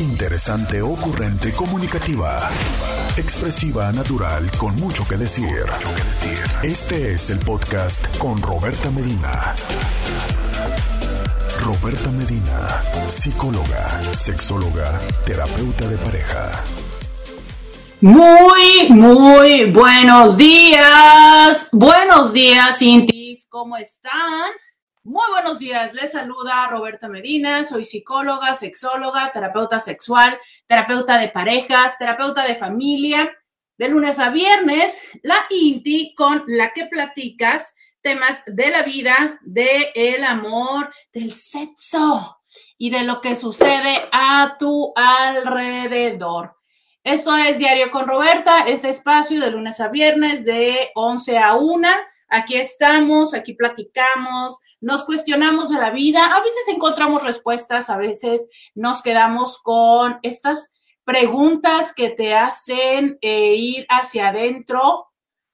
Interesante, ocurrente, comunicativa. Expresiva, natural, con mucho que decir. Este es el podcast con Roberta Medina. Roberta Medina, psicóloga, sexóloga, terapeuta de pareja. Muy, muy buenos días. Buenos días, Intis. ¿Cómo están? Muy buenos días, les saluda Roberta Medina, soy psicóloga, sexóloga, terapeuta sexual, terapeuta de parejas, terapeuta de familia. De lunes a viernes, la INTI con la que platicas temas de la vida, del el amor, del sexo y de lo que sucede a tu alrededor. Esto es Diario con Roberta, este espacio de lunes a viernes de 11 a 1 Aquí estamos, aquí platicamos, nos cuestionamos de la vida, a veces encontramos respuestas, a veces nos quedamos con estas preguntas que te hacen eh, ir hacia adentro,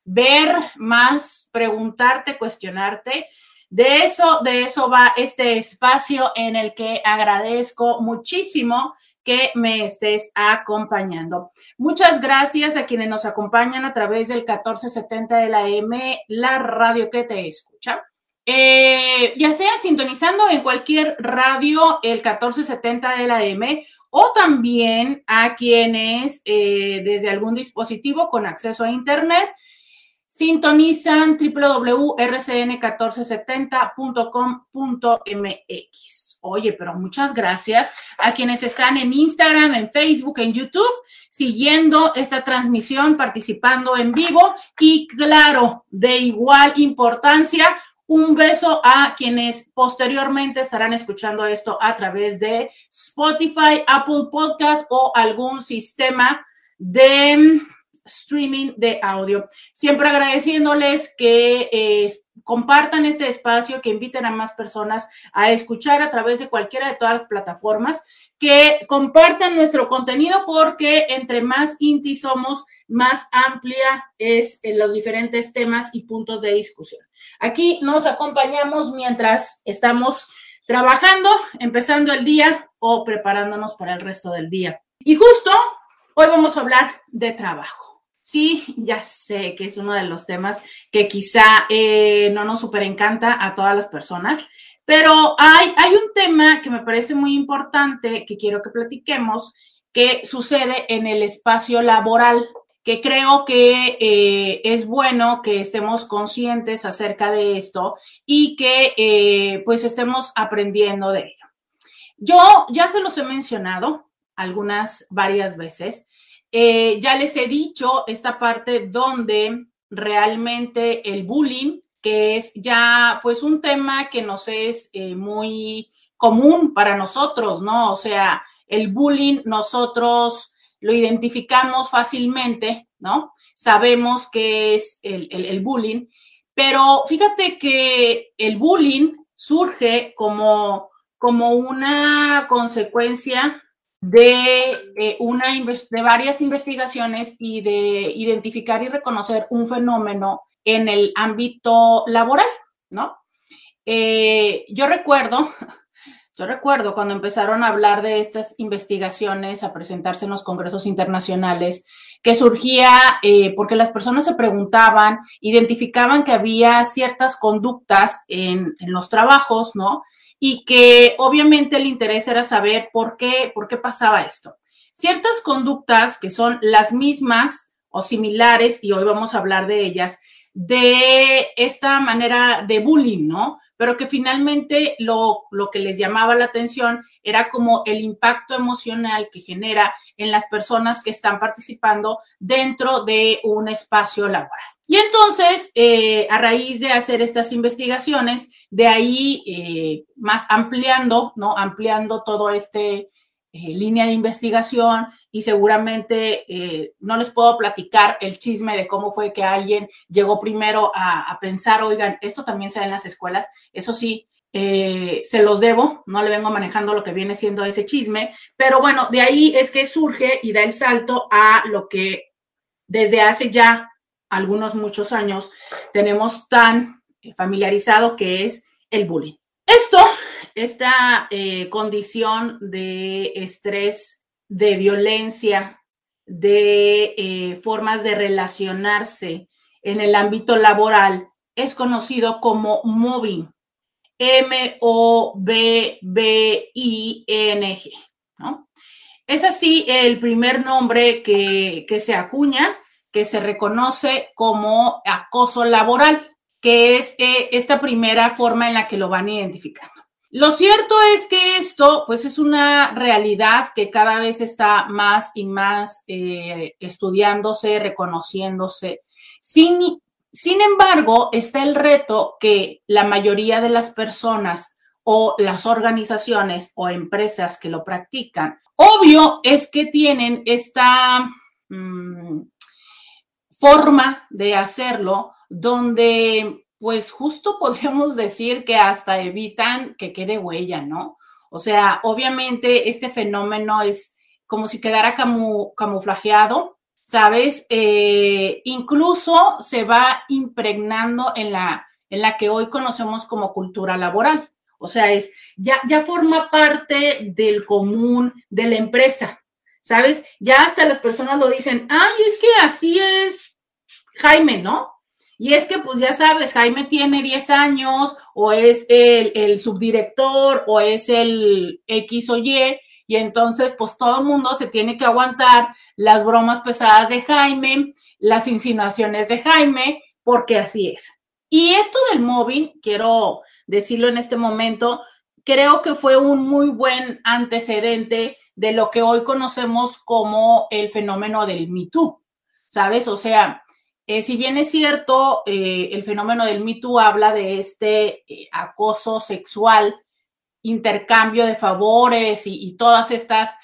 ver más, preguntarte, cuestionarte. De eso, de eso va este espacio en el que agradezco muchísimo que me estés acompañando. Muchas gracias a quienes nos acompañan a través del 1470 de la M, la radio que te escucha. Eh, ya sea sintonizando en cualquier radio el 1470 de la M o también a quienes eh, desde algún dispositivo con acceso a Internet sintonizan www.rcn1470.com.mx. Oye, pero muchas gracias a quienes están en Instagram, en Facebook, en YouTube, siguiendo esta transmisión, participando en vivo y claro, de igual importancia, un beso a quienes posteriormente estarán escuchando esto a través de Spotify, Apple Podcast o algún sistema de streaming de audio. Siempre agradeciéndoles que eh, compartan este espacio, que inviten a más personas a escuchar a través de cualquiera de todas las plataformas, que compartan nuestro contenido porque entre más inti somos, más amplia es en los diferentes temas y puntos de discusión. Aquí nos acompañamos mientras estamos trabajando, empezando el día o preparándonos para el resto del día. Y justo hoy vamos a hablar de trabajo. Sí, ya sé que es uno de los temas que quizá eh, no nos super encanta a todas las personas, pero hay, un tema que me parece muy importante que quiero que platiquemos, que sucede en el espacio laboral, que creo que eh, es bueno que estemos conscientes acerca de esto y que eh, pues estemos aprendiendo de ello. Yo ya se los he mencionado algunas, varias veces. Eh, ya les he dicho esta parte donde realmente el bullying, que es ya pues un tema que nos es eh, muy común para nosotros, ¿no? O sea, el bullying nosotros lo identificamos fácilmente, ¿no? Sabemos que es el, el bullying, pero fíjate que el bullying surge como, como una consecuencia de, eh, una, de varias investigaciones y de identificar y reconocer un fenómeno en el ámbito laboral, ¿no? Eh, yo recuerdo, yo recuerdo cuando empezaron a hablar de estas investigaciones, a presentarse en los congresos internacionales, que surgía eh, porque las personas se preguntaban, identificaban que había ciertas conductas en, en los trabajos, ¿no? Y que obviamente el interés era saber por qué, por qué pasaba esto. Ciertas conductas que son las mismas o similares, y hoy vamos a hablar de ellas, de esta manera de bullying, ¿no? Pero que finalmente lo, lo que les llamaba la atención era como el impacto emocional que genera en las personas que están participando dentro de un espacio laboral. Y entonces, eh, a raíz de hacer estas investigaciones, de ahí eh, más ampliando, ¿no? Ampliando todo este eh, línea de investigación y seguramente no les puedo platicar el chisme de cómo fue que alguien llegó primero a, pensar, oigan, esto también se da en las escuelas, eso sí, se los debo, no le vengo manejando lo que viene siendo ese chisme, pero bueno, de ahí es que surge y da el salto a lo que desde hace ya algunos muchos años tenemos tan familiarizado que es el bullying. Esto, esta eh, condición de estrés de violencia, de eh, formas de relacionarse en el ámbito laboral es conocido como mobbing. M-O-B-B-I-N-G, ¿no? Es así el primer nombre que, se acuña, que se reconoce como acoso laboral, que es eh, esta primera forma en la que lo van identificando. Lo cierto es que esto, pues, es una realidad que cada vez está más y más eh, estudiándose, reconociéndose. Sin, sin embargo, está el reto que la mayoría de las personas o las organizaciones o empresas que lo practican, obvio es que tienen esta mm, forma de hacerlo donde, pues justo podemos decir que hasta evitan que quede huella, ¿no? O sea, obviamente este fenómeno es como si quedara camuflajeado ¿sabes? Eh, incluso se va impregnando en la, en la que hoy conocemos como cultura laboral. O sea, es, ya, ya forma parte del común de la empresa, ¿sabes? Ya hasta las personas lo dicen, ay, es que así es Jaime, ¿no? Y es que, pues ya sabes, Jaime tiene 10 años o es el, subdirector o es el X o Y y entonces pues todo el mundo se tiene que aguantar las bromas pesadas de Jaime, las insinuaciones de Jaime, porque así es. Y esto del móvil, quiero decirlo en este momento, creo que fue un muy buen antecedente de lo que hoy conocemos como el fenómeno del Me Too, ¿sabes? O sea, eh, si bien es cierto, eh, el fenómeno del Me Too habla de este eh, acoso sexual intercambio de favores y, todas estas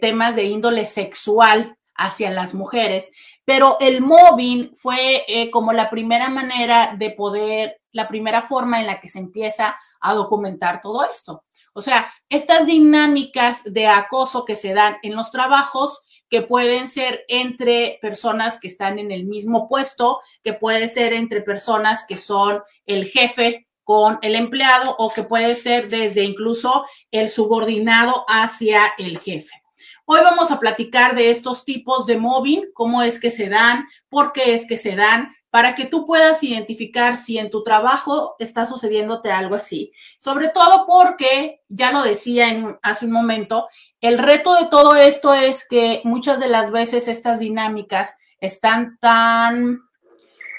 temas de índole sexual hacia las mujeres, pero el mobbing fue como la primera manera de poder, la primera forma en la que se empieza a documentar todo esto. O sea, estas dinámicas de acoso que se dan en los trabajos, que pueden ser entre personas que están en el mismo puesto, que puede ser entre personas que son el jefe con el empleado o que puede ser desde incluso el subordinado hacia el jefe. Hoy vamos a platicar de estos tipos de mobbing, cómo es que se dan, por qué es que se dan, para que tú puedas identificar si en tu trabajo está sucediéndote algo así. Sobre todo porque, ya lo decía hace un momento, el reto de todo esto es que muchas de las veces estas dinámicas están tan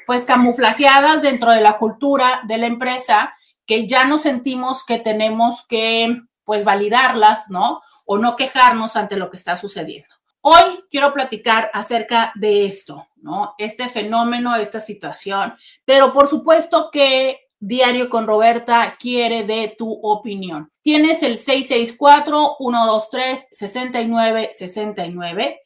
pues camuflajeadas dentro de la cultura de la empresa que ya no sentimos que tenemos que pues validarlas, ¿no? O no quejarnos ante lo que está sucediendo. Hoy quiero platicar acerca de esto, ¿no? Este fenómeno, esta situación, pero por supuesto que Diario con Roberta quiere de tu opinión. Tienes el 664-123-6969.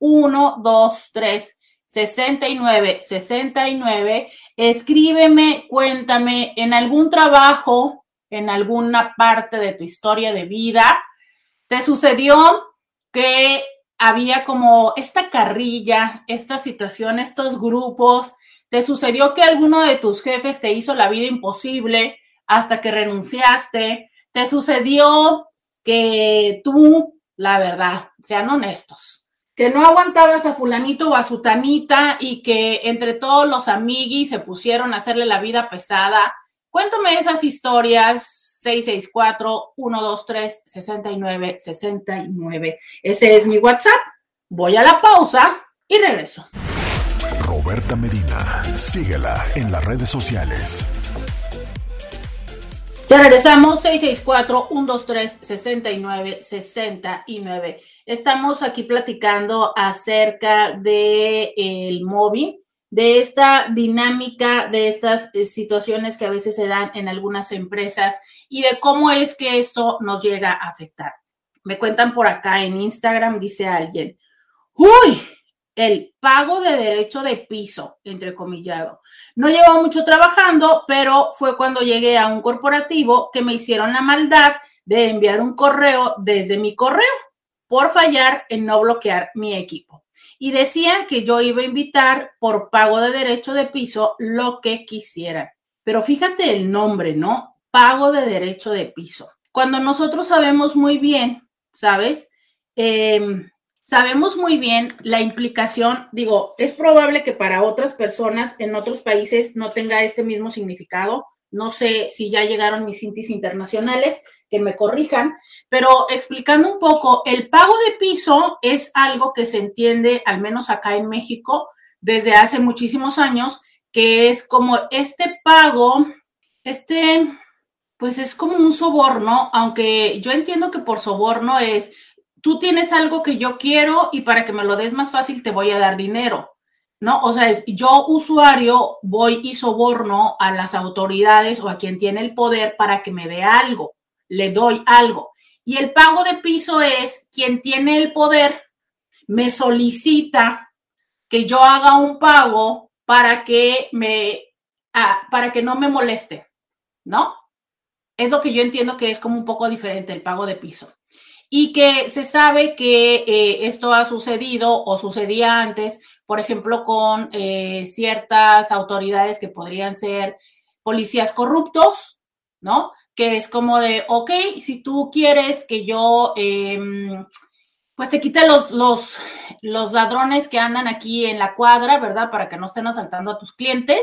664-123 69 69. Escríbeme, cuéntame en algún trabajo, en alguna parte de tu historia de vida, te sucedió que había como esta carrilla, esta situación, estos grupos, te sucedió que alguno de tus jefes te hizo la vida imposible hasta que renunciaste, te sucedió que tú, la verdad, sean honestos, que no aguantabas a fulanito o a su tanita y que entre todos los amiguis se pusieron a hacerle la vida pesada. Cuéntame esas historias. 664-123-6969. Ese es mi WhatsApp. Voy a la pausa y regreso. Roberta Medina, síguela en las redes sociales. Ya regresamos, 664-123-6969. Estamos aquí platicando acerca de el móvil, de esta dinámica, de estas eh, situaciones que a veces se dan en algunas empresas y de cómo es que esto nos llega a afectar. Me cuentan por acá en Instagram, dice alguien, uy, el pago de derecho de piso, entrecomillado. No llevo mucho trabajando, pero fue cuando llegué a un corporativo que me hicieron la maldad de enviar un correo desde mi correo por fallar en no bloquear mi equipo. Y decía que yo iba a invitar por pago de derecho de piso lo que quisieran. Pero fíjate el nombre, ¿no? Pago de derecho de piso. Cuando nosotros sabemos muy bien ¿sabes? Em, sabemos muy bien la implicación, digo, es probable que para otras personas en otros países no tenga este mismo significado. No sé si ya llegaron mis cintis internacionales, que me corrijan, pero explicando un poco, el pago de piso es algo que se entiende, al menos acá en México, desde hace muchísimos años, que es como este pago, este, pues es como un soborno, aunque yo entiendo que por soborno es, tú tienes algo que yo quiero y para que me lo des más fácil te voy a dar dinero. ¿no? O sea, es yo usuario voy y soborno a las autoridades o a quien tiene el poder para que me dé algo, le doy algo. Y el pago de piso es quien tiene el poder me solicita que yo haga un pago para que me ah, para que no me moleste, ¿no? Es lo que yo entiendo que es como un poco diferente el pago de piso. Y que se sabe que eh, esto ha sucedido o sucedía antes por ejemplo, con eh, ciertas autoridades que podrían ser policías corruptos, ¿no? Que es como de, ok, si tú quieres que yo, em, pues te quite los, los, los ladrones que andan aquí en la cuadra, ¿verdad? Para que no estén asaltando a tus clientes,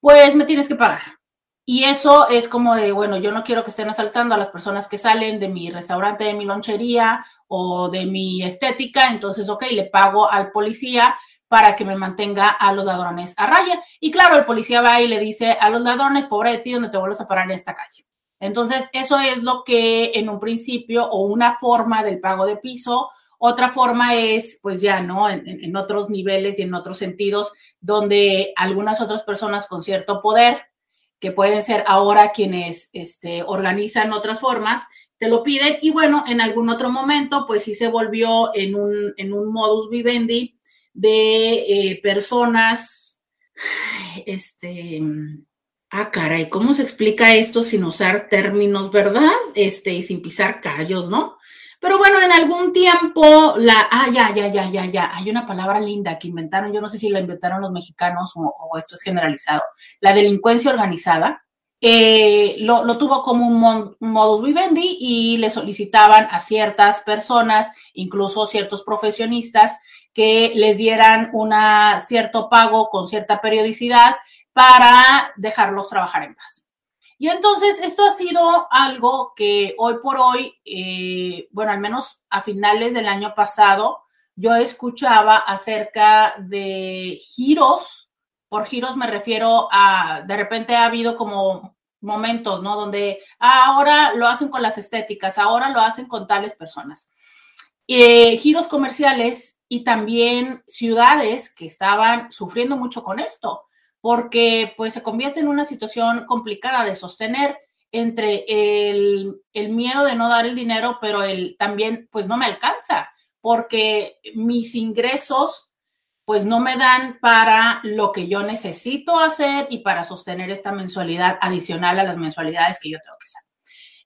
pues me tienes que pagar. Y eso es como de, bueno, yo no quiero que estén asaltando a las personas que salen de mi restaurante, de mi lonchería o de mi estética, entonces, ok, le pago al policía para que me mantenga a los ladrones a raya. Y claro, el policía va y le dice a los ladrones, pobre de ti, donde te vuelves a parar en esta calle. Entonces, eso es lo que en un principio o una forma del pago de piso. Otra forma es, pues ya, ¿no? En, otros niveles y en otros sentidos, donde algunas otras personas con cierto poder, que pueden ser ahora quienes este, organizan otras formas, te lo piden y bueno, en algún otro momento, pues sí se volvió en un, en un modus vivendi de eh, personas, este, ah, caray, ¿cómo se explica esto sin usar términos, verdad? Este, y sin pisar callos, ¿no? Pero bueno, en algún tiempo, la, ah, ya, ya, ya, ya, ya, hay una palabra linda que inventaron, yo no sé si la inventaron los mexicanos o, esto es generalizado, la delincuencia organizada, eh, lo, lo, tuvo como un, modus vivendi y le solicitaban a ciertas personas, incluso ciertos profesionistas, que les dieran un cierto pago con cierta periodicidad para dejarlos trabajar en paz. Y entonces esto ha sido algo que hoy por hoy, eh, bueno, al menos a finales del año pasado, yo escuchaba acerca de giros. Por giros me refiero a, de repente ha habido como momentos, ¿no? Donde ahora lo hacen con las estéticas, ahora lo hacen con tales personas. Eh, giros comerciales y también ciudades que estaban sufriendo mucho con esto, porque pues se convierte en una situación complicada de sostener entre el, miedo de no dar el dinero, pero el también pues no me alcanza, porque mis ingresos pues no me dan para lo que yo necesito hacer y para sostener esta mensualidad adicional a las mensualidades que yo tengo que hacer.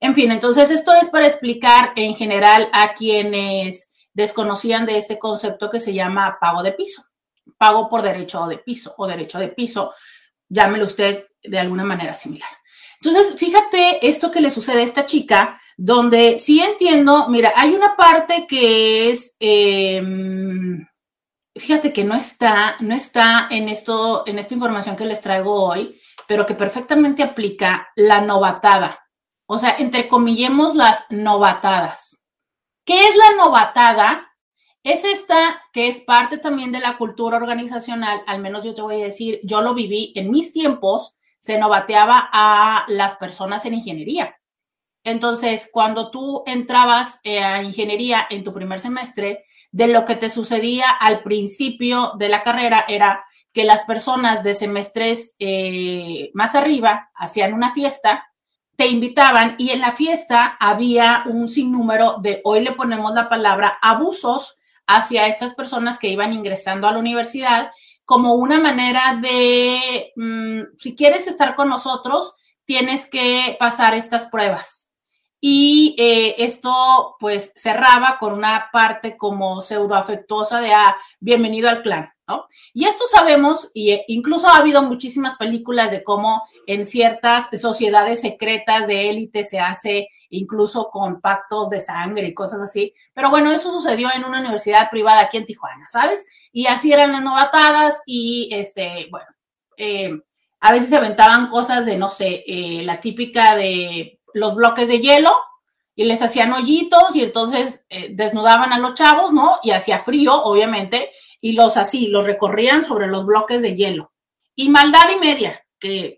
En fin, entonces esto es para explicar en general a quienes desconocían de este concepto que se llama pago de piso, pago por derecho de piso o derecho de piso, llámelo usted de alguna manera similar. Entonces, fíjate esto que le sucede a esta chica, donde sí entiendo, mira, hay una parte que es, em, fíjate que no está, no está en esto, en esta información que les traigo hoy, pero que perfectamente aplica la novatada. O sea, entrecomillemos las novatadas. ¿Qué es la novatada? Es esta que es parte también de la cultura organizacional, al menos yo te voy a decir, yo lo viví en mis tiempos, se novateaba a las personas en ingeniería. Entonces, cuando tú entrabas eh, a ingeniería en tu primer semestre, de lo que te sucedía al principio de la carrera era que las personas de semestres eh, más arriba hacían una fiesta te invitaban y en la fiesta había un sinnúmero de, hoy le ponemos la palabra, abusos hacia estas personas que iban ingresando a la universidad como una manera de, mm, si quieres estar con nosotros, tienes que pasar estas pruebas. Y eh, esto pues cerraba con una parte como pseudoafectuosa de, ah, bienvenido al clan, ¿no? Y esto sabemos, y eh, incluso ha habido muchísimas películas de cómo en ciertas sociedades secretas de élite se hace incluso con pactos de sangre y cosas así. Pero bueno, eso sucedió en una universidad privada aquí en Tijuana, ¿sabes? Y así eran las novatadas y, este, bueno, eh, a veces se aventaban cosas de, no sé, eh, la típica de los bloques de hielo y les hacían hoyitos y entonces eh, desnudaban a los chavos, ¿no? Y hacía frío, obviamente, y los así, los recorrían sobre los bloques de hielo. Y maldad y media,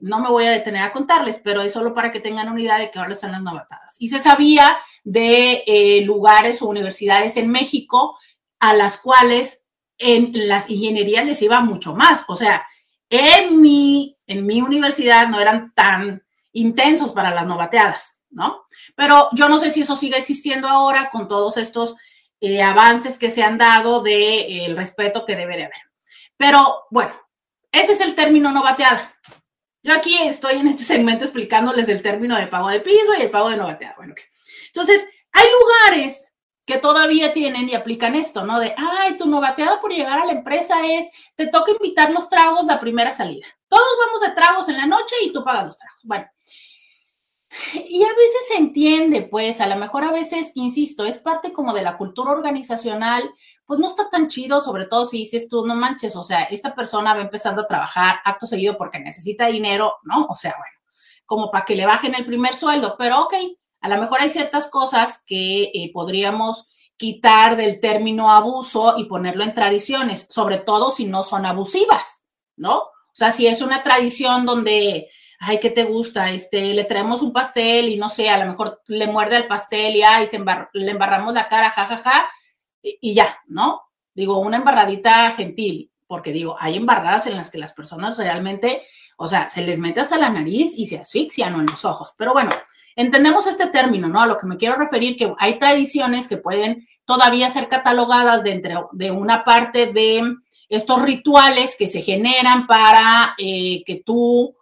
no me voy a detener a contarles, pero es solo para que tengan una idea de que ahora están las novatadas. Y se sabía de eh, lugares o universidades en México a las cuales en las ingenierías les iba mucho más. O sea, en mi, en mi universidad no eran tan intensos para las novateadas, ¿no? Pero yo no sé si eso sigue existiendo ahora con todos estos eh, avances que se han dado del de, eh, respeto que debe de haber. Pero bueno, ese es el término no bateada. Yo aquí estoy en este segmento explicándoles el término de pago de piso y el pago de no bateada. Bueno, entonces, hay lugares que todavía tienen y aplican esto, ¿no? De, ay, tu novateada por llegar a la empresa es, te toca invitar los tragos la primera salida. Todos vamos de tragos en la noche y tú pagas los tragos. Bueno, y a veces se entiende, pues, a lo mejor a veces, insisto, es parte como de la cultura organizacional, pues no está tan chido, sobre todo si dices tú, no manches, o sea, esta persona va empezando a trabajar acto seguido porque necesita dinero, ¿no? O sea, bueno, como para que le bajen el primer sueldo, pero ok, a lo mejor hay ciertas cosas que eh, podríamos quitar del término abuso y ponerlo en tradiciones, sobre todo si no son abusivas, ¿no? O sea, si es una tradición donde ay, ¿qué te gusta? Este, le traemos un pastel y no sé, a lo mejor le muerde el pastel y ay, le embarramos la cara, jajaja, ja, ja, y, ya, ¿no? Digo, una embarradita gentil, porque digo, hay embarradas en las que las personas realmente, o sea, se les mete hasta la nariz y se asfixian o en los ojos. Pero bueno, entendemos este término, ¿no? A lo que me quiero referir, que hay tradiciones que pueden todavía ser catalogadas dentro de una parte de estos rituales que se generan para eh, que tú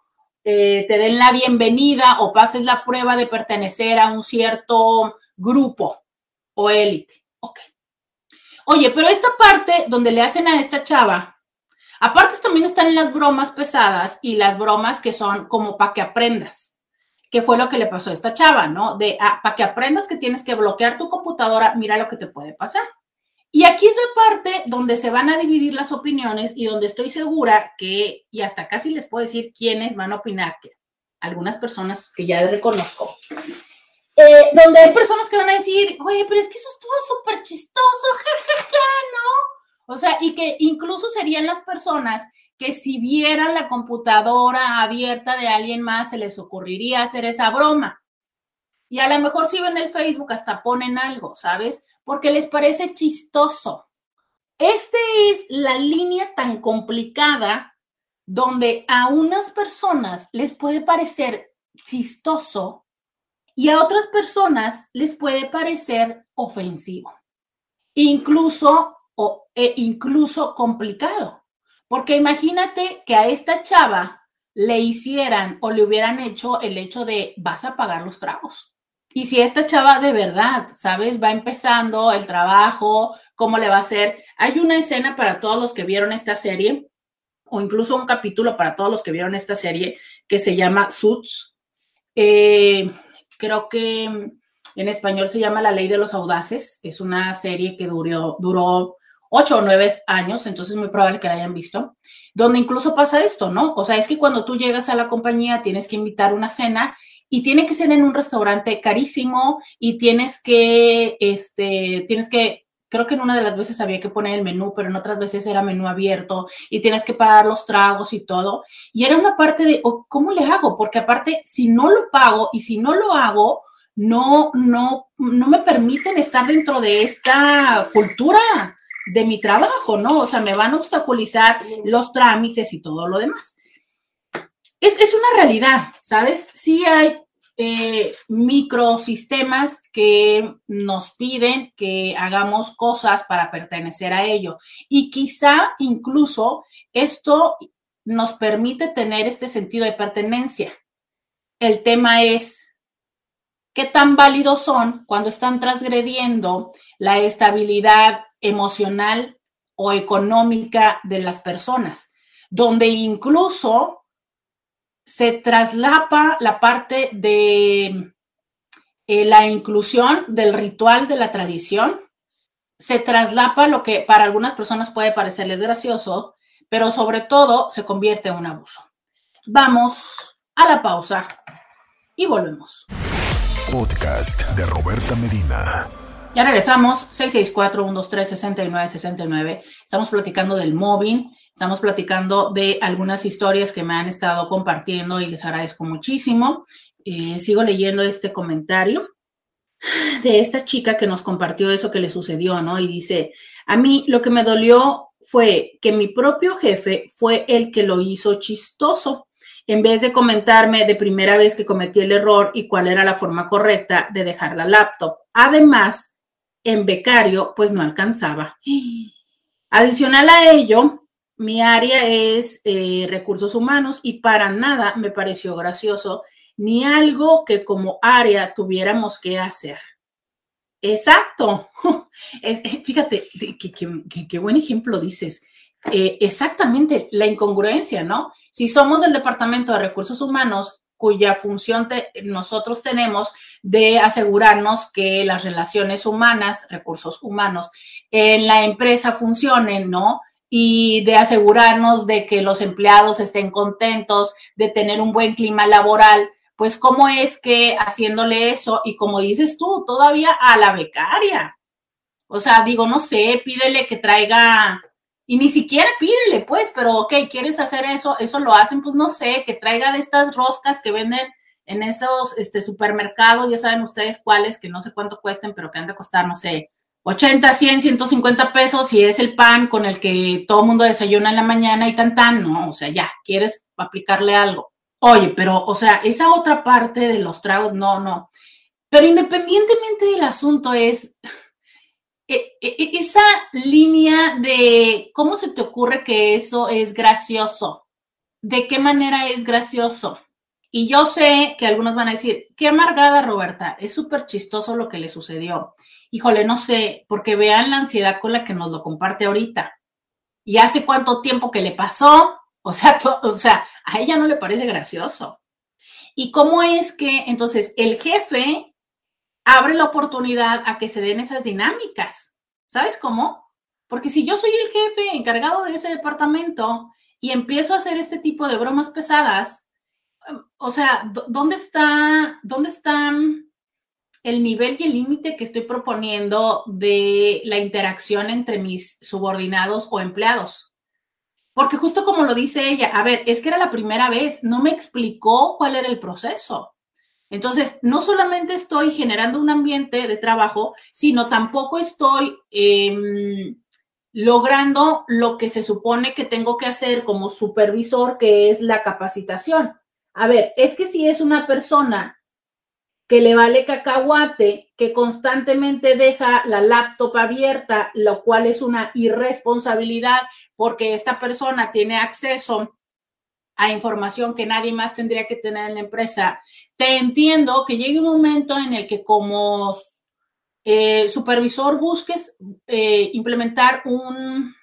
eh, te den la bienvenida o pases la prueba de pertenecer a un cierto grupo o élite. Oye, pero esta parte donde le hacen a esta chava, aparte también están las bromas pesadas y las bromas que son como para que aprendas. ¿Qué fue lo que le pasó a esta chava, no? De ah, para que aprendas que tienes que bloquear tu computadora, mira lo que te puede pasar. Y aquí es la parte donde se van a dividir las opiniones y donde estoy segura que, y hasta casi les puedo decir quiénes van a opinar, que algunas personas que ya reconozco, eh, donde hay personas que van a decir, oye, pero es que eso estuvo súper chistoso, jajaja, ¿no? O sea, y que incluso serían las personas que si vieran la computadora abierta de alguien más, se les ocurriría hacer esa broma. Y a lo mejor si ven el Facebook hasta ponen algo, ¿sabes? porque les parece chistoso. Esta es la línea tan complicada donde a unas personas les puede parecer chistoso y a otras personas les puede parecer ofensivo, incluso o e incluso complicado. Porque imagínate que a esta chava le hicieran o le hubieran hecho el hecho de vas a pagar los tragos. Y si esta chava de verdad, ¿sabes? Va empezando el trabajo, ¿cómo le va a hacer? Hay una escena para todos los que vieron esta serie, o incluso un capítulo para todos los que vieron esta serie, que se llama Suits. Eh, creo que en español se llama La Ley de los Audaces. Es una serie que duró, duró ocho o nueve años, entonces es muy probable que la hayan visto, donde incluso pasa esto, ¿no? O sea, es que cuando tú llegas a la compañía tienes que invitar una cena y tiene que ser en un restaurante carísimo y tienes que, este, tienes que, creo que en una de las veces había que poner el menú, pero en otras veces era menú abierto y tienes que pagar los tragos y todo. Y era una parte de, oh, ¿cómo le hago? Porque aparte, si no lo pago y si no lo hago, no, no, no me permiten estar dentro de esta cultura de mi trabajo, ¿no? O sea, me van a obstaculizar los trámites y todo lo demás es, una realidad, ¿sabes? Sí hay eh, microsistemas que nos piden que hagamos cosas para pertenecer a ello. Y quizá incluso esto nos permite tener este sentido de pertenencia. El tema es qué tan válidos son cuando están transgrediendo la estabilidad emocional o económica de las personas, donde incluso se traslapa la parte de eh, la inclusión del ritual de la tradición se traslapa lo que para algunas personas puede parecerles gracioso, pero sobre todo se convierte en un abuso. Vamos a la pausa y volvemos. Podcast de Roberta Medina. Ya regresamos, 664-123-6969. Estamos platicando del mobbing, estamos platicando de algunas historias que me han estado compartiendo y les agradezco muchísimo. Eh, sigo leyendo este comentario de esta chica que nos compartió eso que le sucedió, ¿no? Y dice, a mí lo que me dolió fue que mi propio jefe fue el que lo hizo chistoso, en vez de comentarme de primera vez que cometí el error y cuál era la forma correcta de dejar la laptop. Además, en becario, pues no alcanzaba. Adicional a ello, mi área es eh, recursos humanos y para nada me pareció gracioso ni algo que como área tuviéramos que hacer. Exacto. Es, eh, fíjate, qué buen ejemplo dices. Eh, exactamente, la incongruencia, ¿no? Si somos el Departamento de Recursos Humanos, cuya función nosotros tenemos de asegurarnos que las relaciones humanas, recursos humanos, en la empresa funcionen, ¿no? Y de asegurarnos de que los empleados estén contentos, de tener un buen clima laboral, pues cómo es que haciéndole eso y como dices tú, todavía a la becaria. O sea, digo, no sé, pídele que traiga, y ni siquiera pídele, pues, pero ok, ¿quieres hacer eso? Eso lo hacen, pues no sé, que traiga de estas roscas que venden en esos este, supermercados, ya saben ustedes cuáles, que no sé cuánto cuesten, pero que han de costar, no sé, 80, 100, 150 pesos y es el pan con el que todo el mundo desayuna en la mañana y tan tan, no, o sea, ya, quieres aplicarle algo. Oye, pero, o sea, esa otra parte de los tragos, no, no. Pero independientemente del asunto es e, e, e, esa línea de cómo se te ocurre que eso es gracioso. ¿De qué manera es gracioso? Y yo sé que algunos van a decir, qué amargada Roberta, es súper chistoso lo que le sucedió. Híjole, no sé, porque vean la ansiedad con la que nos lo comparte ahorita. Y hace cuánto tiempo que le pasó, o sea, o sea, a ella no le parece gracioso. ¿Y cómo es que entonces el jefe abre la oportunidad a que se den esas dinámicas? ¿Sabes cómo? Porque si yo soy el jefe encargado de ese departamento y empiezo a hacer este tipo de bromas pesadas, o sea, ¿dónde está, dónde está el nivel y el límite que estoy proponiendo de la interacción entre mis subordinados o empleados? Porque justo como lo dice ella, a ver, es que era la primera vez, no me explicó cuál era el proceso. Entonces, no solamente estoy generando un ambiente de trabajo, sino tampoco estoy em, logrando lo que se supone que tengo que hacer como supervisor, que es la capacitación. A ver, es que si es una persona que le vale cacahuate, que constantemente deja la laptop abierta, lo cual es una irresponsabilidad porque esta persona tiene acceso a información que nadie más tendría que tener en la empresa. Te entiendo que llegue un momento en el que como eh, supervisor busques eh, implementar un,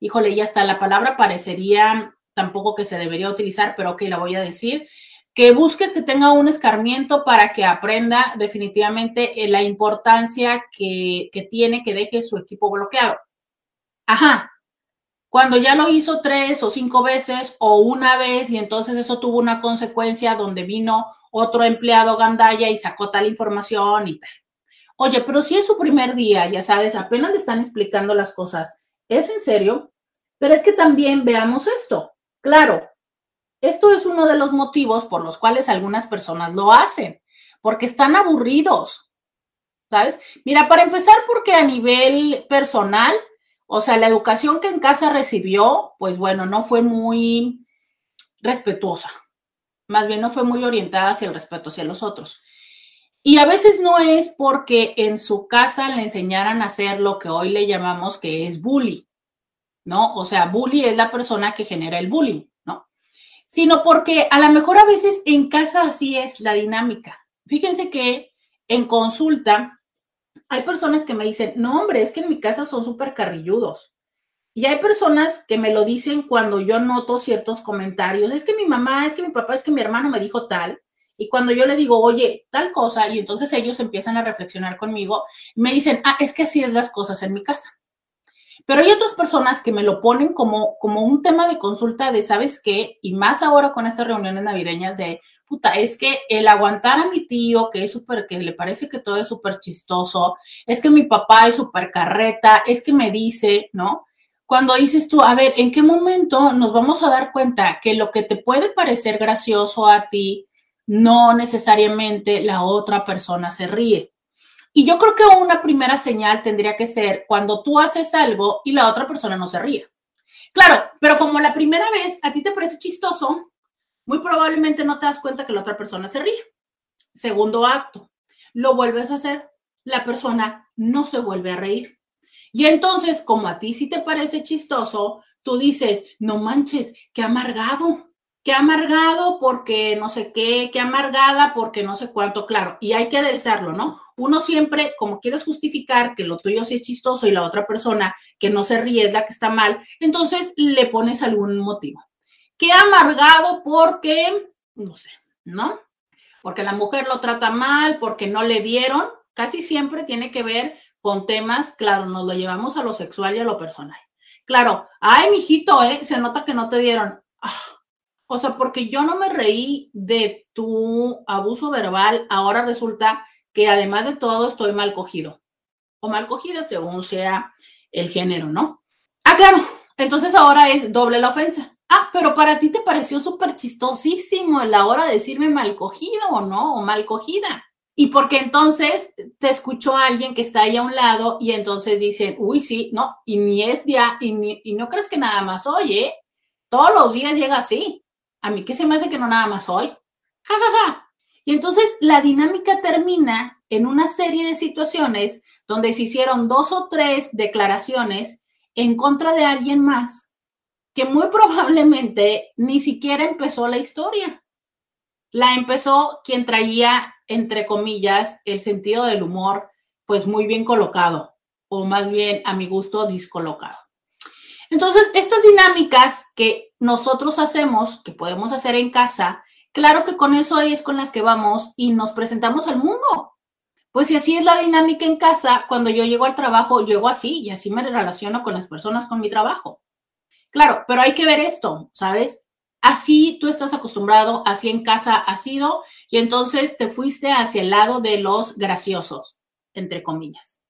híjole, ya está, la palabra parecería tampoco que se debería utilizar, pero ok, la voy a decir que busques que tenga un escarmiento para que aprenda definitivamente eh, la importancia que, tiene que deje su equipo bloqueado. Ajá, cuando ya lo hizo tres o cinco veces o una vez y entonces eso tuvo una consecuencia donde vino otro empleado gandaya y sacó tal información y tal. Oye, pero si es su primer día, ya sabes, apenas le están explicando las cosas. ¿Es en serio? Pero es que también veamos esto. Claro, esto es uno de los motivos por los cuales algunas personas lo hacen, porque están aburridos, ¿sabes? Mira, para empezar, porque a nivel personal, o sea, la educación que en casa recibió, pues bueno, no fue muy respetuosa, más bien no fue muy orientada hacia el respeto hacia los otros. Y a veces no es porque en su casa le enseñaran a hacer lo que hoy le llamamos que es bully, ¿no? O sea, bully es la persona que genera el bullying sino porque a lo mejor a veces en casa así es la dinámica. Fíjense que en consulta hay personas que me dicen, no hombre, es que en mi casa son súper carrilludos. Y hay personas que me lo dicen cuando yo noto ciertos comentarios, es que mi mamá, es que mi papá, es que mi hermano me dijo tal. Y cuando yo le digo, oye, tal cosa, y entonces ellos empiezan a reflexionar conmigo, me dicen, ah, es que así es las cosas en mi casa. Pero hay otras personas que me lo ponen como, como un tema de consulta de, ¿sabes qué? Y más ahora con estas reuniones navideñas de, puta, es que el aguantar a mi tío, que es súper, que le parece que todo es súper chistoso, es que mi papá es súper carreta, es que me dice, ¿no? Cuando dices tú, a ver, ¿en qué momento nos vamos a dar cuenta que lo que te puede parecer gracioso a ti, no necesariamente la otra persona se ríe? Y yo creo que una primera señal tendría que ser cuando tú haces algo y la otra persona no se ríe. Claro, pero como la primera vez a ti te parece chistoso, muy probablemente no te das cuenta que la otra persona se ríe. Segundo acto, lo vuelves a hacer, la persona no se vuelve a reír. Y entonces, como a ti sí te parece chistoso, tú dices, no manches, qué amargado, qué amargado porque no sé qué, qué amargada porque no sé cuánto, claro, y hay que aderezarlo, ¿no? uno siempre, como quieres justificar que lo tuyo sí es chistoso y la otra persona que no se ríe es la que está mal, entonces le pones algún motivo. Qué amargado porque, no sé, ¿no? Porque la mujer lo trata mal, porque no le dieron, casi siempre tiene que ver con temas, claro, nos lo llevamos a lo sexual y a lo personal. Claro, ay, mijito, ¿eh? Se nota que no te dieron. Ah, o sea, porque yo no me reí de tu abuso verbal, ahora resulta que además de todo estoy mal cogido o mal cogida según sea el género, ¿no? Ah, claro, entonces ahora es doble la ofensa. Ah, pero para ti te pareció súper chistosísimo la hora de decirme mal cogido o no, o mal cogida. Y porque entonces te escuchó alguien que está ahí a un lado y entonces dicen, uy, sí, no, y ni es ya, y, y no crees que nada más oye, todos los días llega así. A mí qué se me hace que no nada más hoy. Ja, ja, ja. Y entonces la dinámica termina en una serie de situaciones donde se hicieron dos o tres declaraciones en contra de alguien más que muy probablemente ni siquiera empezó la historia. La empezó quien traía, entre comillas, el sentido del humor, pues muy bien colocado, o más bien a mi gusto, discolocado. Entonces, estas dinámicas que nosotros hacemos, que podemos hacer en casa, Claro que con eso es con las que vamos y nos presentamos al mundo. Pues si así es la dinámica en casa, cuando yo llego al trabajo, llego así y así me relaciono con las personas con mi trabajo. Claro, pero hay que ver esto, ¿sabes? Así tú estás acostumbrado, así en casa has sido y entonces te fuiste hacia el lado de los graciosos, entre comillas.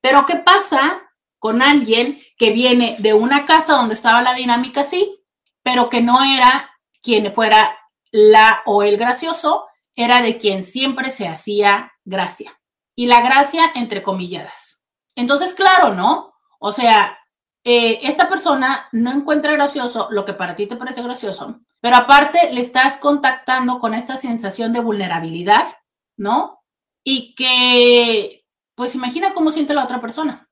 Pero ¿qué pasa con alguien que viene de una casa donde estaba la dinámica así, pero que no era quien fuera la o el gracioso era de quien siempre se hacía gracia. Y la gracia entre comilladas. Entonces, claro, ¿no? O sea, eh, esta persona no encuentra gracioso lo que para ti te parece gracioso, pero aparte le estás contactando con esta sensación de vulnerabilidad, ¿no? Y que, pues imagina cómo siente la otra persona.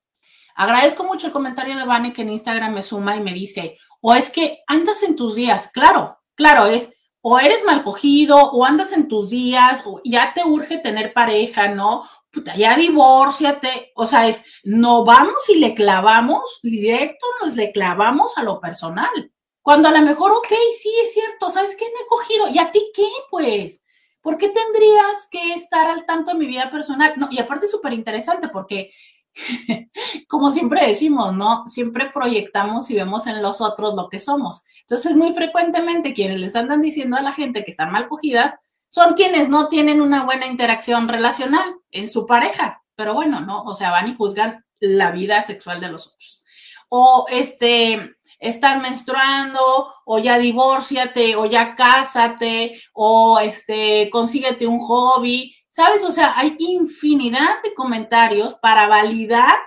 Agradezco mucho el comentario de Vane que en Instagram me suma y me dice, o es que andas en tus días, claro, claro, es o eres mal cogido, o andas en tus días, o ya te urge tener pareja, ¿no? Puta, ya divórciate. O sea, es, no vamos y le clavamos directo, nos le clavamos a lo personal. Cuando a lo mejor, ok, sí, es cierto, ¿sabes qué? No he cogido. ¿Y a ti qué, pues? ¿Por qué tendrías que estar al tanto de mi vida personal? No, y aparte es súper interesante porque como siempre decimos, ¿no? Siempre proyectamos y vemos en los otros lo que somos. Entonces, muy frecuentemente quienes les andan diciendo a la gente que están mal cogidas son quienes no tienen una buena interacción relacional en su pareja. Pero bueno, ¿no? O sea, van y juzgan la vida sexual de los otros. O este, están menstruando, o ya divórciate, o ya cásate, o este, consíguete un hobby. ¿Sabes? O sea, hay infinidad de comentarios para validar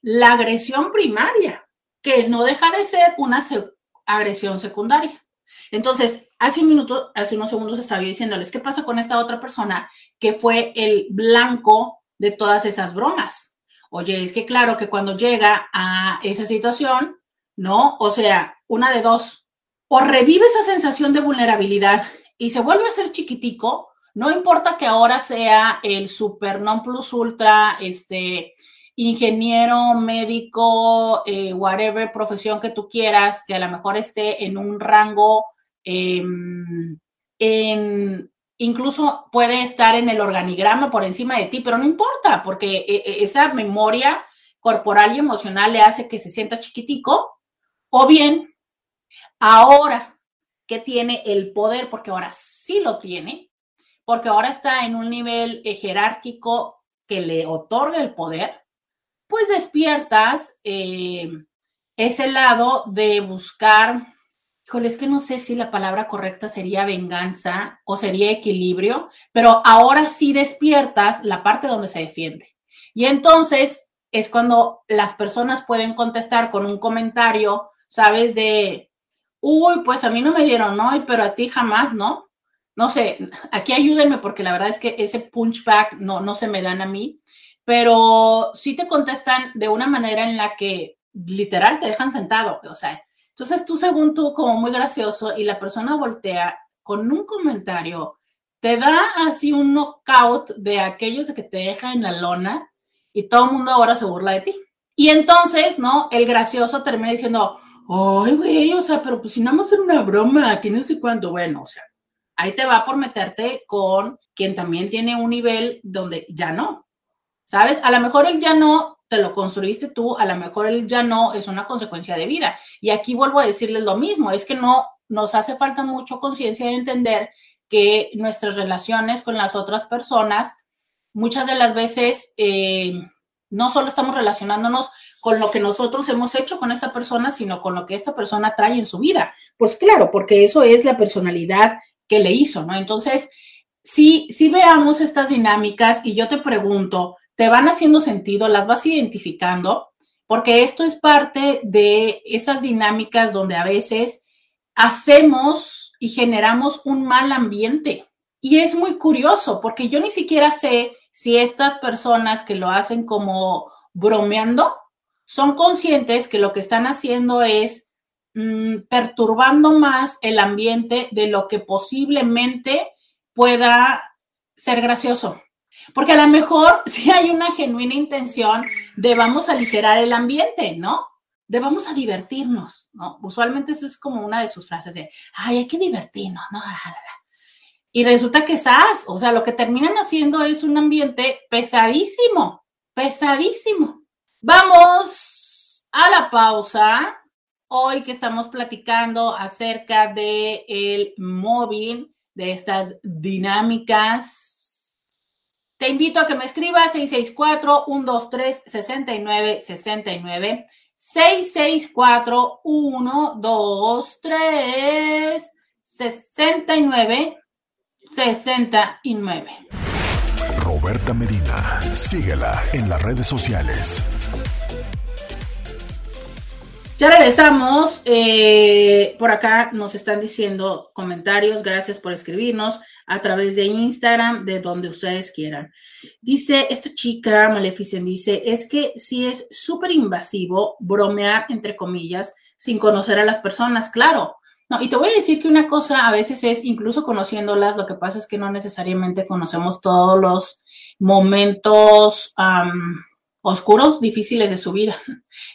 la agresión primaria, que no deja de ser una agresión secundaria. Entonces, hace un minuto, hace unos segundos estaba diciéndoles qué pasa con esta otra persona que fue el blanco de todas esas bromas. Oye, es que claro que cuando llega a esa situación, ¿no? O sea, una de dos, o revive esa sensación de vulnerabilidad y se vuelve a ser chiquitico, no importa que ahora sea el super non plus ultra, este, ingeniero, médico, eh, whatever profesión que tú quieras, que a lo mejor esté en un rango em, en incluso puede estar en el organigrama por encima de ti, pero no importa, porque eh, eh, esa memoria corporal y emocional le hace que se sienta chiquitico, o bien ahora que tiene el poder, porque ahora sí lo tiene, porque ahora está en un nivel eh, jerárquico que le otorga el poder, pues despiertas ese lado de buscar Híjole, es que no sé si la palabra correcta sería venganza o sería equilibrio, pero ahora sí despiertas la parte donde se defiende. Y entonces es cuando las personas pueden contestar con un comentario, ¿sabes? De, uy, pues a mí no me dieron hoy, pero a ti jamás, ¿no? No sé, aquí ayúdenme porque la verdad es que ese punchback no, no se me dan a mí, pero sí te contestan de una manera en la que literal te dejan sentado, o sea, entonces tú según tú como muy gracioso y la persona voltea con un comentario, te da así un knockout de aquellos que te deja en la lona y todo el mundo ahora se burla de ti. Y entonces, ¿no? El gracioso termina diciendo, ay, güey, o sea, pero pues si nada más era una broma, que no sé cuánto, bueno, o sea, ahí te va por meterte con quien también tiene un nivel donde ya no, ¿sabes? A lo mejor él ya no te lo construiste tú, a lo mejor él ya no es una consecuencia de vida. Y aquí vuelvo a decirles lo mismo, es que no nos hace falta mucho conciencia de entender que nuestras relaciones con las otras personas, muchas de las veces, eh, no solo estamos relacionándonos con lo que nosotros hemos hecho con esta persona, sino con lo que esta persona trae en su vida. Pues claro, porque eso es la personalidad que le hizo, ¿no? Entonces, si, si veamos estas dinámicas y yo te pregunto, te van haciendo sentido, las vas identificando, porque esto es parte de esas dinámicas donde a veces hacemos y generamos un mal ambiente. Y es muy curioso, porque yo ni siquiera sé si estas personas que lo hacen como bromeando son conscientes que lo que están haciendo es mm, perturbando más el ambiente de lo que posiblemente pueda ser gracioso. Porque a lo mejor sí hay una genuina intención de vamos a aligerar el ambiente, ¿no? De vamos a divertirnos, ¿no? Usualmente eso es como una de sus frases de, ay, hay que divertirnos, ¿no? Y resulta que esas, o sea, lo que terminan haciendo es un ambiente pesadísimo, pesadísimo. Vamos a la pausa. Hoy que estamos platicando acerca de el móvil, de estas dinámicas te invito a que me escribas 664-123-6969. 664-123-6969. Roberta Medina, síguela en las redes sociales. Ya regresamos. Eh, por acá nos están diciendo comentarios. Gracias por escribirnos a través de Instagram, de donde ustedes quieran. Dice esta chica, Maleficent, dice, es que sí es súper invasivo bromear, entre comillas, sin conocer a las personas, claro. No, y te voy a decir que una cosa a veces es, incluso conociéndolas, lo que pasa es que no necesariamente conocemos todos los momentos oscuros, difíciles de su vida.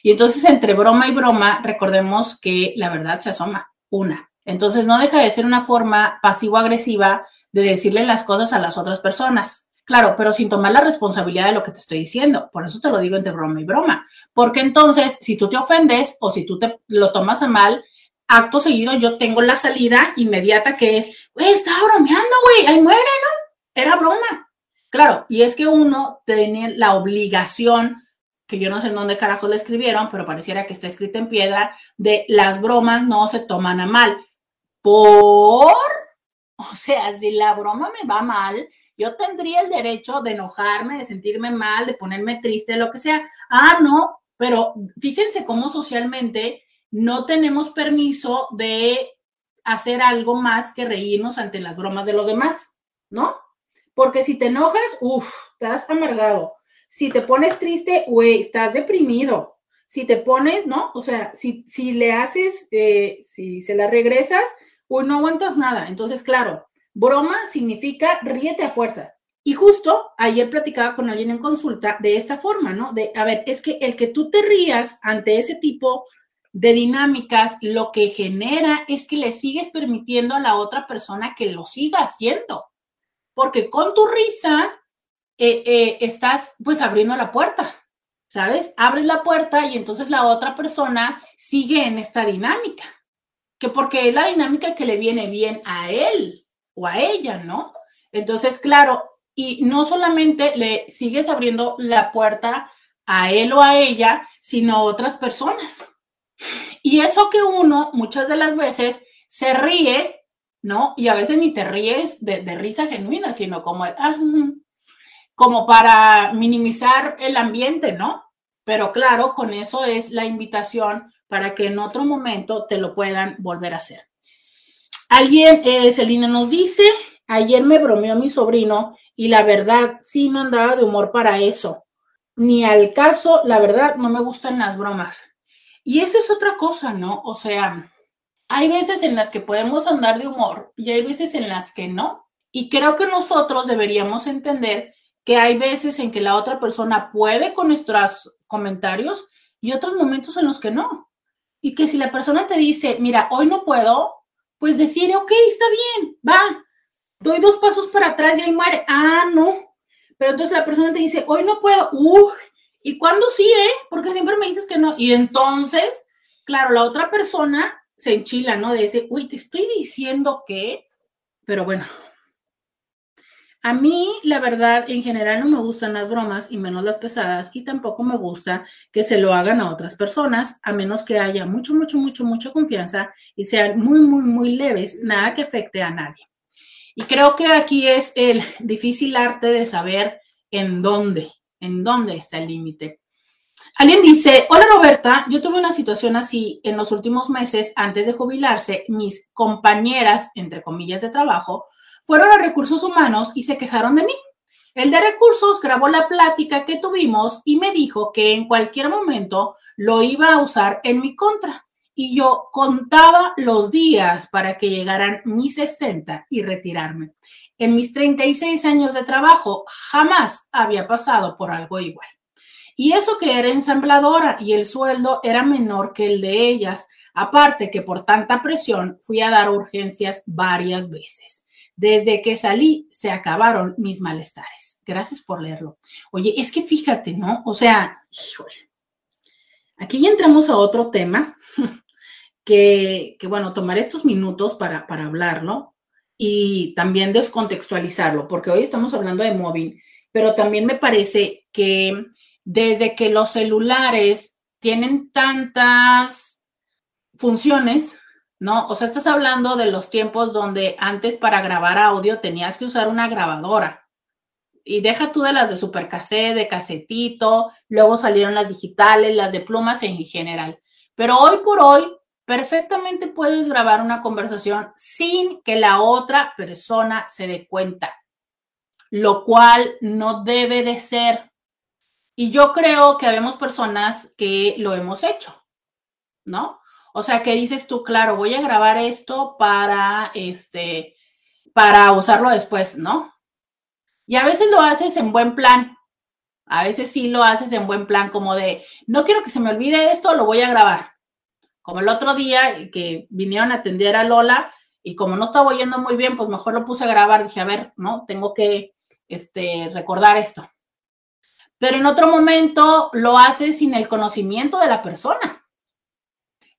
Y entonces, entre broma y broma, recordemos que la verdad se asoma, una. Entonces, no deja de ser una forma pasivo-agresiva de decirle las cosas a las otras personas. Claro, pero sin tomar la responsabilidad de lo que te estoy diciendo. Por eso te lo digo entre broma y broma. Porque entonces, si tú te ofendes o si tú te lo tomas a mal, acto seguido yo tengo la salida inmediata que es, güey, estaba bromeando, güey, ahí muere, ¿no? Era broma. Claro, y es que uno tiene la obligación, que yo no sé en dónde carajo le escribieron, pero pareciera que está escrita en piedra, de las bromas no se toman a mal. Por, o sea, si la broma me va mal, yo tendría el derecho de enojarme, de sentirme mal, de ponerme triste, lo que sea. Ah, no, pero fíjense cómo socialmente no tenemos permiso de hacer algo más que reírnos ante las bromas de los demás, ¿no? Porque si te enojas, uff, estás amargado. Si te pones triste, güey, estás deprimido. Si te pones, ¿no? O sea, si, si le haces, eh, si se la regresas, uy, no aguantas nada. Entonces, claro, broma significa ríete a fuerza. Y justo ayer platicaba con alguien en consulta de esta forma, ¿no? De, a ver, es que el que tú te rías ante ese tipo de dinámicas, lo que genera es que le sigues permitiendo a la otra persona que lo siga haciendo. Porque con tu risa eh, eh, estás pues abriendo la puerta, ¿sabes? Abres la puerta y entonces la otra persona sigue en esta dinámica, que porque es la dinámica que le viene bien a él o a ella, ¿no? Entonces, claro, y no solamente le sigues abriendo la puerta a él o a ella, sino a otras personas. Y eso que uno muchas de las veces se ríe, ¿no? Y a veces ni te ríes de, risa genuina, sino como, ah, como para minimizar el ambiente, ¿no? Pero claro, con eso es la invitación para que en otro momento te lo puedan volver a hacer. Alguien, eh, Celina nos dice, ayer me bromeó mi sobrino y la verdad, sí, no andaba de humor para eso. Ni al caso, la verdad, no me gustan las bromas. Y eso es otra cosa, ¿no? O sea, hay veces en las que podemos andar de humor y hay veces en las que no. Y creo que nosotros deberíamos entender que hay veces en que la otra persona puede con nuestros comentarios y otros momentos en los que no. Y que si la persona te dice, mira, hoy no puedo, pues decir, ok, está bien, va, doy dos pasos para atrás y ahí muere. Ah, no. Pero entonces la persona te dice, hoy no puedo. Uy, ¿y cuándo sí, eh? Porque siempre me dices que no. Y entonces, claro, la otra persona se enchila, ¿no? De ese, uy, te estoy diciendo que, pero bueno. A mí, la verdad, en general no me gustan las bromas y menos las pesadas y tampoco me gusta que se lo hagan a otras personas, a menos que haya mucho, mucho, mucho, mucha confianza y sean muy, muy, muy leves, nada que afecte a nadie. Y creo que aquí es el difícil arte de saber en dónde, en dónde está el límite. Alguien dice, hola Roberta, yo tuve una situación así en los últimos meses antes de jubilarse. Mis compañeras, entre comillas, de trabajo, fueron a recursos humanos y se quejaron de mí. El de recursos grabó la plática que tuvimos y me dijo que en cualquier momento lo iba a usar en mi contra y yo contaba los días para que llegaran mis 60 y retirarme. En mis 36 años de trabajo jamás había pasado por algo igual. Y eso que era ensambladora y el sueldo era menor que el de ellas, aparte que por tanta presión fui a dar urgencias varias veces. Desde que salí se acabaron mis malestares. Gracias por leerlo. Oye, es que fíjate, ¿no? O sea, híjole. Aquí ya entramos a otro tema que, bueno, tomar estos minutos para, para hablarlo y también descontextualizarlo, porque hoy estamos hablando de móvil, pero también me parece que desde que los celulares tienen tantas funciones, ¿no? O sea, estás hablando de los tiempos donde antes para grabar audio tenías que usar una grabadora. Y deja tú de las de supercassette, de casetito, luego salieron las digitales, las de plumas en general. Pero hoy por hoy perfectamente puedes grabar una conversación sin que la otra persona se dé cuenta, lo cual no debe de ser. Y yo creo que habemos personas que lo hemos hecho, ¿no? O sea, que dices tú, claro, voy a grabar esto para este para usarlo después, ¿no? Y a veces lo haces en buen plan. A veces sí lo haces en buen plan, como de, no quiero que se me olvide esto, lo voy a grabar. Como el otro día que vinieron a atender a Lola y como no estaba oyendo muy bien, pues mejor lo puse a grabar. Dije, a ver, ¿no? Tengo que este, recordar esto. Pero en otro momento lo hace sin el conocimiento de la persona.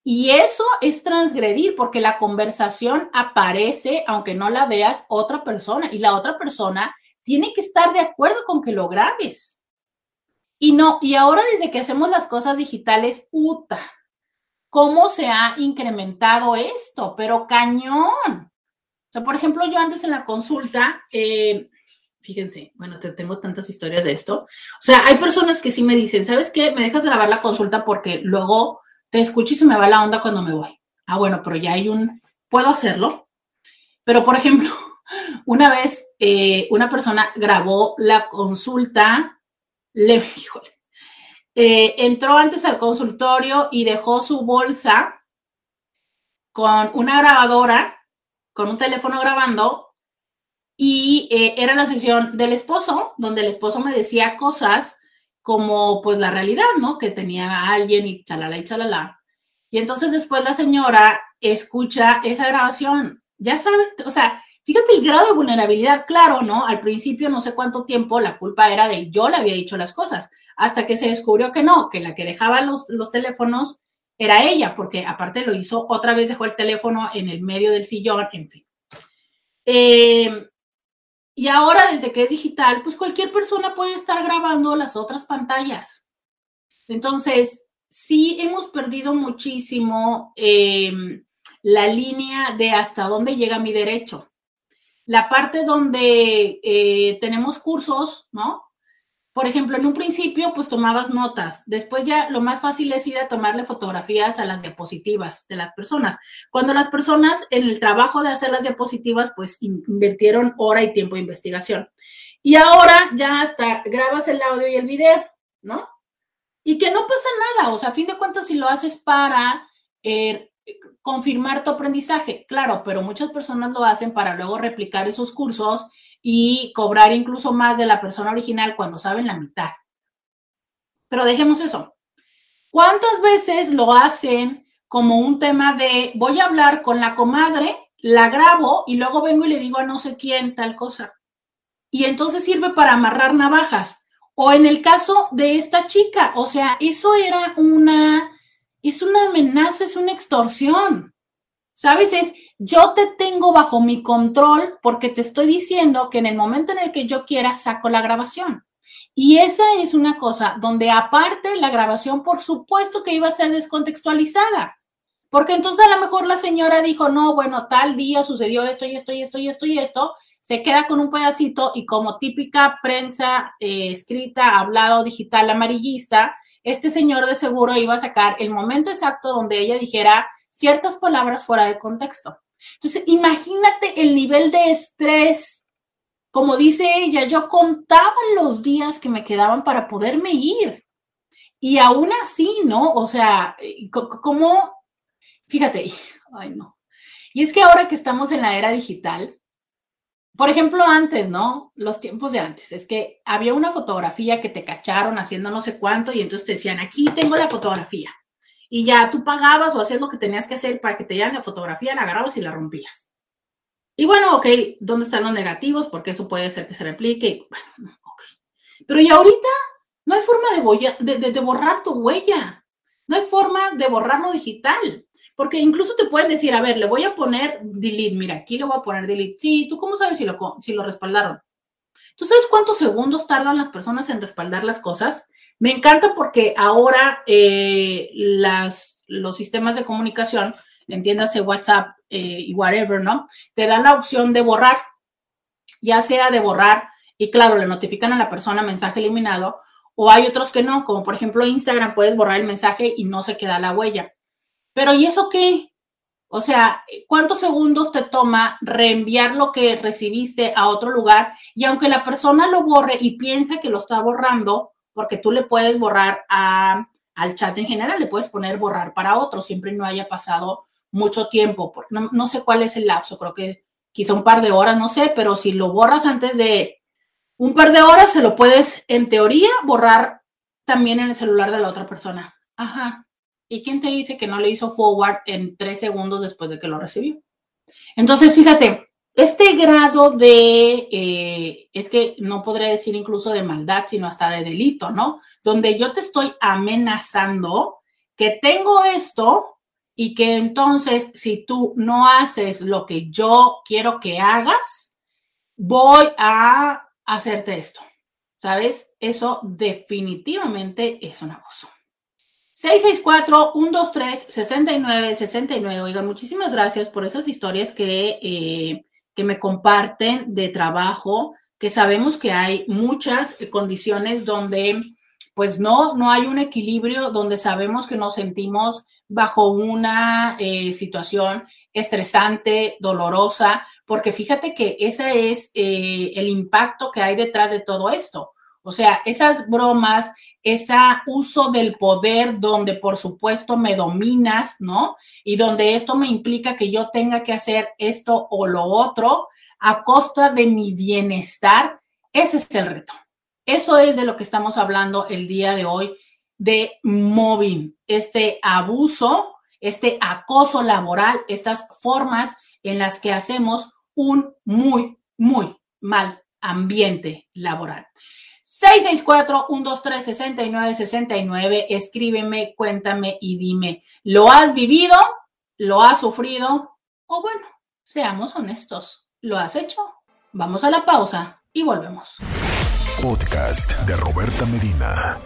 Y eso es transgredir porque la conversación aparece, aunque no la veas, otra persona. Y la otra persona tiene que estar de acuerdo con que lo grabes. Y no, y ahora desde que hacemos las cosas digitales, puta, cómo se ha incrementado esto, pero cañón. O sea, por ejemplo, yo antes en la consulta, eh, fíjense, bueno, te tengo tantas historias de esto. O sea, hay personas que sí me dicen, ¿sabes qué? Me dejas grabar la consulta porque luego te escucho y se me va la onda cuando me voy. Ah, bueno, pero ya hay un, puedo hacerlo. Pero, por ejemplo, una vez eh, una persona grabó la consulta, le, híjole, eh, entró antes al consultorio y dejó su bolsa con una grabadora, con un teléfono grabando, y eh, era la sesión del esposo, donde el esposo me decía cosas como pues la realidad, ¿no? Que tenía a alguien y chalala y chalala. Y entonces después la señora escucha esa grabación. Ya sabe, o sea, Fíjate el grado de vulnerabilidad, claro, ¿no? Al principio no sé cuánto tiempo la culpa era de yo le había dicho las cosas, hasta que se descubrió que no, que la que dejaba los, los teléfonos era ella, porque aparte lo hizo, otra vez dejó el teléfono en el medio del sillón, en fin. Eh, y ahora, desde que es digital, pues cualquier persona puede estar grabando las otras pantallas. Entonces, sí hemos perdido muchísimo eh, la línea de hasta dónde llega mi derecho. La parte donde eh, tenemos cursos, ¿no? Por ejemplo, en un principio, pues tomabas notas. Después ya lo más fácil es ir a tomarle fotografías a las diapositivas de las personas. Cuando las personas en el trabajo de hacer las diapositivas, pues invirtieron hora y tiempo de investigación. Y ahora ya hasta grabas el audio y el video, ¿no? Y que no pasa nada. O sea, a fin de cuentas, si lo haces para eh, confirmar tu aprendizaje, claro, pero muchas personas lo hacen para luego replicar esos cursos y cobrar incluso más de la persona original cuando saben la mitad. Pero dejemos eso. ¿Cuántas veces lo hacen como un tema de voy a hablar con la comadre, la grabo y luego vengo y le digo a no sé quién tal cosa? Y entonces sirve para amarrar navajas. O en el caso de esta chica, o sea, eso era una, es una amenaza, es una extorsión. ¿Sabes? Es, yo te tengo bajo mi control porque te estoy diciendo que en el momento en el que yo quiera saco la grabación. Y esa es una cosa donde aparte la grabación, por supuesto que iba a ser descontextualizada. Porque entonces a lo mejor la señora dijo, no, bueno, tal día sucedió esto y esto y esto y esto y esto, se queda con un pedacito y como típica prensa eh, escrita, hablado, digital, amarillista, este señor de seguro iba a sacar el momento exacto donde ella dijera ciertas palabras fuera de contexto. Entonces, imagínate el nivel de estrés. Como dice ella, yo contaba los días que me quedaban para poderme ir. Y aún así, ¿no? O sea, como, fíjate, ay no. Y es que ahora que estamos en la era digital, por ejemplo, antes, ¿no? Los tiempos de antes, es que había una fotografía que te cacharon haciendo no sé cuánto y entonces te decían, aquí tengo la fotografía y ya tú pagabas o hacías lo que tenías que hacer para que te dieran la fotografía, la agarrabas y la rompías. Y bueno, ok, ¿dónde están los negativos? Porque eso puede ser que se replique. Bueno, Pero y ahorita no hay forma de, de, de, borrar tu huella. No hay forma de borrarlo digital. Porque incluso te pueden decir, a ver, le voy a poner delete. Mira, aquí le voy a poner delete. Sí, ¿tú cómo sabes si lo, si lo respaldaron? ¿Tú sabes cuántos segundos tardan las personas en respaldar las cosas? Me encanta porque ahora eh, los sistemas de comunicación, entiéndase WhatsApp eh, y whatever, ¿no? Te dan la opción de borrar, ya sea de borrar y claro, le notifican a la persona mensaje eliminado, o hay otros que no, como por ejemplo Instagram, puedes borrar el mensaje y no se queda la huella. Pero ¿y eso qué? O sea, ¿cuántos segundos te toma reenviar lo que recibiste a otro lugar? Y aunque la persona lo borre y piense que lo está borrando, porque tú le puedes borrar al chat en general, le puedes poner borrar para otro, siempre no haya pasado mucho tiempo, porque no, sé cuál es el lapso, creo que quizá un par de horas, no sé, pero si lo borras antes de un par de horas, se lo puedes, en teoría, borrar también en el celular de la otra persona. Ajá. ¿Y quién te dice que no le hizo forward en tres segundos después de que lo recibió? Entonces, fíjate, este grado de, eh, es que no podré decir incluso de maldad, sino hasta de delito, ¿no? Donde yo te estoy amenazando que tengo esto y que entonces si tú no haces lo que yo quiero que hagas, voy a hacerte esto. ¿Sabes? Eso definitivamente es un abuso. 664-123-6969. Oigan, muchísimas gracias por esas historias que eh, que me comparten de trabajo, que sabemos que hay muchas condiciones donde pues no, no hay un equilibrio, donde sabemos que nos sentimos bajo una eh, situación estresante, dolorosa, porque fíjate que ese es eh, el impacto que hay detrás de todo esto. O sea, esas bromas, ese uso del poder donde por supuesto me dominas, ¿no? Y donde esto me implica que yo tenga que hacer esto o lo otro a costa de mi bienestar, ese es el reto. Eso es de lo que estamos hablando el día de hoy de mobbing, este abuso, este acoso laboral, estas formas en las que hacemos un muy, muy mal ambiente laboral. 664-123-6969, escríbeme, cuéntame y dime, ¿lo has vivido? ¿Lo has sufrido? O bueno, seamos honestos, ¿lo has hecho? Vamos a la pausa y volvemos. Podcast de Roberta Medina.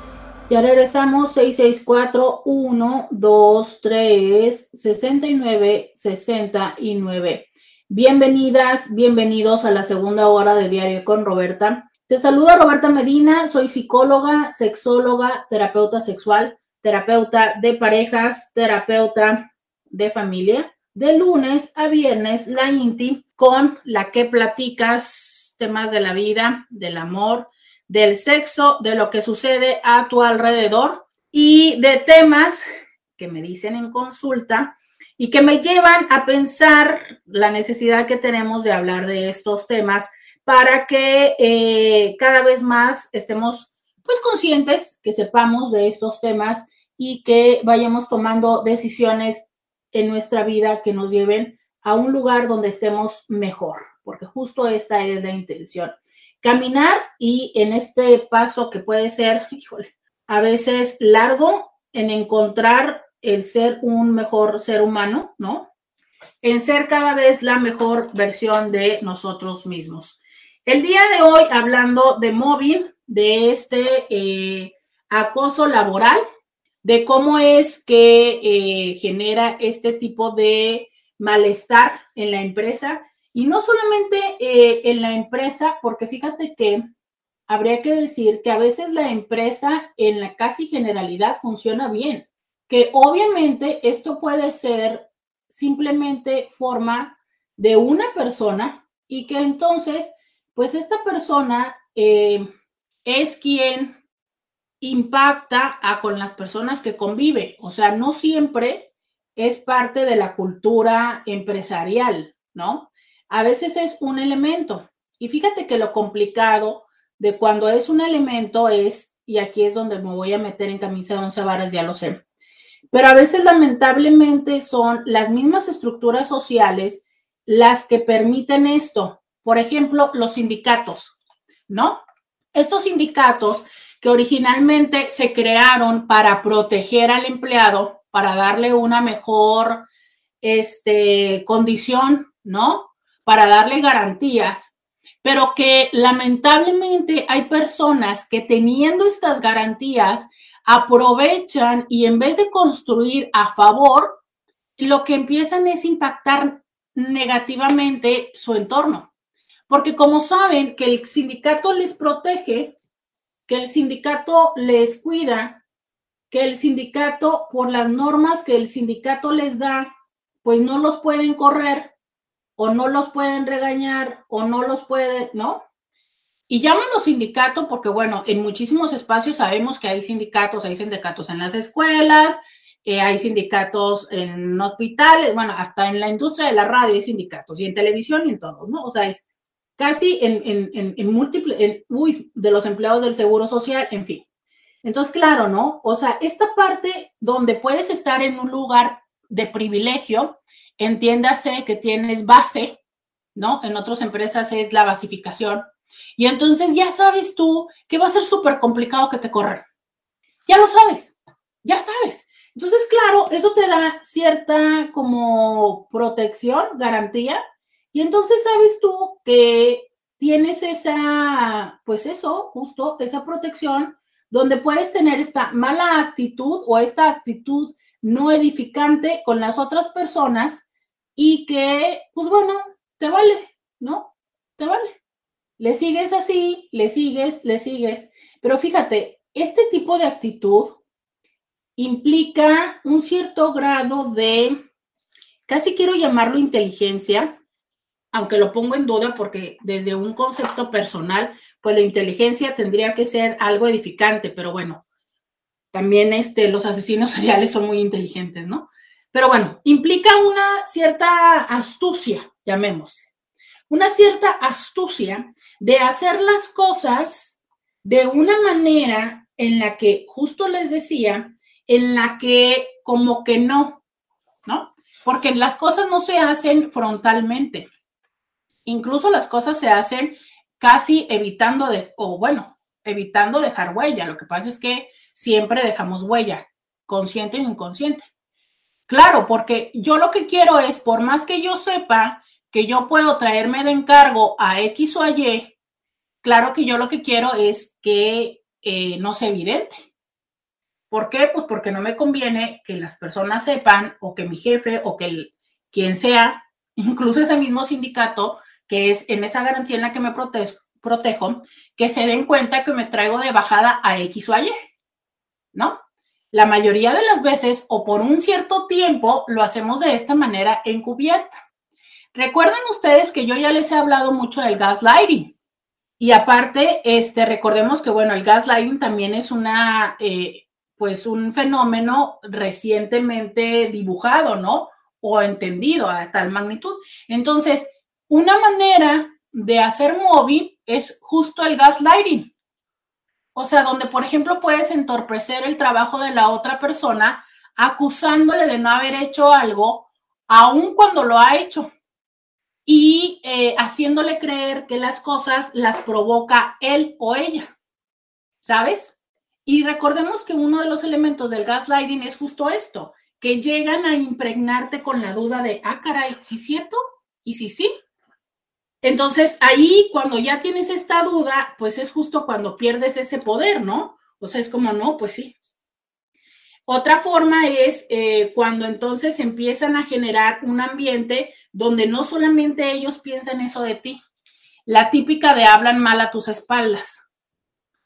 Ya regresamos 664-123-6969. Bienvenidas, bienvenidos a la segunda hora de Diario con Roberta. Te saluda Roberta Medina, soy psicóloga, sexóloga, terapeuta sexual, terapeuta de parejas, terapeuta de familia. De lunes a viernes, la INTI, con la que platicas temas de la vida, del amor, del sexo, de lo que sucede a tu alrededor y de temas que me dicen en consulta y que me llevan a pensar la necesidad que tenemos de hablar de estos temas para que eh, cada vez más estemos pues conscientes, que sepamos de estos temas y que vayamos tomando decisiones en nuestra vida que nos lleven a un lugar donde estemos mejor, porque justo esta es la intención caminar y en este paso que puede ser, híjole, a veces largo en encontrar el ser un mejor ser humano, ¿no? En ser cada vez la mejor versión de nosotros mismos. El día de hoy, hablando de móvil, de este eh, acoso laboral, de cómo es que eh, genera este tipo de malestar en la empresa. Y no solamente eh, en la empresa, porque fíjate que habría que decir que a veces la empresa en la casi generalidad funciona bien, que obviamente esto puede ser simplemente forma de una persona y que entonces, pues esta persona eh, es quien impacta a con las personas que convive. O sea, no siempre es parte de la cultura empresarial, ¿no? a veces es un elemento. Y fíjate que lo complicado de cuando es un elemento es, y aquí es donde me voy a meter en camisa de once varas, ya lo sé, pero a veces lamentablemente son las mismas estructuras sociales las que permiten esto. Por ejemplo, los sindicatos, ¿no? Estos sindicatos que originalmente se crearon para proteger al empleado, para darle una mejor este, condición, ¿no? para darle garantías, pero que lamentablemente hay personas que teniendo estas garantías aprovechan y en vez de construir a favor, lo que empiezan es impactar negativamente su entorno. Porque como saben que el sindicato les protege, que el sindicato les cuida, que el sindicato, por las normas que el sindicato les da, pues no los pueden correr, o no los pueden regañar o no los pueden, ¿no? Y llámanos sindicato porque, bueno, en muchísimos espacios sabemos que hay sindicatos, hay sindicatos en las escuelas, eh, hay sindicatos en hospitales, bueno, hasta en la industria de la radio hay sindicatos y en televisión y en todos, ¿no? O sea, es casi en, en, en, múltiples, uy, de los empleados del Seguro Social, en fin. Entonces, claro, ¿no? O sea, esta parte donde puedes estar en un lugar de privilegio, entiéndase que tienes base, ¿no? En otras empresas es la basificación. Y entonces ya sabes tú que va a ser súper complicado que te corran. Ya lo sabes, ya sabes. Entonces, claro, eso te da cierta como protección, garantía. Y entonces sabes tú que tienes esa, pues eso, justo esa protección donde puedes tener esta mala actitud o esta actitud no edificante con las otras personas y que, pues bueno, te vale, ¿no? Te vale. Le sigues así, le sigues, le sigues. Pero fíjate, este tipo de actitud implica un cierto grado de, casi quiero llamarlo inteligencia, aunque lo pongo en duda porque desde un concepto personal, pues la inteligencia tendría que ser algo edificante, pero bueno, también este, los asesinos seriales son muy inteligentes, ¿no? Pero bueno, implica una cierta astucia, llamémosle, una cierta astucia de hacer las cosas de una manera en la que, justo les decía, en la que como que no, ¿no? Porque las cosas no se hacen frontalmente. Incluso las cosas se hacen casi evitando de, o bueno, evitando dejar huella. Lo que pasa es que siempre dejamos huella, consciente o inconsciente. Claro, porque yo lo que quiero es, por más que yo sepa que yo puedo traerme de encargo a X o a Y, claro que yo lo que quiero es que eh, no sea evidente. ¿Por qué? Pues porque no me conviene que las personas sepan o que mi jefe o que quien sea, incluso ese mismo sindicato, que es en esa garantía en la que me protejo, que se den cuenta que me traigo de bajada a X o a Y, ¿no? La mayoría de las veces o por un cierto tiempo lo hacemos de esta manera encubierta. Recuerden ustedes que yo ya les he hablado mucho del gaslighting. Y aparte, este, recordemos que, bueno, el gaslighting también es una, eh, pues un fenómeno recientemente dibujado, ¿no? O entendido a tal magnitud. Entonces, una manera de hacer móvil es justo el gaslighting. O sea, donde, por ejemplo, puedes entorpecer el trabajo de la otra persona acusándole de no haber hecho algo, aun cuando lo ha hecho, y eh, haciéndole creer que las cosas las provoca él o ella. ¿Sabes? Y recordemos que uno de los elementos del gaslighting es justo esto, que llegan a impregnarte con la duda de, ah, caray, ¿sí es cierto? ¿Y si sí? Entonces, ahí cuando ya tienes esta duda, pues es justo cuando pierdes ese poder, ¿no? O sea, es como, no, pues sí. Otra forma es eh, cuando entonces empiezan a generar un ambiente donde no solamente ellos piensan eso de ti, la típica de hablan mal a tus espaldas.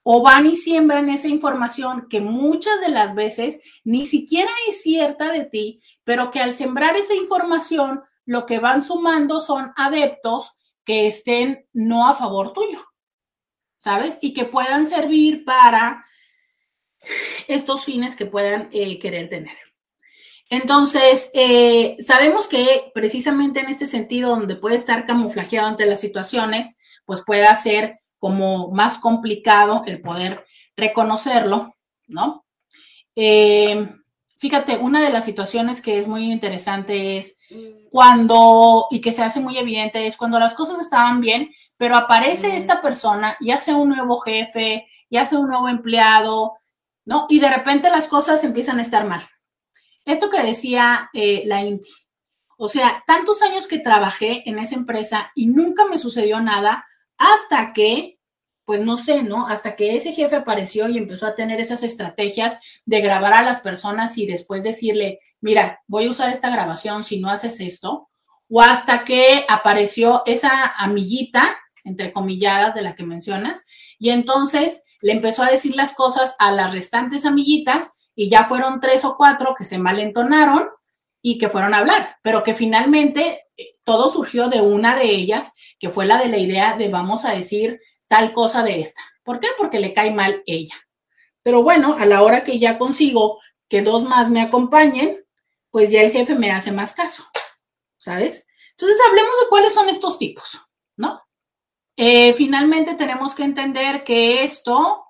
O van y siembran esa información que muchas de las veces ni siquiera es cierta de ti, pero que al sembrar esa información lo que van sumando son adeptos que estén no a favor tuyo, ¿sabes? Y que puedan servir para estos fines que puedan eh, querer tener. Entonces, eh, sabemos que precisamente en este sentido, donde puede estar camuflajeado ante las situaciones, pues puede ser como más complicado el poder reconocerlo, ¿no? Eh, fíjate, una de las situaciones que es muy interesante es cuando, y que se hace muy evidente, es cuando las cosas estaban bien, pero aparece esta persona, ya sea un nuevo jefe, ya sea un nuevo empleado, ¿no? Y de repente las cosas empiezan a estar mal. Esto que decía eh, la Inti, o sea, tantos años que trabajé en esa empresa y nunca me sucedió nada hasta que, pues no sé, ¿no? Hasta que ese jefe apareció y empezó a tener esas estrategias de grabar a las personas y después decirle, mira, voy a usar esta grabación si no haces esto, o hasta que apareció esa amiguita, entre comilladas, de la que mencionas, y entonces le empezó a decir las cosas a las restantes amiguitas y ya fueron tres o cuatro que se malentonaron y que fueron a hablar, pero que finalmente eh, todo surgió de una de ellas, que fue la de la idea de vamos a decir tal cosa de esta. ¿Por qué? Porque le cae mal ella. Pero bueno, a la hora que ya consigo que dos más me acompañen, pues ya el jefe me hace más caso, ¿sabes? Entonces hablemos de cuáles son estos tipos, ¿no? Eh, finalmente tenemos que entender que esto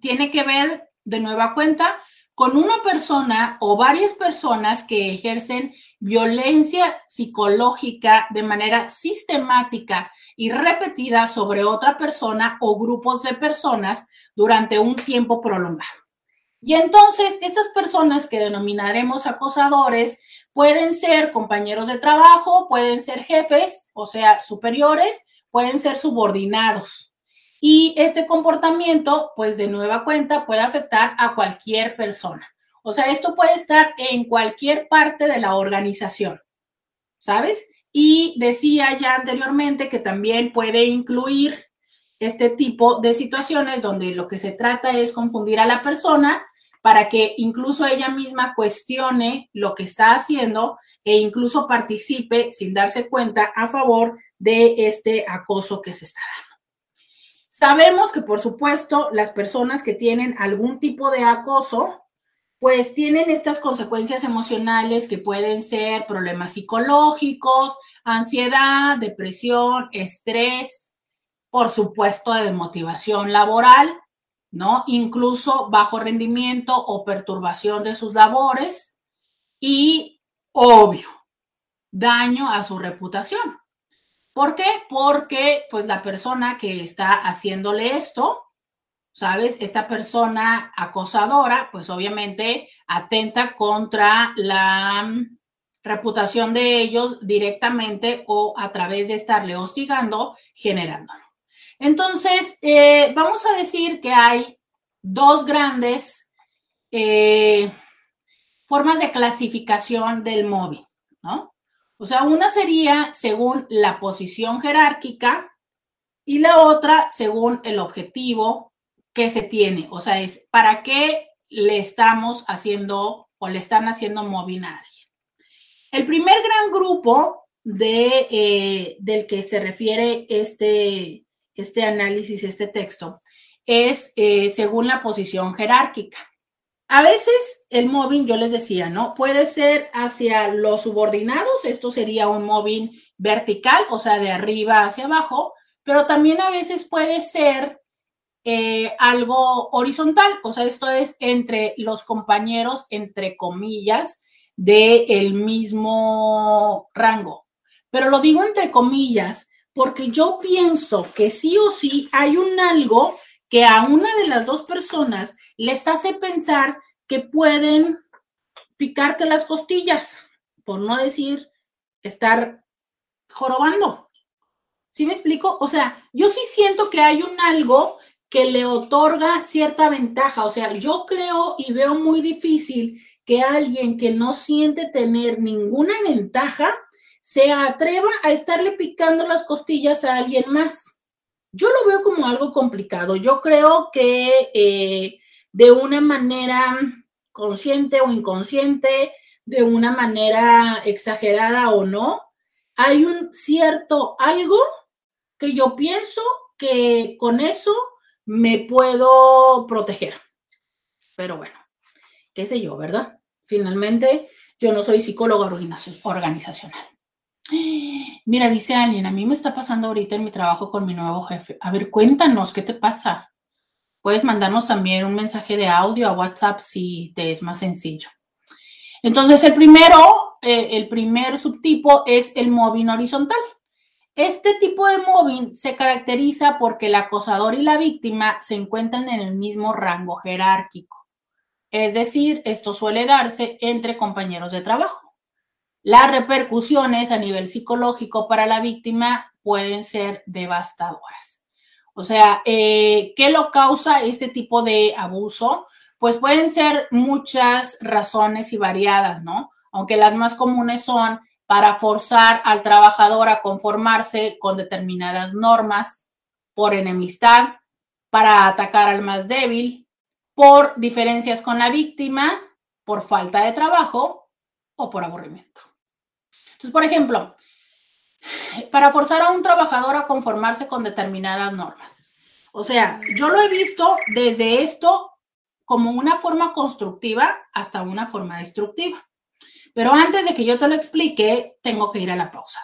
tiene que ver de nueva cuenta con una persona o varias personas que ejercen violencia psicológica de manera sistemática y repetida sobre otra persona o grupos de personas durante un tiempo prolongado. Y entonces estas personas que denominaremos acosadores pueden ser compañeros de trabajo, pueden ser jefes, o sea, superiores, pueden ser subordinados. Y este comportamiento, pues de nueva cuenta, puede afectar a cualquier persona. O sea, esto puede estar en cualquier parte de la organización, ¿sabes? Y decía ya anteriormente que también puede incluir este tipo de situaciones donde lo que se trata es confundir a la persona para que incluso ella misma cuestione lo que está haciendo e incluso participe sin darse cuenta a favor de este acoso que se está dando. Sabemos que, por supuesto, las personas que tienen algún tipo de acoso, pues tienen estas consecuencias emocionales que pueden ser problemas psicológicos, ansiedad, depresión, estrés, por supuesto, de motivación laboral, ¿no? Incluso bajo rendimiento o perturbación de sus labores y obvio, daño a su reputación. ¿Por qué? Porque pues la persona que está haciéndole esto, ¿sabes? Esta persona acosadora, pues obviamente atenta contra la mm, reputación de ellos directamente o a través de estarle hostigando, generándolo. Entonces, eh, vamos a decir que hay dos grandes eh, formas de clasificación del móvil, ¿no? O sea, una sería según la posición jerárquica y la otra según el objetivo que se tiene. O sea, es para qué le estamos haciendo o le están haciendo móvil a alguien. El primer gran grupo de, eh, del que se refiere este, este análisis, este texto, es eh, según la posición jerárquica. A veces el móvil, yo les decía, ¿no? Puede ser hacia los subordinados, esto sería un móvil vertical, o sea, de arriba hacia abajo, pero también a veces puede ser eh, algo horizontal, o sea, esto es entre los compañeros, entre comillas, del mismo rango. Pero lo digo entre comillas porque yo pienso que sí o sí hay un algo que a una de las dos personas les hace pensar que pueden picarte las costillas, por no decir estar jorobando. ¿Sí me explico? O sea, yo sí siento que hay un algo que le otorga cierta ventaja. O sea, yo creo y veo muy difícil que alguien que no siente tener ninguna ventaja se atreva a estarle picando las costillas a alguien más. Yo lo veo como algo complicado. Yo creo que eh, de una manera consciente o inconsciente, de una manera exagerada o no, hay un cierto algo que yo pienso que con eso me puedo proteger. Pero bueno, qué sé yo, ¿verdad? Finalmente, yo no soy psicóloga organizacional. Mira, dice alguien, a mí me está pasando ahorita en mi trabajo con mi nuevo jefe. A ver, cuéntanos, ¿qué te pasa? Puedes mandarnos también un mensaje de audio a WhatsApp si te es más sencillo. Entonces, el primero, eh, el primer subtipo es el móvil horizontal. Este tipo de móvil se caracteriza porque el acosador y la víctima se encuentran en el mismo rango jerárquico. Es decir, esto suele darse entre compañeros de trabajo. Las repercusiones a nivel psicológico para la víctima pueden ser devastadoras. O sea, eh, ¿qué lo causa este tipo de abuso? Pues pueden ser muchas razones y variadas, ¿no? Aunque las más comunes son para forzar al trabajador a conformarse con determinadas normas, por enemistad, para atacar al más débil, por diferencias con la víctima, por falta de trabajo o por aburrimiento. Entonces, por ejemplo, para forzar a un trabajador a conformarse con determinadas normas. O sea, yo lo he visto desde esto como una forma constructiva hasta una forma destructiva. Pero antes de que yo te lo explique, tengo que ir a la pausa.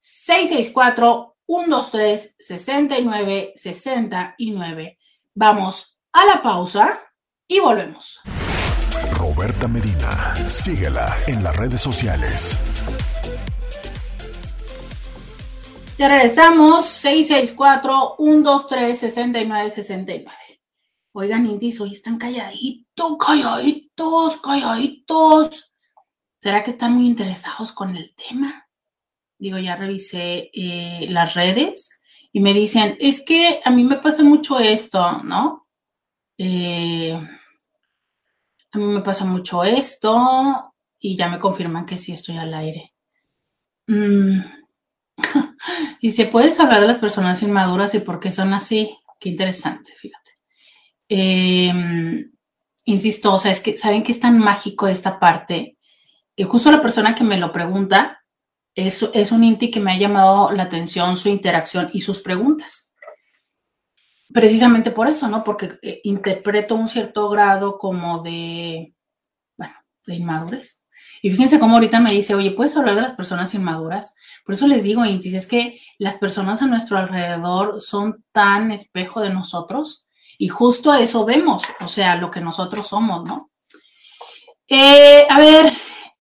664-123-69-69. Vamos a la pausa y volvemos. Roberta Medina, síguela en las redes sociales. Ya regresamos, 664-123-6969. Oigan, indies, hoy están calladitos, calladitos, calladitos. ¿Será que están muy interesados con el tema? Digo, ya revisé eh, las redes y me dicen, es que a mí me pasa mucho esto, ¿no? Eh, a mí me pasa mucho esto y ya me confirman que sí estoy al aire. Mm. Y se puedes hablar de las personas inmaduras y por qué son así. Qué interesante, fíjate. Em, insisto, o sea, es que saben que es tan mágico esta parte. Y justo la persona que me lo pregunta es, es un Inti que me ha llamado la atención su interacción y sus preguntas. Precisamente por eso, ¿no? Porque eh, interpreto un cierto grado como de, bueno, de inmadurez. Y fíjense cómo ahorita me dice, oye, ¿puedes hablar de las personas inmaduras? Por eso les digo, Intis, es que las personas a nuestro alrededor son tan espejo de nosotros y justo eso vemos, o sea, lo que nosotros somos, ¿no? Eh, a ver,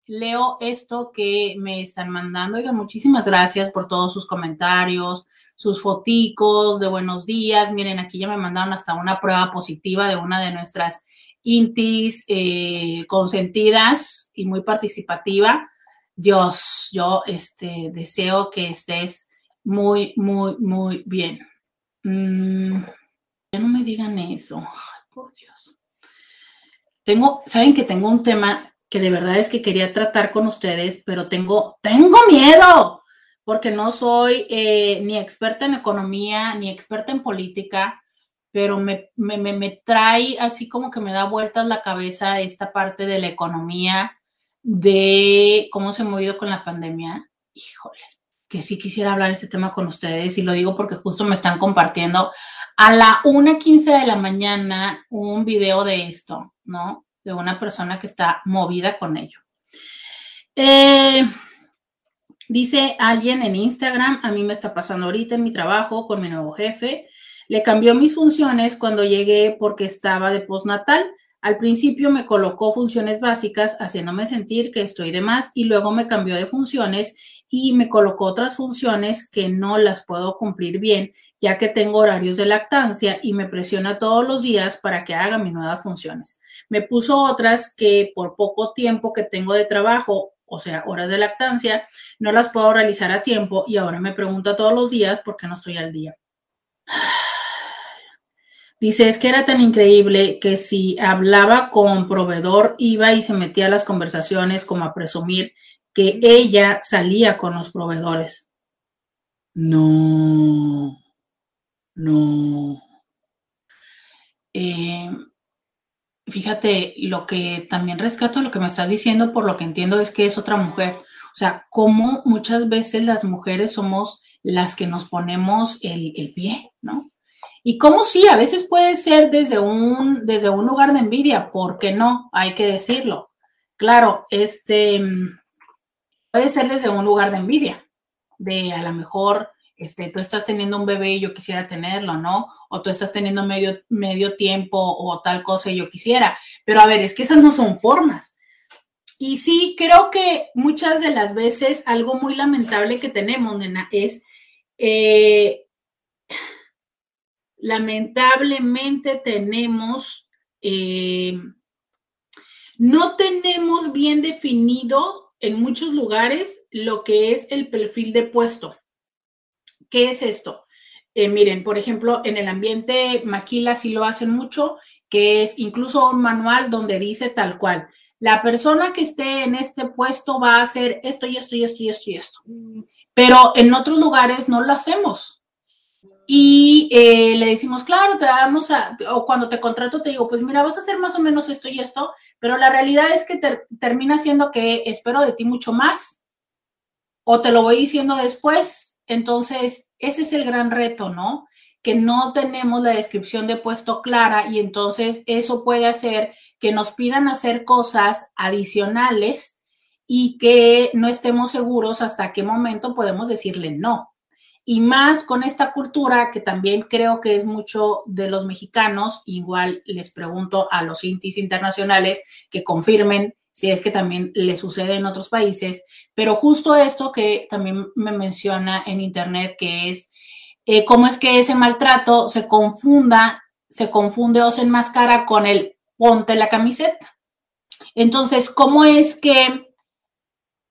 leo esto que me están mandando. Oigan, muchísimas gracias por todos sus comentarios, sus foticos de buenos días. Miren, aquí ya me mandaron hasta una prueba positiva de una de nuestras intis eh, consentidas y muy participativa. Dios, yo este, deseo que estés muy, muy, muy bien. Mm, ya no me digan eso. por Dios. Tengo, saben que tengo un tema que de verdad es que quería tratar con ustedes, pero tengo, tengo miedo, porque no soy eh, ni experta en economía, ni experta en política, pero me, me, me, trae así como que me da vueltas la cabeza esta parte de la economía, de cómo se ha movido con la pandemia. Híjole, que sí quisiera hablar ese tema con ustedes y lo digo porque justo me están compartiendo a la 1.15 de la mañana un video de esto, ¿no? De una persona que está movida con ello. Eh, dice alguien en Instagram, a mí me está pasando ahorita en mi trabajo con mi nuevo jefe. Le cambió mis funciones cuando llegué porque estaba de postnatal. Al principio me colocó funciones básicas haciéndome sentir que estoy de más y luego me cambió de funciones y me colocó otras funciones que no las puedo cumplir bien, ya que tengo horarios de lactancia y me presiona todos los días para que haga mis nuevas funciones. Me puso otras que por poco tiempo que tengo de trabajo, o sea, horas de lactancia, no las puedo realizar a tiempo y ahora me pregunta todos los días por qué no estoy al día. Dice, es que era tan increíble que si hablaba con proveedor, iba y se metía a las conversaciones como a presumir que ella salía con los proveedores. No, no. Eh, fíjate, lo que también rescato, lo que me estás diciendo, por lo que entiendo, es que es otra mujer. O sea, cómo muchas veces las mujeres somos las que nos ponemos el, el pie, ¿no? Y cómo sí, a veces puede ser desde un, desde un lugar de envidia, ¿por qué no? Hay que decirlo. Claro, este, puede ser desde un lugar de envidia, de a lo mejor este, tú estás teniendo un bebé y yo quisiera tenerlo, ¿no? O tú estás teniendo medio, medio tiempo o tal cosa y yo quisiera. Pero a ver, es que esas no son formas. Y sí, creo que muchas de las veces algo muy lamentable que tenemos, nena, es eh, lamentablemente tenemos, eh, no tenemos bien definido en muchos lugares lo que es el perfil de puesto. ¿Qué es esto? Eh, miren, por ejemplo, en el ambiente maquila sí lo hacen mucho, que es incluso un manual donde dice tal cual, la persona que esté en este puesto va a hacer esto y esto y esto y esto y esto. Pero en otros lugares no lo hacemos. Y eh, le decimos, claro, te damos a, o cuando te contrato te digo, pues mira, vas a hacer más o menos esto y esto, pero la realidad es que termina siendo que espero de ti mucho más o te lo voy diciendo después. Entonces, ese es el gran reto, ¿no? Que no tenemos la descripción de puesto clara y entonces eso puede hacer que nos pidan hacer cosas adicionales y que no estemos seguros hasta qué momento podemos decirle no y más con esta cultura que también creo que es mucho de los mexicanos, igual les pregunto a los intis internacionales que confirmen si es que también le sucede en otros países, pero justo esto que también me menciona en internet, que es eh, cómo es que ese maltrato se confunda, se confunde o se enmascara con el ponte la camiseta. Entonces, ¿cómo es que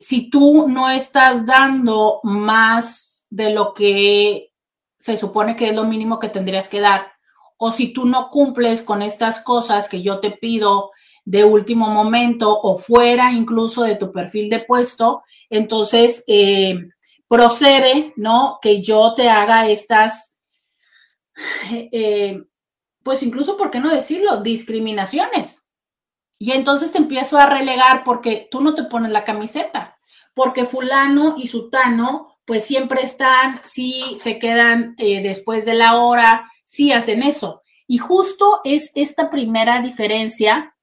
si tú no estás dando más de lo que se supone que es lo mínimo que tendrías que dar. O si tú no cumples con estas cosas que yo te pido de último momento o fuera incluso de tu perfil de puesto, entonces eh, procede, ¿no? Que yo te haga estas, eh, pues incluso, ¿por qué no decirlo? Discriminaciones. Y entonces te empiezo a relegar porque tú no te pones la camiseta, porque fulano y sutano pues siempre están, sí se quedan eh, después de la hora, sí hacen eso. Y justo es esta primera diferencia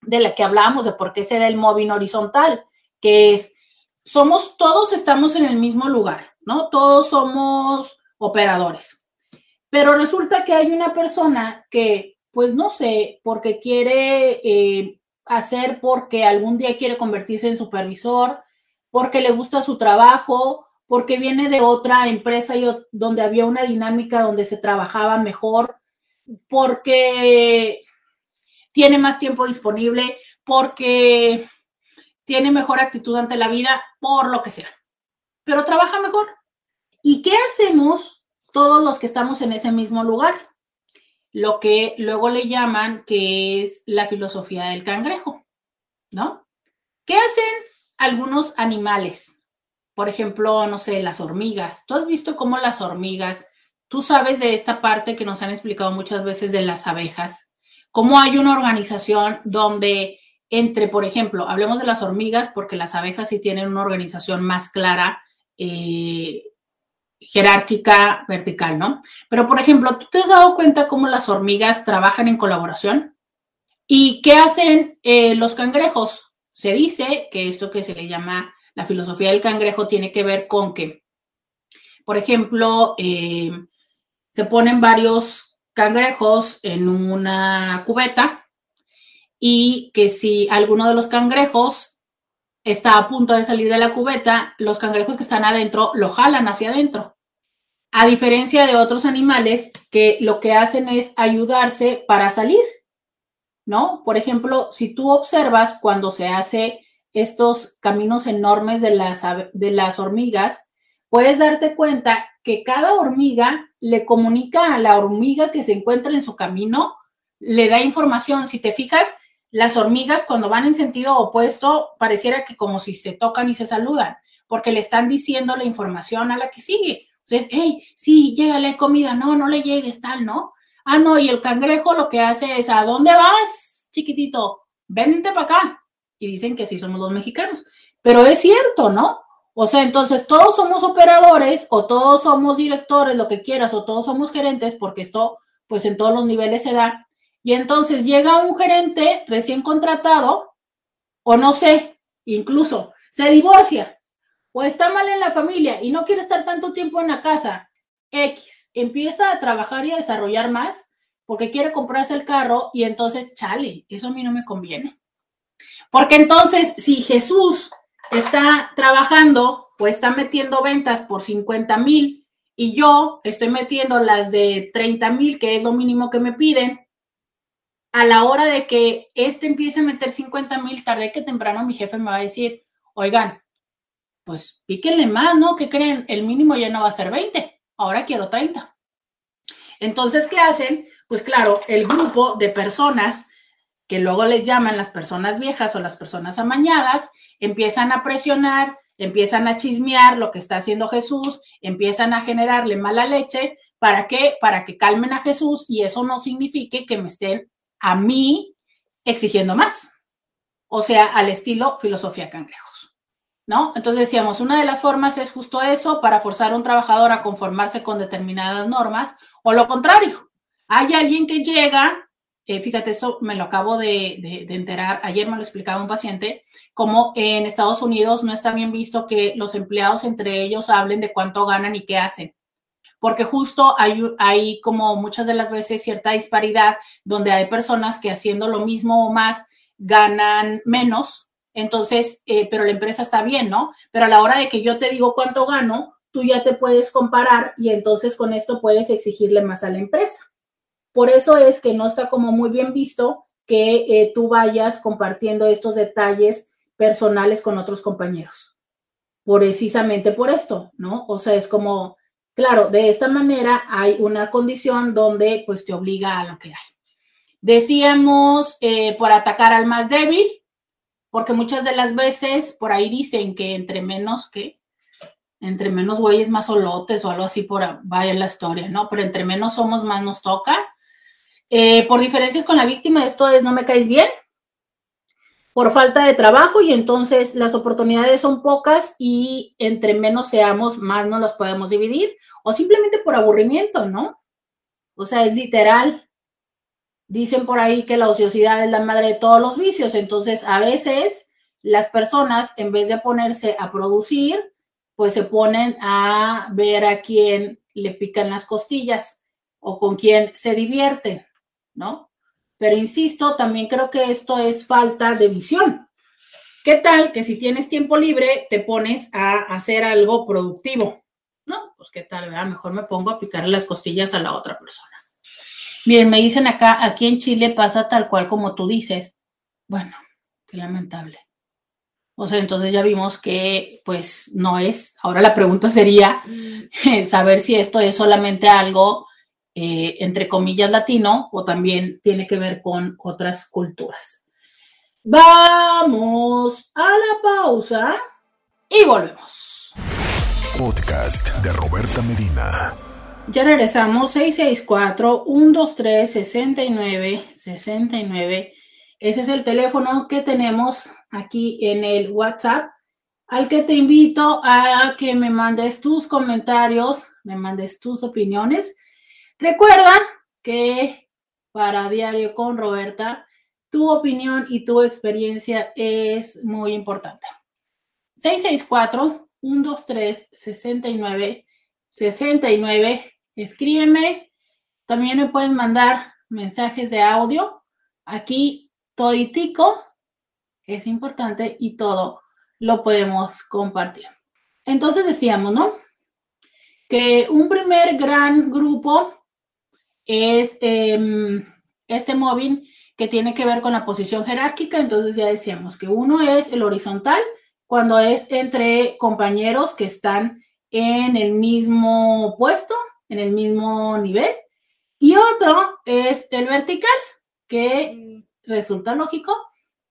de la que hablábamos de por qué se da el móvil horizontal, que es, somos, todos estamos en el mismo lugar, ¿no? Todos somos operadores. Pero resulta que hay una persona que, pues no sé, porque quiere eh, hacer porque algún día quiere convertirse en supervisor, porque le gusta su trabajo, porque viene de otra empresa y donde había una dinámica donde se trabajaba mejor, porque tiene más tiempo disponible, porque tiene mejor actitud ante la vida, por lo que sea. Pero trabaja mejor. ¿Y qué hacemos todos los que estamos en ese mismo lugar? Lo que luego le llaman que es la filosofía del cangrejo, ¿no? ¿Qué hacen algunos animales? Por ejemplo, no sé, las hormigas. ¿Tú has visto cómo las hormigas, tú sabes de esta parte que nos han explicado muchas veces de las abejas, cómo hay una organización donde entre, por ejemplo, hablemos de las hormigas porque las abejas sí tienen una organización más clara, eh, jerárquica, vertical, ¿no? Pero, por ejemplo, ¿tú te has dado cuenta cómo las hormigas trabajan en colaboración? ¿Y qué hacen eh, los cangrejos? Se dice que esto que se le llama la filosofía del cangrejo tiene que ver con que, por ejemplo, eh, se ponen varios cangrejos en una cubeta y que si alguno de los cangrejos está a punto de salir de la cubeta, los cangrejos que están adentro lo jalan hacia adentro. A diferencia de otros animales que lo que hacen es ayudarse para salir, ¿no? Por ejemplo, si tú observas cuando se hace estos caminos enormes de las, de las hormigas, puedes darte cuenta que cada hormiga le comunica a la hormiga que se encuentra en su camino, le da información. Si te fijas, las hormigas cuando van en sentido opuesto pareciera que como si se tocan y se saludan, porque le están diciendo la información a la que sigue. Entonces, hey, sí, llégale comida, no, no le llegues, tal, ¿no? Ah, no, y el cangrejo lo que hace es, ¿a dónde vas, chiquitito? Vente para acá. Y dicen que sí somos los mexicanos. Pero es cierto, ¿no? O sea, entonces todos somos operadores o todos somos directores, lo que quieras, o todos somos gerentes, porque esto, pues en todos los niveles se da. Y entonces llega un gerente recién contratado, o no sé, incluso se divorcia, o está mal en la familia y no quiere estar tanto tiempo en la casa. X empieza a trabajar y a desarrollar más porque quiere comprarse el carro y entonces, chale, eso a mí no me conviene. Porque entonces, si Jesús está trabajando o está metiendo ventas por 50 mil y yo estoy metiendo las de 30 mil, que es lo mínimo que me piden, a la hora de que este empiece a meter 50 mil, tarde que temprano mi jefe me va a decir, oigan, pues píquenle más, ¿no? ¿Qué creen? El mínimo ya no va a ser 20, ahora quiero 30. Entonces, ¿qué hacen? Pues claro, el grupo de personas que luego les llaman las personas viejas o las personas amañadas, empiezan a presionar, empiezan a chismear lo que está haciendo Jesús, empiezan a generarle mala leche. ¿Para qué? Para que calmen a Jesús y eso no signifique que me estén a mí exigiendo más. O sea, al estilo filosofía cangrejos. ¿No? Entonces decíamos, una de las formas es justo eso, para forzar a un trabajador a conformarse con determinadas normas, o lo contrario, hay alguien que llega, eh, fíjate, eso me lo acabo de, de, enterar, ayer me lo explicaba un paciente, como en Estados Unidos no está bien visto que los empleados entre ellos hablen de cuánto ganan y qué hacen porque justo hay, hay como muchas de las veces cierta disparidad donde hay personas que haciendo lo mismo o más ganan menos, entonces, eh, pero la empresa está bien, ¿no? Pero a la hora de que yo te digo cuánto gano, tú ya te puedes comparar y entonces con esto puedes exigirle más a la empresa. Por eso es que no está como muy bien visto que eh, tú vayas compartiendo estos detalles personales con otros compañeros. Precisamente por esto, ¿no? O sea, es como, Claro, de esta manera hay una condición donde pues te obliga a lo que hay. Decíamos eh, por atacar al más débil, porque muchas de las veces por ahí dicen que entre menos que, entre menos güeyes más solotes o algo así por vaya la historia, ¿no? Pero entre menos somos más nos toca. Eh, por diferencias con la víctima, esto es no me caes bien, por falta de trabajo y entonces las oportunidades son pocas y entre menos seamos, más nos las podemos dividir o simplemente por aburrimiento, ¿no? O sea, es literal. Dicen por ahí que la ociosidad es la madre de todos los vicios, entonces a veces las personas en vez de ponerse a producir, pues se ponen a ver a quién le pican las costillas o con quién se divierten, ¿no? Pero insisto, también creo que esto es falta de visión. ¿Qué tal que si tienes tiempo libre te pones a hacer algo productivo? No, pues qué tal, ¿verdad? Mejor me pongo a picarle las costillas a la otra persona. Miren, me dicen acá, aquí en Chile pasa tal cual como tú dices. Bueno, qué lamentable. O sea, entonces ya vimos que pues no es. Ahora la pregunta sería mm. saber si esto es solamente algo, eh, entre comillas, latino o también tiene que ver con otras culturas. Vamos a la pausa y volvemos. Podcast de Roberta Medina. Ya regresamos, 664-123-69-69. Ese es el teléfono que tenemos aquí en el WhatsApp, al que te invito a que me mandes tus comentarios, me mandes tus opiniones. Recuerda que para Diario con Roberta, tu opinión y tu experiencia es muy importante. 664-123-69. 69. Escríbeme. También me pueden mandar mensajes de audio. Aquí toitico es importante y todo lo podemos compartir. Entonces decíamos, ¿no? Que un primer gran grupo es em, este móvil que tiene que ver con la posición jerárquica. Entonces ya decíamos que uno es el horizontal, cuando es entre compañeros que están en el mismo puesto, en el mismo nivel. Y otro es el vertical, que resulta lógico,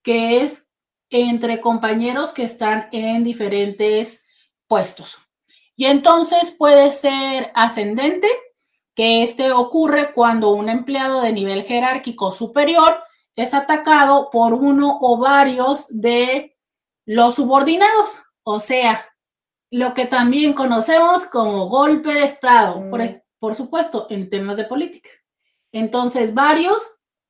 que es entre compañeros que están en diferentes puestos. Y entonces puede ser ascendente, que este ocurre cuando un empleado de nivel jerárquico superior es atacado por uno o varios de los subordinados, o sea, lo que también conocemos como golpe de Estado, por, mm. por supuesto, en temas de política. Entonces, varios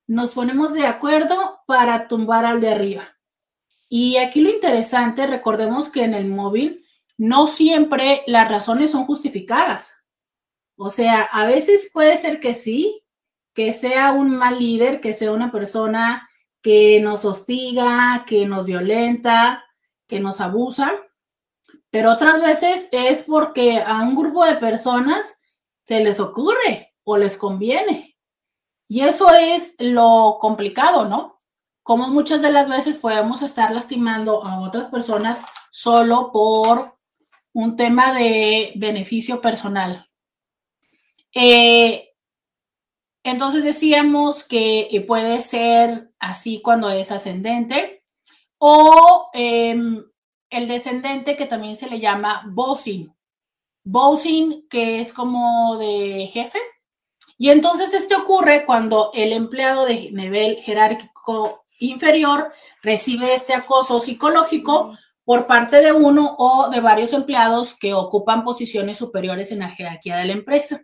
nos ponemos de acuerdo para tumbar al de arriba. Y aquí lo interesante, recordemos que en el móvil no siempre las razones son justificadas. O sea, a veces puede ser que sí, que sea un mal líder, que sea una persona que nos hostiga, que nos violenta, que nos abusa, pero otras veces es porque a un grupo de personas se les ocurre o les conviene. Y eso es lo complicado, ¿no? como muchas de las veces podemos estar lastimando a otras personas solo por un tema de beneficio personal. Eh, entonces decíamos que eh, puede ser así cuando es ascendente o em, el descendente que también se le llama bossing. Bossing que es como de jefe. Y entonces este ocurre cuando el empleado de nivel jerárquico inferior recibe este acoso psicológico por parte de uno o de varios empleados que ocupan posiciones superiores en la jerarquía de la empresa.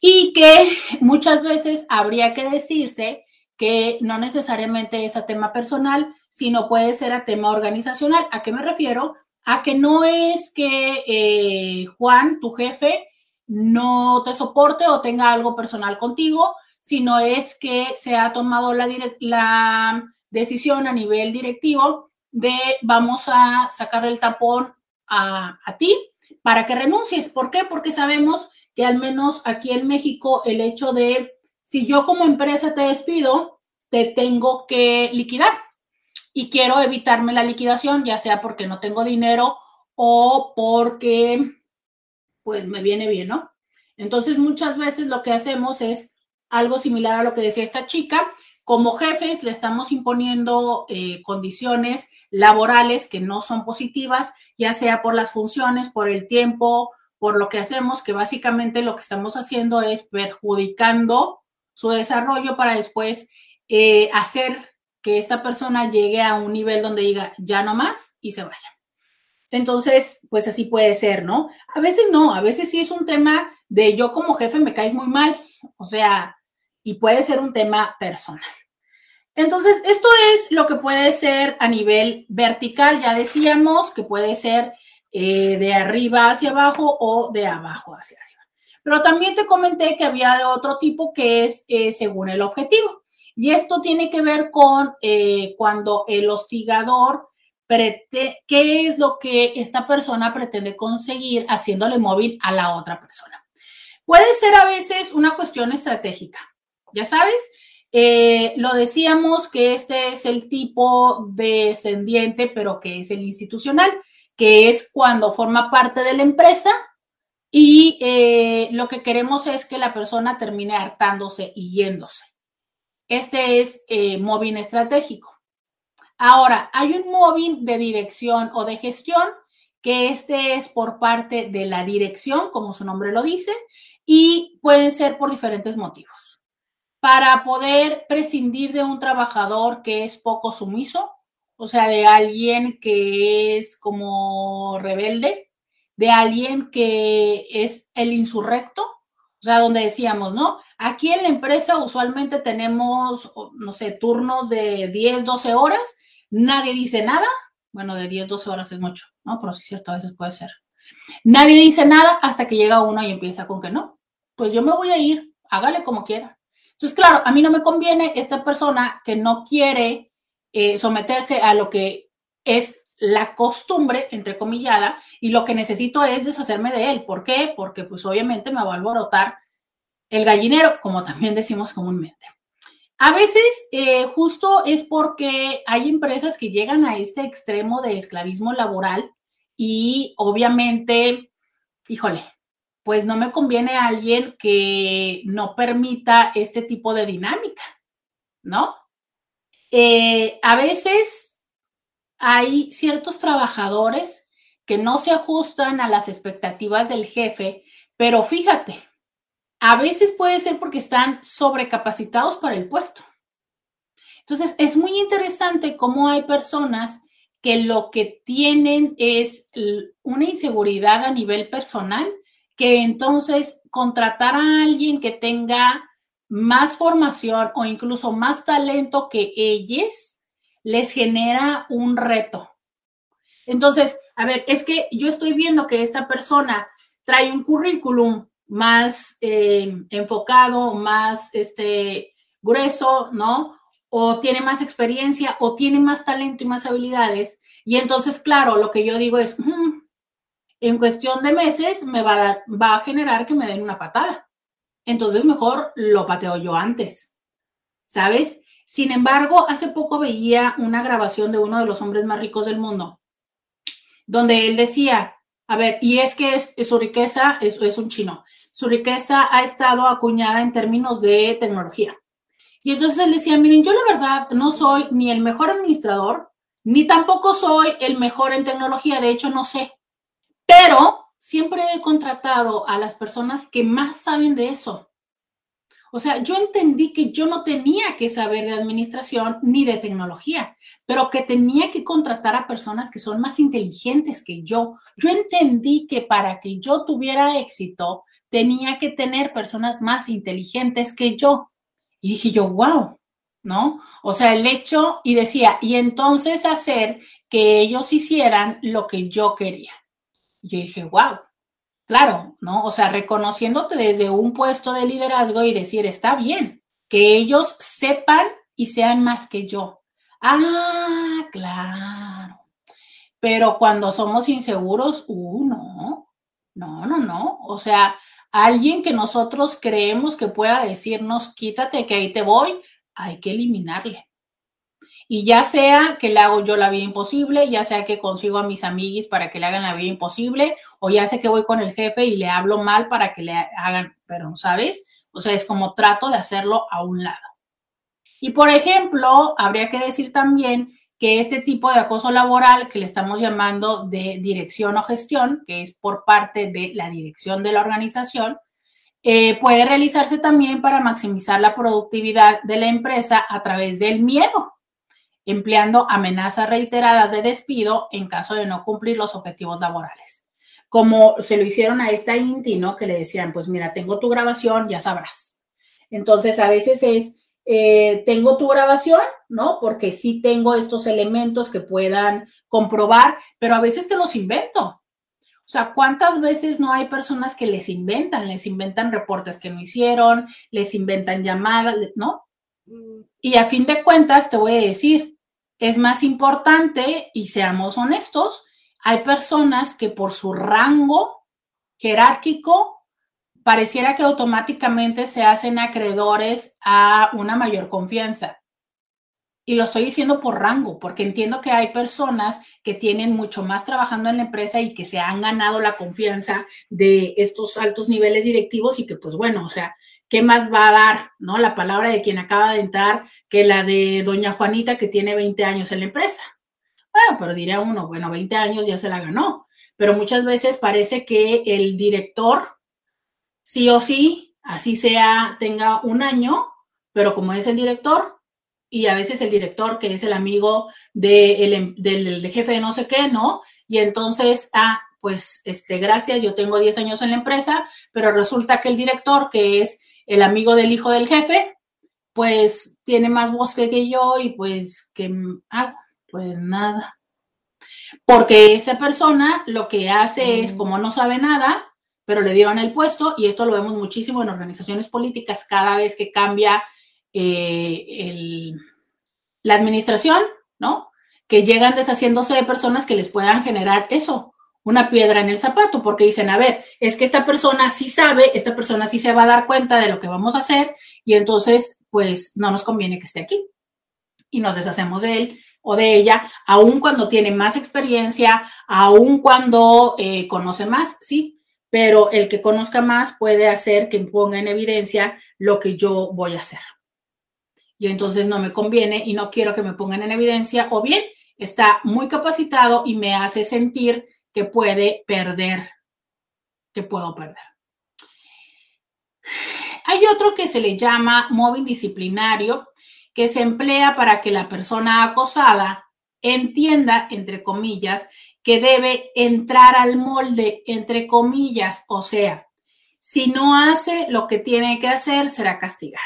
Y que muchas veces habría que decirse que no necesariamente es a tema personal, sino puede ser a tema organizacional. ¿A qué me refiero? A que no es que eh, Juan, tu jefe, no te soporte o tenga algo personal contigo, sino es que se ha tomado la, la decisión a nivel directivo de vamos a sacar el tapón a, ti para que renuncies. ¿Por qué? Porque sabemos que al menos aquí en México el hecho de si yo como empresa te despido, te tengo que liquidar y quiero evitarme la liquidación, ya sea porque no tengo dinero o porque pues me viene bien, ¿no? Entonces muchas veces lo que hacemos es algo similar a lo que decía esta chica, como jefes le estamos imponiendo eh, condiciones laborales que no son positivas, ya sea por las funciones, por el tiempo, por lo que hacemos, que básicamente lo que estamos haciendo es perjudicando su desarrollo para después eh, hacer que esta persona llegue a un nivel donde diga ya no más y se vaya. Entonces, pues así puede ser, ¿no? A veces no, a veces sí es un tema de yo como jefe me caes muy mal, o sea, y puede ser un tema personal. Entonces, esto es lo que puede ser a nivel vertical. Ya decíamos que puede ser eh, de arriba hacia abajo o de abajo hacia arriba. Pero también te comenté que había de otro tipo que es eh, según el objetivo. Y esto tiene que ver con eh, cuando el hostigador, ¿qué es lo que esta persona pretende conseguir haciéndole móvil a la otra persona? Puede ser a veces una cuestión estratégica, ya sabes, lo decíamos que este es el tipo descendiente, pero que es el institucional, que es cuando forma parte de la empresa y eh, lo que queremos es que la persona termine hartándose y yéndose. Este es eh, móvil estratégico. Ahora, hay un móvil de dirección o de gestión, que este es por parte de la dirección, como su nombre lo dice, y pueden ser por diferentes motivos. Para poder prescindir de un trabajador que es poco sumiso, o sea, de alguien que es como rebelde, de alguien que es el insurrecto, o sea, donde decíamos, ¿no? Aquí en la empresa usualmente tenemos, no sé, turnos de 10, 12 horas, nadie dice nada. Bueno, de 10, 12 horas es mucho, ¿no? Pero sí cierto, a veces puede ser. Nadie dice nada hasta que llega uno y empieza con que no. Pues yo me voy a ir, hágale como quiera. Entonces, claro, a mí no me conviene esta persona que no quiere eh, someterse a lo que es la costumbre, entre comillada, y lo que necesito es deshacerme de él. ¿Por qué? Porque pues obviamente me va a alborotar el gallinero, como también decimos comúnmente. A veces eh, justo es porque hay empresas que llegan a este extremo de esclavismo laboral y obviamente, híjole, pues no me conviene a alguien que no permita este tipo de dinámica, ¿no? Eh, a veces hay ciertos trabajadores que no se ajustan a las expectativas del jefe, pero fíjate, a veces puede ser porque están sobrecapacitados para el puesto. Entonces, es muy interesante cómo hay personas que lo que tienen es una inseguridad a nivel personal, que entonces contratar a alguien que tenga más formación o incluso más talento que ellos les genera un reto. Entonces, a ver, es que yo estoy viendo que esta persona trae un currículum más eh, enfocado, más este, grueso, ¿no? O tiene más experiencia, o tiene más talento y más habilidades. Y entonces, claro, lo que yo digo es, en cuestión de meses me va a, dar, va a generar que me den una patada. Entonces, mejor lo pateo yo antes, ¿sabes? Sin embargo, hace poco veía una grabación de uno de los hombres más ricos del mundo, donde él decía, a ver, y es que es, su riqueza es, es un chino su riqueza ha estado acuñada en términos de tecnología. Y entonces él decía, miren, yo la verdad no soy ni el mejor administrador, ni tampoco soy el mejor en tecnología, de hecho no sé, pero siempre he contratado a las personas que más saben de eso. O sea, yo entendí que yo no tenía que saber de administración ni de tecnología, pero que tenía que contratar a personas que son más inteligentes que yo. Yo entendí que para que yo tuviera éxito, tenía que tener personas más inteligentes que yo. Y dije yo, wow, ¿no? O sea, el hecho, y decía, y entonces hacer que ellos hicieran lo que yo quería. Yo dije, wow, claro, ¿no? O sea, reconociéndote desde un puesto de liderazgo y decir, está bien, que ellos sepan y sean más que yo. Ah, claro. Pero cuando somos inseguros, uh, no, no, no, no. O sea, alguien que nosotros creemos que pueda decirnos, quítate que ahí te voy, hay que eliminarle. Y ya sea que le hago yo la vida imposible, ya sea que consigo a mis amiguis para que le hagan la vida imposible, o ya sé que voy con el jefe y le hablo mal para que le hagan, pero ¿sabes? O sea, es como trato de hacerlo a un lado. Y por ejemplo, habría que decir también que este tipo de acoso laboral que le estamos llamando de dirección o gestión, que es por parte de la dirección de la organización, eh, puede realizarse también para maximizar la productividad de la empresa a través del miedo, empleando amenazas reiteradas de despido en caso de no cumplir los objetivos laborales. Como se lo hicieron a esta Inti, ¿no? Que le decían, pues mira, tengo tu grabación, ya sabrás. Entonces, a veces es eh, tengo tu grabación, ¿no? Porque sí tengo estos elementos que puedan comprobar, pero a veces te los invento. O sea, ¿cuántas veces no hay personas que les inventan? Les inventan reportes que no hicieron, les inventan llamadas, ¿no? Y a fin de cuentas, te voy a decir, es más importante, y seamos honestos, hay personas que por su rango jerárquico pareciera que automáticamente se hacen acreedores a una mayor confianza. Y lo estoy diciendo por rango, porque entiendo que hay personas que tienen mucho más trabajando en la empresa y que se han ganado la confianza de estos altos niveles directivos y que pues bueno, o sea, ¿qué más va a dar, no? La palabra de quien acaba de entrar que la de doña Juanita que tiene 20 años en la empresa. Bueno, pero diría uno, bueno, 20 años ya se la ganó, pero muchas veces parece que el director, sí o sí, así sea, tenga un año, pero como es el director, y a veces el director, que es el amigo em, del, jefe de no sé qué, ¿no? Y entonces, ah, pues, este, gracias, yo tengo 10 años en la empresa, pero resulta que el director, que es el amigo del hijo del jefe, pues tiene más bosque que yo y pues, que ah, Pues nada. Porque esa persona lo que hace es, mm. como no sabe nada, pero le dieron el puesto, y esto lo vemos muchísimo en organizaciones políticas cada vez que cambia eh, la administración, ¿no? Que llegan deshaciéndose de personas que les puedan generar eso, una piedra en el zapato, porque dicen, a ver, es que esta persona sí sabe, esta persona sí se va a dar cuenta de lo que vamos a hacer, y entonces, pues, no nos conviene que esté aquí. Y nos deshacemos de él o de ella, aun cuando tiene más experiencia, aun cuando eh, conoce más, sí, pero el que conozca más puede hacer que ponga en evidencia lo que yo voy a hacer y entonces no me conviene y no quiero que me pongan en evidencia, o bien está muy capacitado y me hace sentir que puede perder, que puedo perder. Hay otro que se le llama móvil disciplinario, que se emplea para que la persona acosada entienda, entre comillas, que debe entrar al molde, entre comillas, o sea, si no hace lo que tiene que hacer, será castigada.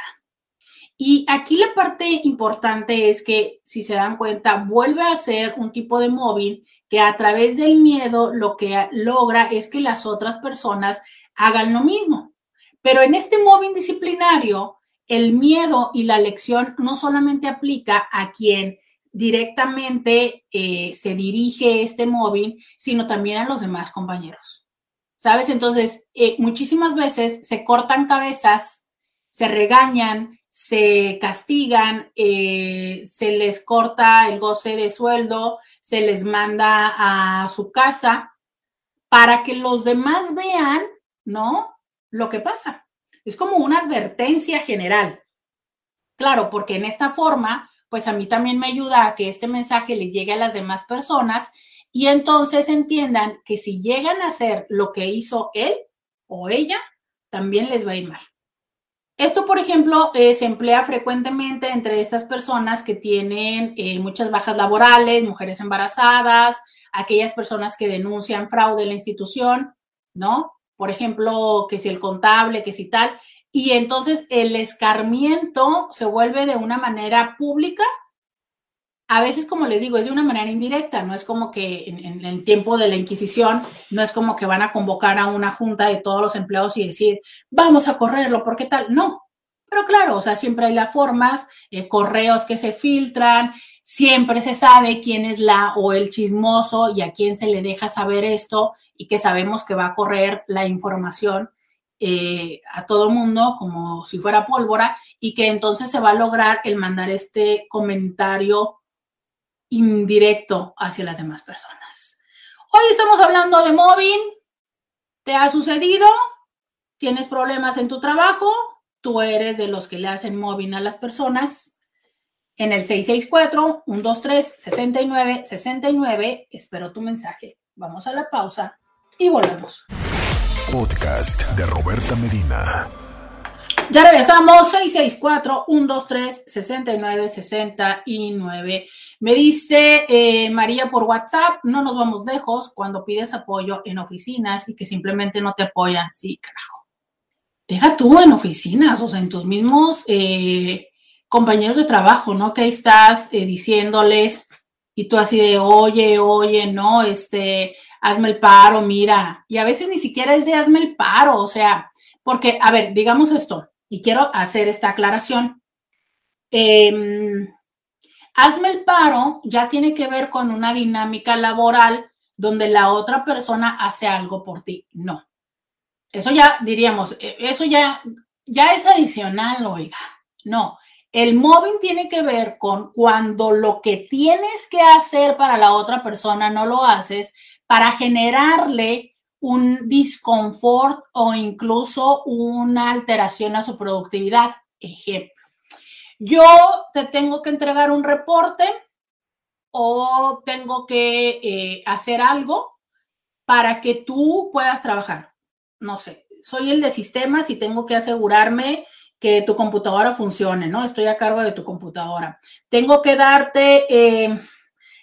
Y aquí la parte importante es que, si se dan cuenta, vuelve a ser un tipo de móvil que a través del miedo lo que logra es que las otras personas hagan lo mismo. Pero en este móvil disciplinario, el miedo y la lección no solamente aplica a quien directamente eh, se dirige este móvil, sino también a los demás compañeros. ¿Sabes? Entonces, eh, muchísimas veces se cortan cabezas, se regañan, se castigan, eh, se les corta el goce de sueldo, se les manda a su casa para que los demás vean, ¿no? Lo que pasa. Es como una advertencia general. Claro, porque en esta forma, pues a mí también me ayuda a que este mensaje le llegue a las demás personas y entonces entiendan que si llegan a hacer lo que hizo él o ella, también les va a ir mal. Esto, por ejemplo, eh, se emplea frecuentemente entre estas personas que tienen eh, muchas bajas laborales, mujeres embarazadas, aquellas personas que denuncian fraude en la institución, ¿no? Por ejemplo, que si el contable, que si tal. Y entonces el escarmiento se vuelve de una manera pública a veces, como les digo, es de una manera indirecta, no es como que en, el tiempo de la Inquisición, no es como que van a convocar a una junta de todos los empleados y decir, vamos a correrlo, ¿por qué tal? No, pero claro, o sea, siempre hay las formas, eh, correos que se filtran, siempre se sabe quién es la o el chismoso y a quién se le deja saber esto y que sabemos que va a correr la información eh, a todo mundo como si fuera pólvora y que entonces se va a lograr el mandar este comentario indirecto hacia las demás personas. Hoy estamos hablando de móvil. ¿Te ha sucedido? ¿Tienes problemas en tu trabajo? ¿Tú eres de los que le hacen móvil a las personas? En el 664-123-6969 espero tu mensaje. Vamos a la pausa y volvemos. Podcast de Roberta Medina. Ya regresamos, 664-123-6969. Me dice eh, María por WhatsApp, no nos vamos lejos cuando pides apoyo en oficinas y que simplemente no te apoyan. Sí, carajo. Deja tú en oficinas, o sea, en tus mismos eh, compañeros de trabajo, ¿no? Que ahí estás eh, diciéndoles y tú así de, oye, oye, no, este, hazme el paro, mira. Y a veces ni siquiera es de hazme el paro, o sea, porque, a ver, digamos esto, y quiero hacer esta aclaración. Em, hazme el paro ya tiene que ver con una dinámica laboral donde la otra persona hace algo por ti. No. Eso ya diríamos, e, eso ya, ya es adicional, oiga. No. El mobbing tiene que ver con cuando lo que tienes que hacer para la otra persona no lo haces para generarle un disconfort o incluso una alteración a su productividad. Ejemplo, yo te tengo que entregar un reporte o tengo que eh, hacer algo para que tú puedas trabajar. No sé, soy el de sistemas y tengo que asegurarme que tu computadora funcione, ¿no? Estoy a cargo de tu computadora. Tengo que darte eh,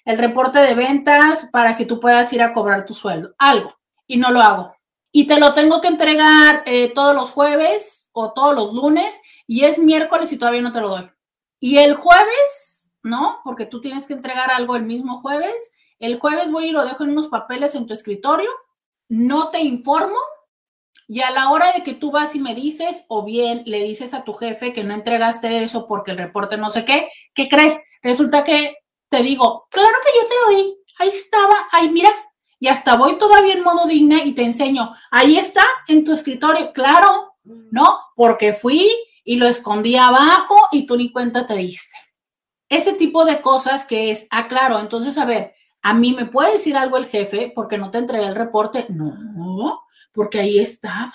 el reporte de ventas para que tú puedas ir a cobrar tu sueldo, algo, y no lo hago. Y te lo tengo que entregar eh, todos los jueves o todos los lunes y es miércoles y todavía no te lo doy. Y el jueves, ¿no? Porque tú tienes que entregar algo el mismo jueves. El jueves voy y lo dejo en unos papeles en tu escritorio, no te informo y a la hora de que tú vas y me dices, o bien le dices a tu jefe que no entregaste eso porque el reporte no sé qué, ¿qué crees? Resulta que te digo, claro que yo te lo di, ahí estaba, ahí mira, y hasta voy todavía en modo digna y te enseño, ahí está en tu escritorio, claro, ¿no? Porque fui y lo escondí abajo y tú ni cuenta te diste. Ese tipo de cosas que es, ah, claro, entonces, a ver, a mí me puede decir algo el jefe porque no te entregué el reporte. No, porque ahí estaba.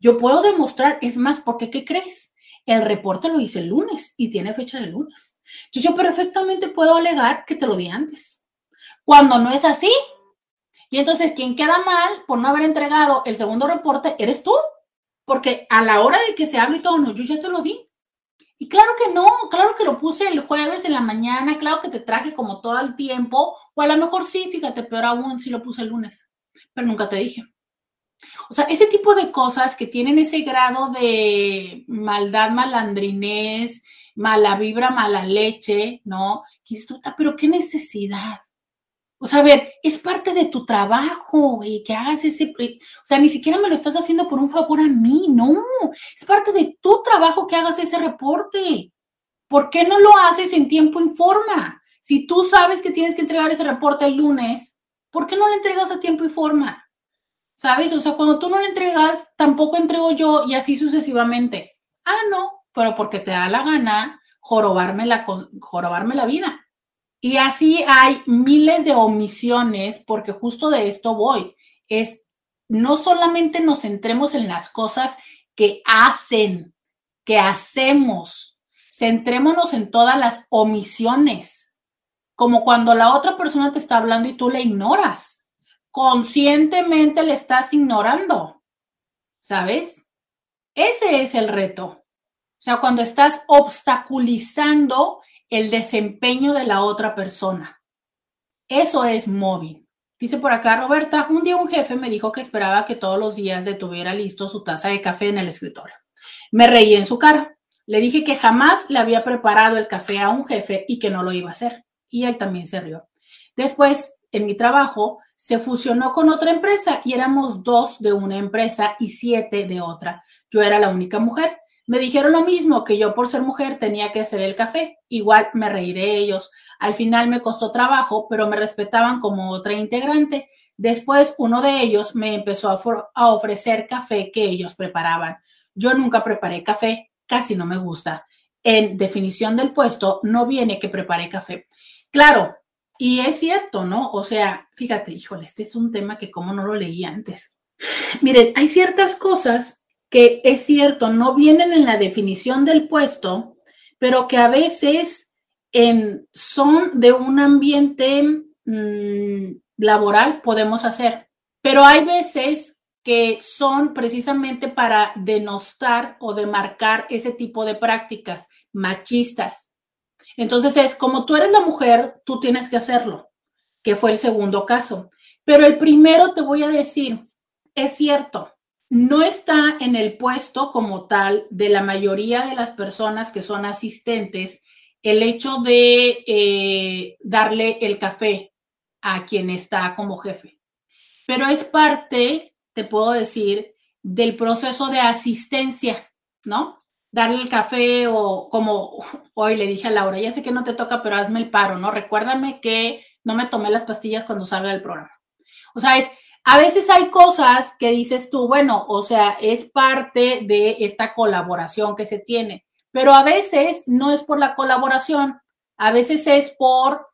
Yo puedo demostrar, es más, porque ¿qué crees? El reporte lo hice el lunes y tiene fecha de lunes. Entonces yo perfectamente puedo alegar que te lo di antes. Cuando no es así, entonces quien queda mal por no haber entregado el segundo reporte eres tú, porque a la hora de que se hable todo, no, yo ya te lo di. Y claro que no, claro que lo puse el jueves en la mañana, claro que te traje como todo el tiempo, o a lo mejor sí, fíjate, peor aún si lo puse el lunes, pero nunca te dije. O sea, ese tipo de cosas que tienen ese grado de maldad, malandrinés, mala vibra, mala leche, ¿no? Que pero qué necesidad. O sea, a ver, es parte de tu trabajo y que hagas ese, o sea, ni siquiera me lo estás haciendo por un favor a mí, no, es parte de tu trabajo que hagas ese reporte. ¿Por qué no lo haces en tiempo y forma? Si tú sabes que tienes que entregar ese reporte el lunes, ¿por qué no lo entregas a tiempo y forma? ¿Sabes? O sea, cuando tú no lo entregas, tampoco entrego yo y así sucesivamente. Ah, no, pero porque te da la gana jorobarme la, jorobarme la vida. Y así hay miles de omisiones, porque justo de esto voy. Es no solamente nos centremos en las cosas que hacen, que hacemos, centrémonos en todas las omisiones, como cuando la otra persona te está hablando y tú le ignoras conscientemente le estás ignorando. ¿Sabes? Ese es el reto. O sea, cuando estás obstaculizando el desempeño de la otra persona. Eso es móvil. Dice por acá Roberta, un día un jefe me dijo que esperaba que todos los días le tuviera listo su taza de café en el escritorio. Me reí en su cara. Le dije que jamás le había preparado el café a un jefe y que no lo iba a hacer. Y él también se rió. Después, en mi trabajo, se fusionó con otra empresa y éramos dos de una empresa y siete de otra. Yo era la única mujer. Me dijeron lo mismo, que yo por ser mujer tenía que hacer el café. Igual me reí de ellos. Al final me costó trabajo, pero me respetaban como otra integrante. Después uno de ellos me empezó a, ofrecer café que ellos preparaban. Yo nunca preparé café, casi no me gusta. En definición del puesto no viene que preparé café. Claro, y es cierto, ¿no? O sea, fíjate, híjole, este es un tema que como no lo leí antes. Miren, hay ciertas cosas que es cierto, no vienen en la definición del puesto, pero que a veces en, son de un ambiente mm, laboral podemos hacer. Pero hay veces que son precisamente para denostar o demarcar ese tipo de prácticas machistas entonces es como tú eres la mujer, tú tienes que hacerlo, que fue el segundo caso. Pero el primero te voy a decir, es cierto, no está en el puesto como tal de la mayoría de las personas que son asistentes el hecho de eh, darle el café a quien está como jefe. Pero es parte, te puedo decir, del proceso de asistencia, ¿no? darle el café o como hoy le dije a Laura, ya sé que no te toca, pero hazme el paro, ¿no? Recuérdame que no me tomé las pastillas cuando salga del programa. O sea, es, a veces hay cosas que dices tú, bueno, o sea, es parte de esta colaboración que se tiene, pero a veces no es por la colaboración, a veces es por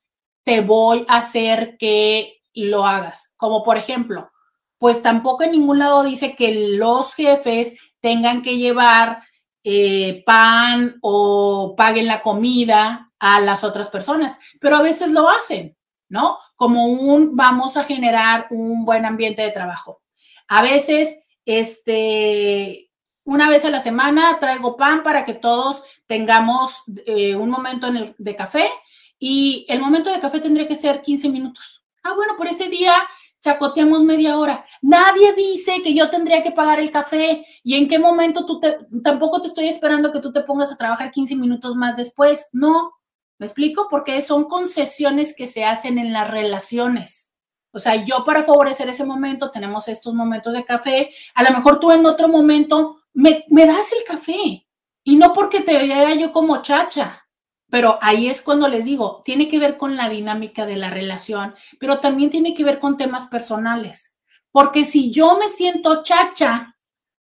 te voy a hacer que lo hagas. Como por ejemplo, pues tampoco en ningún lado dice que los jefes tengan que llevar eh, pan o paguen la comida a las otras personas, pero a veces lo hacen, ¿no? Como un vamos a generar un buen ambiente de trabajo. A veces, este, una vez a la semana traigo pan para que todos tengamos eh, un momento en el, de café y el momento de café tendría que ser 15 minutos. Ah, bueno, por ese día chacoteamos media hora. Nadie dice que yo tendría que pagar el café y en qué momento tú te, tampoco te estoy esperando que tú te pongas a trabajar 15 minutos más después. No, ¿me explico? Porque son concesiones que se hacen en las relaciones. O sea, yo para favorecer ese momento tenemos estos momentos de café. A lo mejor tú en otro momento me, me das el café y no porque te vea yo como chacha pero ahí es cuando les digo, tiene que ver con la dinámica de la relación, pero también tiene que ver con temas personales. Porque si yo me siento chacha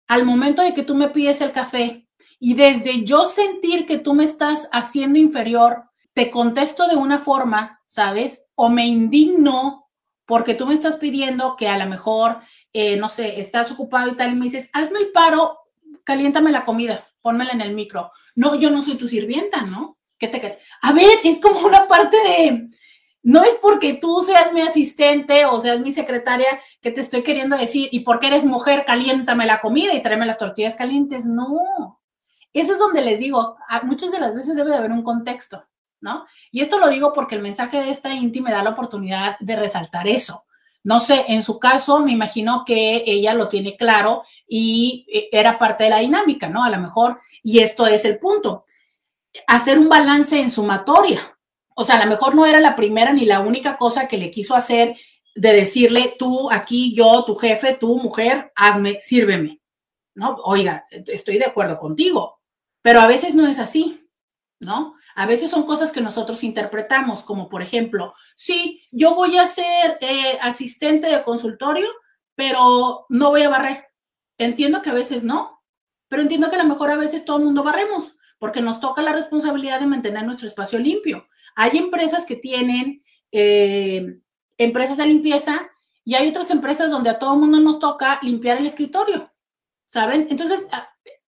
al momento de que tú me pides el café y desde yo sentir que tú me estás haciendo inferior, te contesto de una forma, ¿sabes? O me indigno porque tú me estás pidiendo que a lo mejor, eh, no sé, estás ocupado y tal, y me dices, hazme el paro, caliéntame la comida, pónmela en el micro. No, yo no soy tu sirvienta, ¿no? te A ver, es como una parte de, no es porque tú seas mi asistente o seas mi secretaria que te estoy queriendo decir, y porque eres mujer, caliéntame la comida y tráeme las tortillas calientes. No. Eso es donde les digo, muchas de las veces debe de haber un contexto, ¿no? Y esto lo digo porque el mensaje de esta Inti me da la oportunidad de resaltar eso. No sé, en su caso me imagino que ella lo tiene claro y eh, era parte de la dinámica, ¿no? A lo mejor, y esto es el punto hacer un balance en sumatoria. O sea, a lo mejor no era la primera ni la única cosa que le quiso hacer de decirle tú aquí, yo, tu jefe, tu mujer, hazme, sírveme. ¿No? Oiga, estoy de acuerdo contigo, pero a veces no es así, ¿no? A veces son cosas que nosotros interpretamos, como por ejemplo, sí, yo voy a ser eh, asistente de consultorio, pero no voy a barrer. Entiendo que a veces no, pero entiendo que a lo mejor a veces todo el mundo barremos porque nos toca la responsabilidad de mantener nuestro espacio limpio. Hay empresas que tienen eh, empresas de limpieza y hay otras empresas donde a todo el mundo nos toca limpiar el escritorio, ¿saben? Entonces,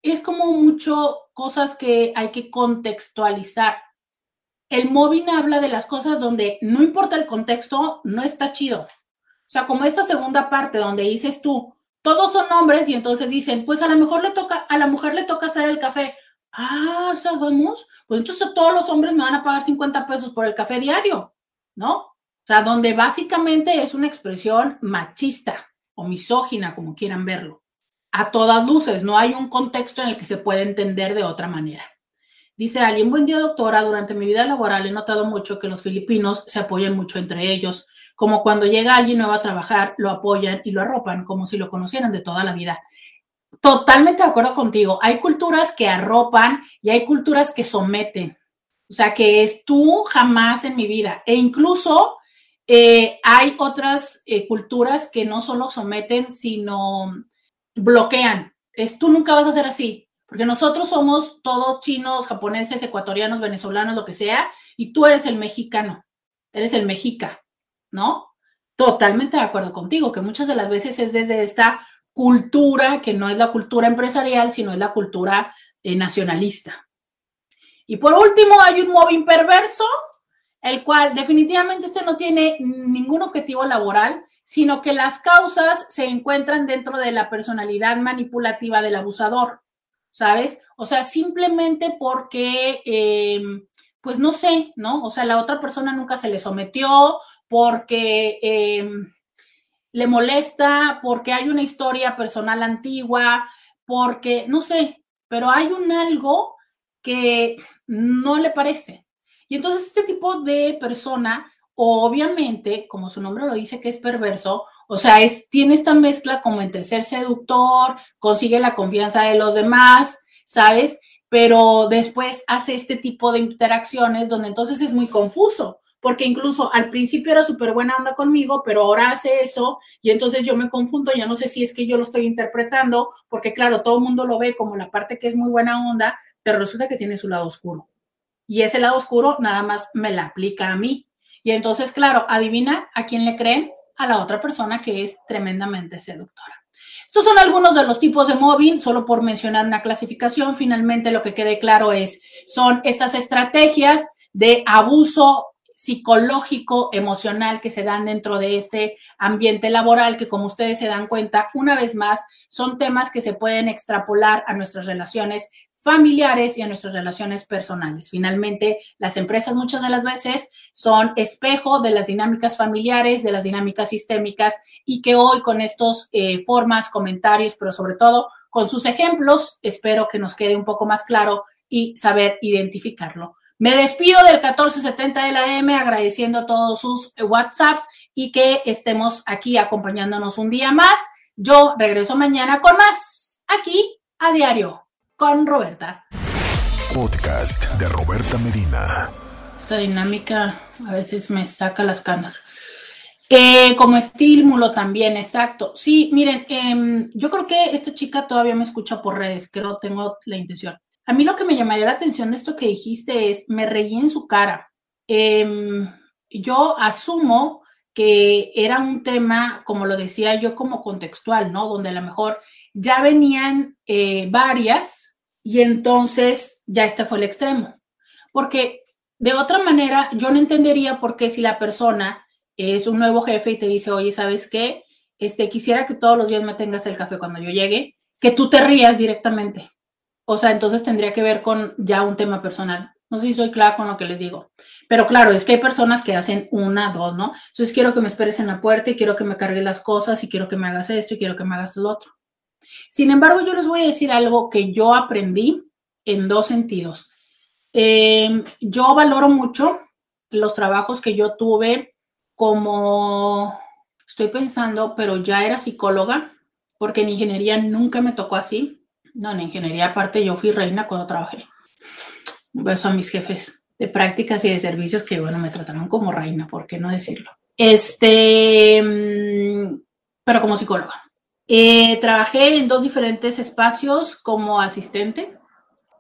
es como mucho cosas que hay que contextualizar. El móvil habla de las cosas donde no importa el contexto, no está chido. O sea, como esta segunda parte donde dices tú, todos son hombres y entonces dicen, pues a lo mejor le toca, a la mujer le toca hacer el café. Ah, o vamos, pues entonces todos los hombres me van a pagar 50 pesos por el café diario, ¿no? O sea, donde básicamente es una expresión machista o misógina, como quieran verlo. A todas luces, no hay un contexto en el que se pueda entender de otra manera. Dice alguien, buen día doctora, durante mi vida laboral he notado mucho que los filipinos se apoyan mucho entre ellos, como cuando llega alguien nuevo a trabajar, lo apoyan y lo arropan como si lo conocieran de toda la vida. Totalmente de acuerdo contigo. Hay culturas que arropan y hay culturas que someten. O sea, que es tú jamás en mi vida. E incluso eh, hay otras eh, culturas que no solo someten, sino bloquean. Es tú nunca vas a ser así. Porque nosotros somos todos chinos, japoneses, ecuatorianos, venezolanos, lo que sea, y tú eres el mexicano, eres el mexica, ¿no? Totalmente de acuerdo contigo, que muchas de las veces es desde esta cultura que no es la cultura empresarial, sino es la cultura eh, nacionalista. Y por último, hay un móvil perverso, el cual definitivamente este no tiene ningún objetivo laboral, sino que las causas se encuentran dentro de la personalidad manipulativa del abusador, ¿sabes? O sea, simplemente porque, em, pues no sé, ¿no? O sea, la otra persona nunca se le sometió, porque em, le molesta porque hay una historia personal antigua, porque, no sé, pero hay un algo que no le parece. Y entonces este tipo de persona, obviamente, como su nombre lo dice, que es perverso, o sea, es, tiene esta mezcla como entre ser seductor, consigue la confianza de los demás, ¿sabes? pero después hace este tipo de interacciones donde entonces es muy confuso, porque incluso al principio era súper buena onda conmigo, pero ahora hace eso y entonces yo me confundo, ya no sé si es que yo lo estoy interpretando, porque claro, todo el mundo lo ve como la parte que es muy buena onda, pero resulta que tiene su lado oscuro. Y ese lado oscuro nada más me la aplica a mí. Y entonces, claro, adivina a quién le creen, a la otra persona que es tremendamente seductora. Estos son algunos de los tipos de mobbing, solo por mencionar una clasificación. Finalmente, lo que quede claro es, son estas estrategias de abuso psicológico, emocional que se dan dentro de este ambiente laboral, que como ustedes se dan cuenta, una vez más, son temas que se pueden extrapolar a nuestras relaciones familiares y a nuestras relaciones personales. Finalmente, las empresas muchas de las veces son espejo de las dinámicas familiares, de las dinámicas sistémicas y que hoy con estos eh, formas, comentarios, pero sobre todo con sus ejemplos, espero que nos quede un poco más claro y saber identificarlo. Me despido del 1470 de la M agradeciendo todos sus WhatsApps y que estemos aquí acompañándonos un día más. Yo regreso mañana con más aquí a diario con Roberta. Podcast de Roberta Medina. Esta dinámica a veces me saca las canas. Eh, como estímulo también, exacto. Sí, miren, em, yo creo que esta chica todavía me escucha por redes, creo, tengo la intención. A mí lo que me llamaría la atención de esto que dijiste es, me reí en su cara. Em, yo asumo que era un tema, como lo decía yo, como contextual, ¿no? Donde a lo mejor ya venían eh, varias y entonces ya este fue el extremo. Porque de otra manera, yo no entendería por qué si la persona es un nuevo jefe y te dice, oye, ¿sabes qué? Este, quisiera que todos los días me tengas el café cuando yo llegue, que tú te rías directamente. O sea, entonces tendría que ver con ya un tema personal. No sé si soy clara con lo que les digo. Pero claro, es que hay personas que hacen una, dos, ¿no? Entonces quiero que me esperes en la puerta y quiero que me cargues las cosas y quiero que me hagas esto y quiero que me hagas lo otro. Sin embargo, yo les voy a decir algo que yo aprendí en dos sentidos. Eh, yo valoro mucho los trabajos que yo tuve como, estoy pensando, pero ya era psicóloga, porque en ingeniería nunca me tocó así. No, en ingeniería aparte yo fui reina cuando trabajé. Un beso a mis jefes de prácticas y de servicios que, bueno, me trataron como reina, ¿por qué no decirlo? Este, mm, pero como psicóloga. Eh, trabajé en dos diferentes espacios como asistente.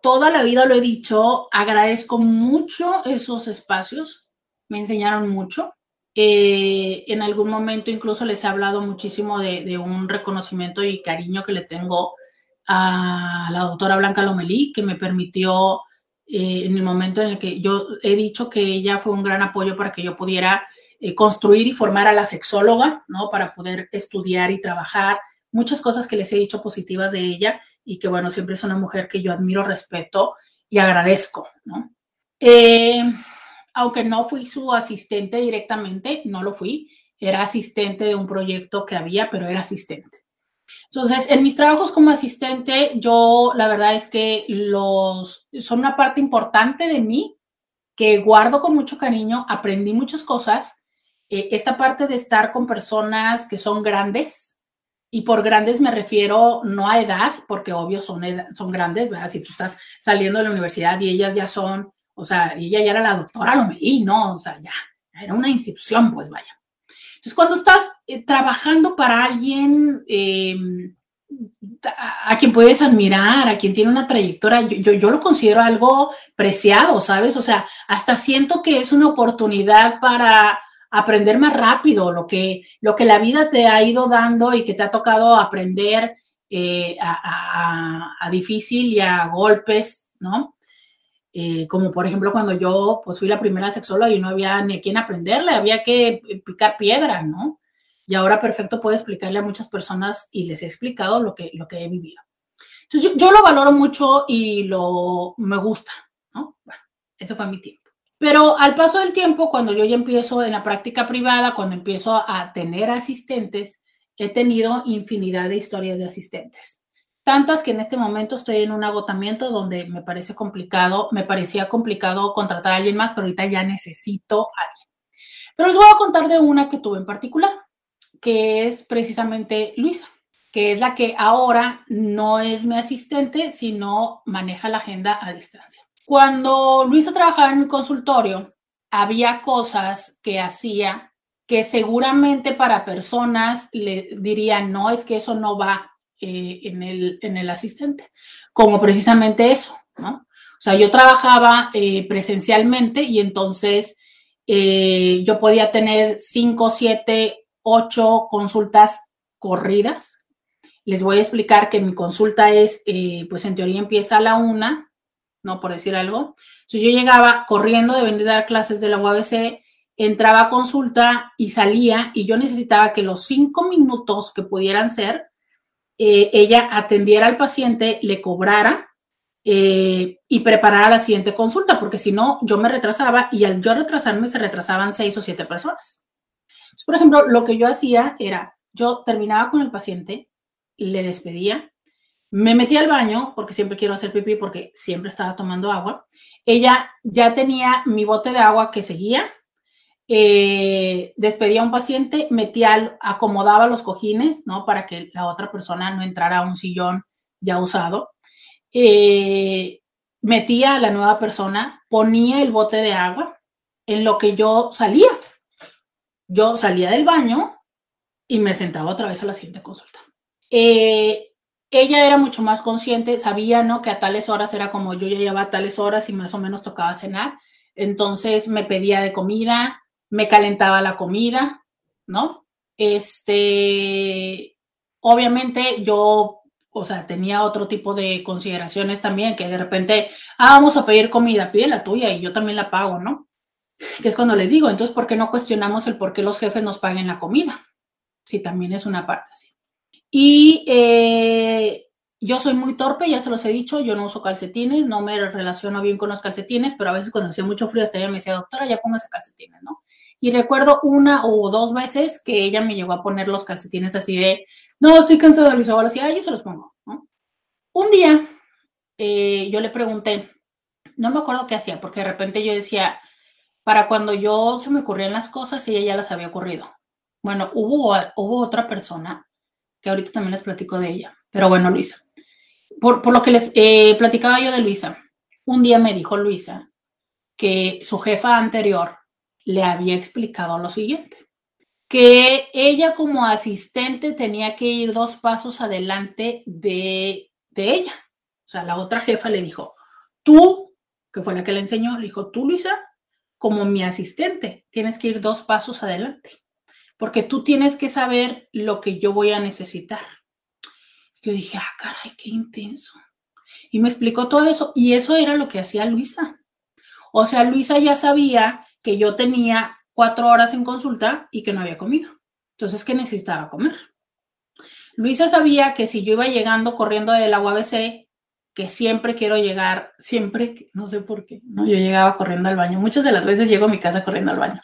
Toda la vida lo he dicho, agradezco mucho esos espacios, me enseñaron mucho. Eh, en algún momento incluso les he hablado muchísimo de, de, un reconocimiento y cariño que le tengo a la doctora Blanca Lomelí, que me permitió eh, en el momento en el que yo he dicho que ella fue un gran apoyo para que yo pudiera eh, construir y formar a la sexóloga, ¿no? Para poder estudiar y trabajar. Muchas cosas que les he dicho positivas de ella y que, bueno, siempre es una mujer que yo admiro, respeto y agradezco, ¿no? Eh, aunque no fui su asistente directamente, no lo fui, era asistente de un proyecto que había, pero era asistente. Entonces, en mis trabajos como asistente, yo la verdad es que los son una parte importante de mí que guardo con mucho cariño, aprendí muchas cosas. Eh, esta parte de estar con personas que son grandes, y por grandes me refiero no a edad, porque obvio son, son grandes, ¿verdad? Si tú estás saliendo de la universidad y ellas ya son, o sea, ella ya era la doctora lo Lomelí, ¿no? O sea, ya, era una institución, pues vaya. Entonces, cuando estás eh, trabajando para alguien eh, a, quien puedes admirar, a quien tiene una trayectoria, yo, yo, lo considero algo preciado, ¿sabes? O sea, hasta siento que es una oportunidad para aprender más rápido lo que, lo que la vida te ha ido dando y que te ha tocado aprender eh, a, difícil y a golpes, ¿no? Eh, como por ejemplo cuando yo pues fui la primera sexóloga y no había ni a quién aprenderle, había que picar piedra, ¿no? Y ahora perfecto puedo explicarle a muchas personas y les he explicado lo que, lo que he vivido. Entonces yo, yo lo valoro mucho y lo me gusta, ¿no? Bueno, ese fue mi tiempo. Pero al paso del tiempo, cuando yo ya empiezo en la práctica privada, cuando empiezo a tener asistentes, he tenido infinidad de historias de asistentes tantas que en este momento estoy en un agotamiento donde me parece complicado, me parecía complicado contratar a alguien más, pero ahorita ya necesito a alguien. Pero les voy a contar de una que tuve en particular, que es precisamente Luisa. que es la que ahora no es mi asistente, sino maneja la agenda a distancia. Cuando Luisa trabajaba en mi consultorio, había cosas que hacía que seguramente para personas le dirían, no, es que eso no va eh, en, el, en el asistente, como precisamente eso, ¿no? O sea, yo trabajaba eh, presencialmente y entonces eh, yo podía tener cinco, siete, ocho consultas corridas les voy a explicar que mi consulta es, pues en teoría empieza a la una, ¿no? Por decir algo. Entonces yo llegaba corriendo de venir a dar clases de la UABC, entraba a consulta y salía y yo necesitaba que los cinco minutos que pudieran ser, eh, ella atendiera al paciente, le cobrara eh, y preparara la siguiente consulta, porque si no, yo me retrasaba y al yo retrasarme se retrasaban seis o siete personas. por ejemplo, lo que yo hacía era, yo terminaba con el paciente, le despedía, me metí al baño porque siempre quiero hacer pipí porque siempre estaba tomando agua. Ella ya tenía mi bote de agua que seguía, eh, despedía a un paciente, metía, acomodaba los cojines, ¿no? Para que la otra persona no entrara a un sillón ya usado. Eh, metía a la nueva persona, ponía el bote de agua en lo que yo salía. Yo salía del baño y me sentaba otra vez a la siguiente consulta. Eh, ella era mucho más consciente, sabía, ¿no? Que a tales horas era como yo ya llevaba a tales horas y más o menos tocaba cenar. Entonces me pedía de comida, me calentaba la comida, ¿no? Este, obviamente yo, o sea, tenía otro tipo de consideraciones también, que de repente, ah, vamos a pedir comida, pide la tuya y yo también la pago, ¿no? Que es cuando les digo, entonces, ¿por qué no cuestionamos el por qué los jefes nos paguen la comida? Si también es una parte así. Y eh, yo soy muy torpe, ya se los he dicho, yo no uso calcetines, no me relaciono bien con los calcetines, pero a veces cuando hacía mucho frío hasta ella me decía, doctora, ya póngase calcetines, ¿no? Y recuerdo una o dos veces que ella me llegó a poner los calcetines así de, no, estoy cansada de los así, ah, yo se los pongo, ¿no? Un día eh, yo le pregunté, no me acuerdo qué hacía, porque de repente yo decía, para cuando yo se me ocurrían las cosas, ella ya las había ocurrido. Bueno, hubo, hubo otra persona que ahorita también les platico de ella. Pero bueno, Luisa, por, lo que les eh, platicaba yo de Luisa, un día me dijo Luisa que su jefa anterior le había explicado lo siguiente, que ella como asistente tenía que ir dos pasos adelante de, de ella. O sea, la otra jefa le dijo, tú, que fue la que le enseñó, le dijo, tú, Luisa, como mi asistente, tienes que ir dos pasos adelante porque tú tienes que saber lo que yo voy a necesitar. Yo dije, ah, caray, qué intenso. Y me explicó todo eso y eso era lo que hacía Luisa. O sea, Luisa ya sabía que yo tenía cuatro horas en consulta y que no había comido. Entonces, ¿qué necesitaba comer? Luisa sabía que si yo iba llegando corriendo de la UABC, que siempre quiero llegar, siempre, no sé por qué, no, yo llegaba corriendo al baño. Muchas de las veces llego a mi casa corriendo al baño.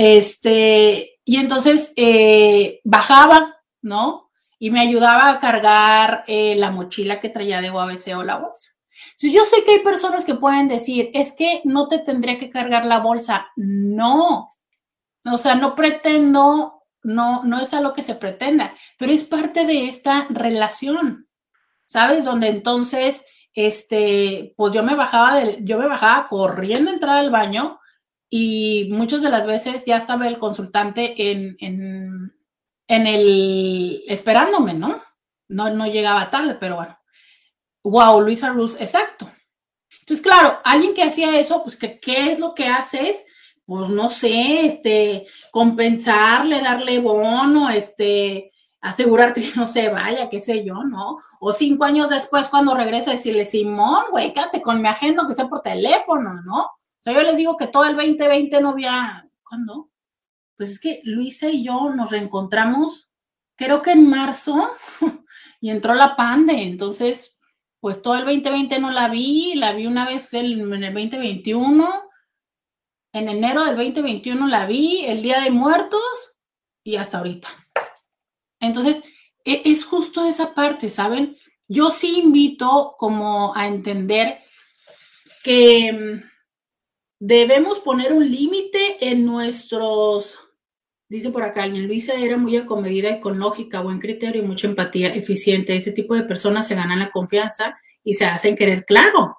Este, y entonces eh, bajaba, ¿no? Y me ayudaba a cargar eh, la mochila que traía de UABC o la bolsa. Entonces, yo sé que hay personas que pueden decir, es que no te tendría que cargar la bolsa. No, o sea, no pretendo, no, no es a lo que se pretenda, pero es parte de esta relación, ¿sabes? Donde entonces, este, pues yo me bajaba, de, yo me bajaba corriendo a entrar al baño y muchas de las veces ya estaba el consultante en, en, en el esperándome, ¿no? ¿no? No llegaba tarde, pero bueno. Wow, Luisa Ruz, exacto. Entonces, claro, alguien que hacía eso, pues, ¿qué, ¿qué es lo que haces? Pues no sé, este, compensarle, darle bono, este, asegurarte que no se vaya, qué sé yo, ¿no? O cinco años después, cuando regresa, decirle, Simón, güey, quédate con mi agenda, que sea por teléfono, ¿no? O sea, yo les digo que todo el 2020 no había, ¿cuándo? Pues es que Luisa y yo nos reencontramos, creo que en marzo, y entró la pande, entonces, pues todo el 2020 no la vi, la vi una vez en el 2021, en enero del 2021 la vi, el Día de Muertos, y hasta ahorita. Entonces, e, es justo esa parte, ¿saben? Yo sí invito como a entender que debemos poner un límite en nuestros Dice por acá, alguien, Luisa era muy acomedida y con lógica, buen criterio y mucha empatía, eficiente. Ese tipo de personas se ganan la confianza y se hacen querer claro.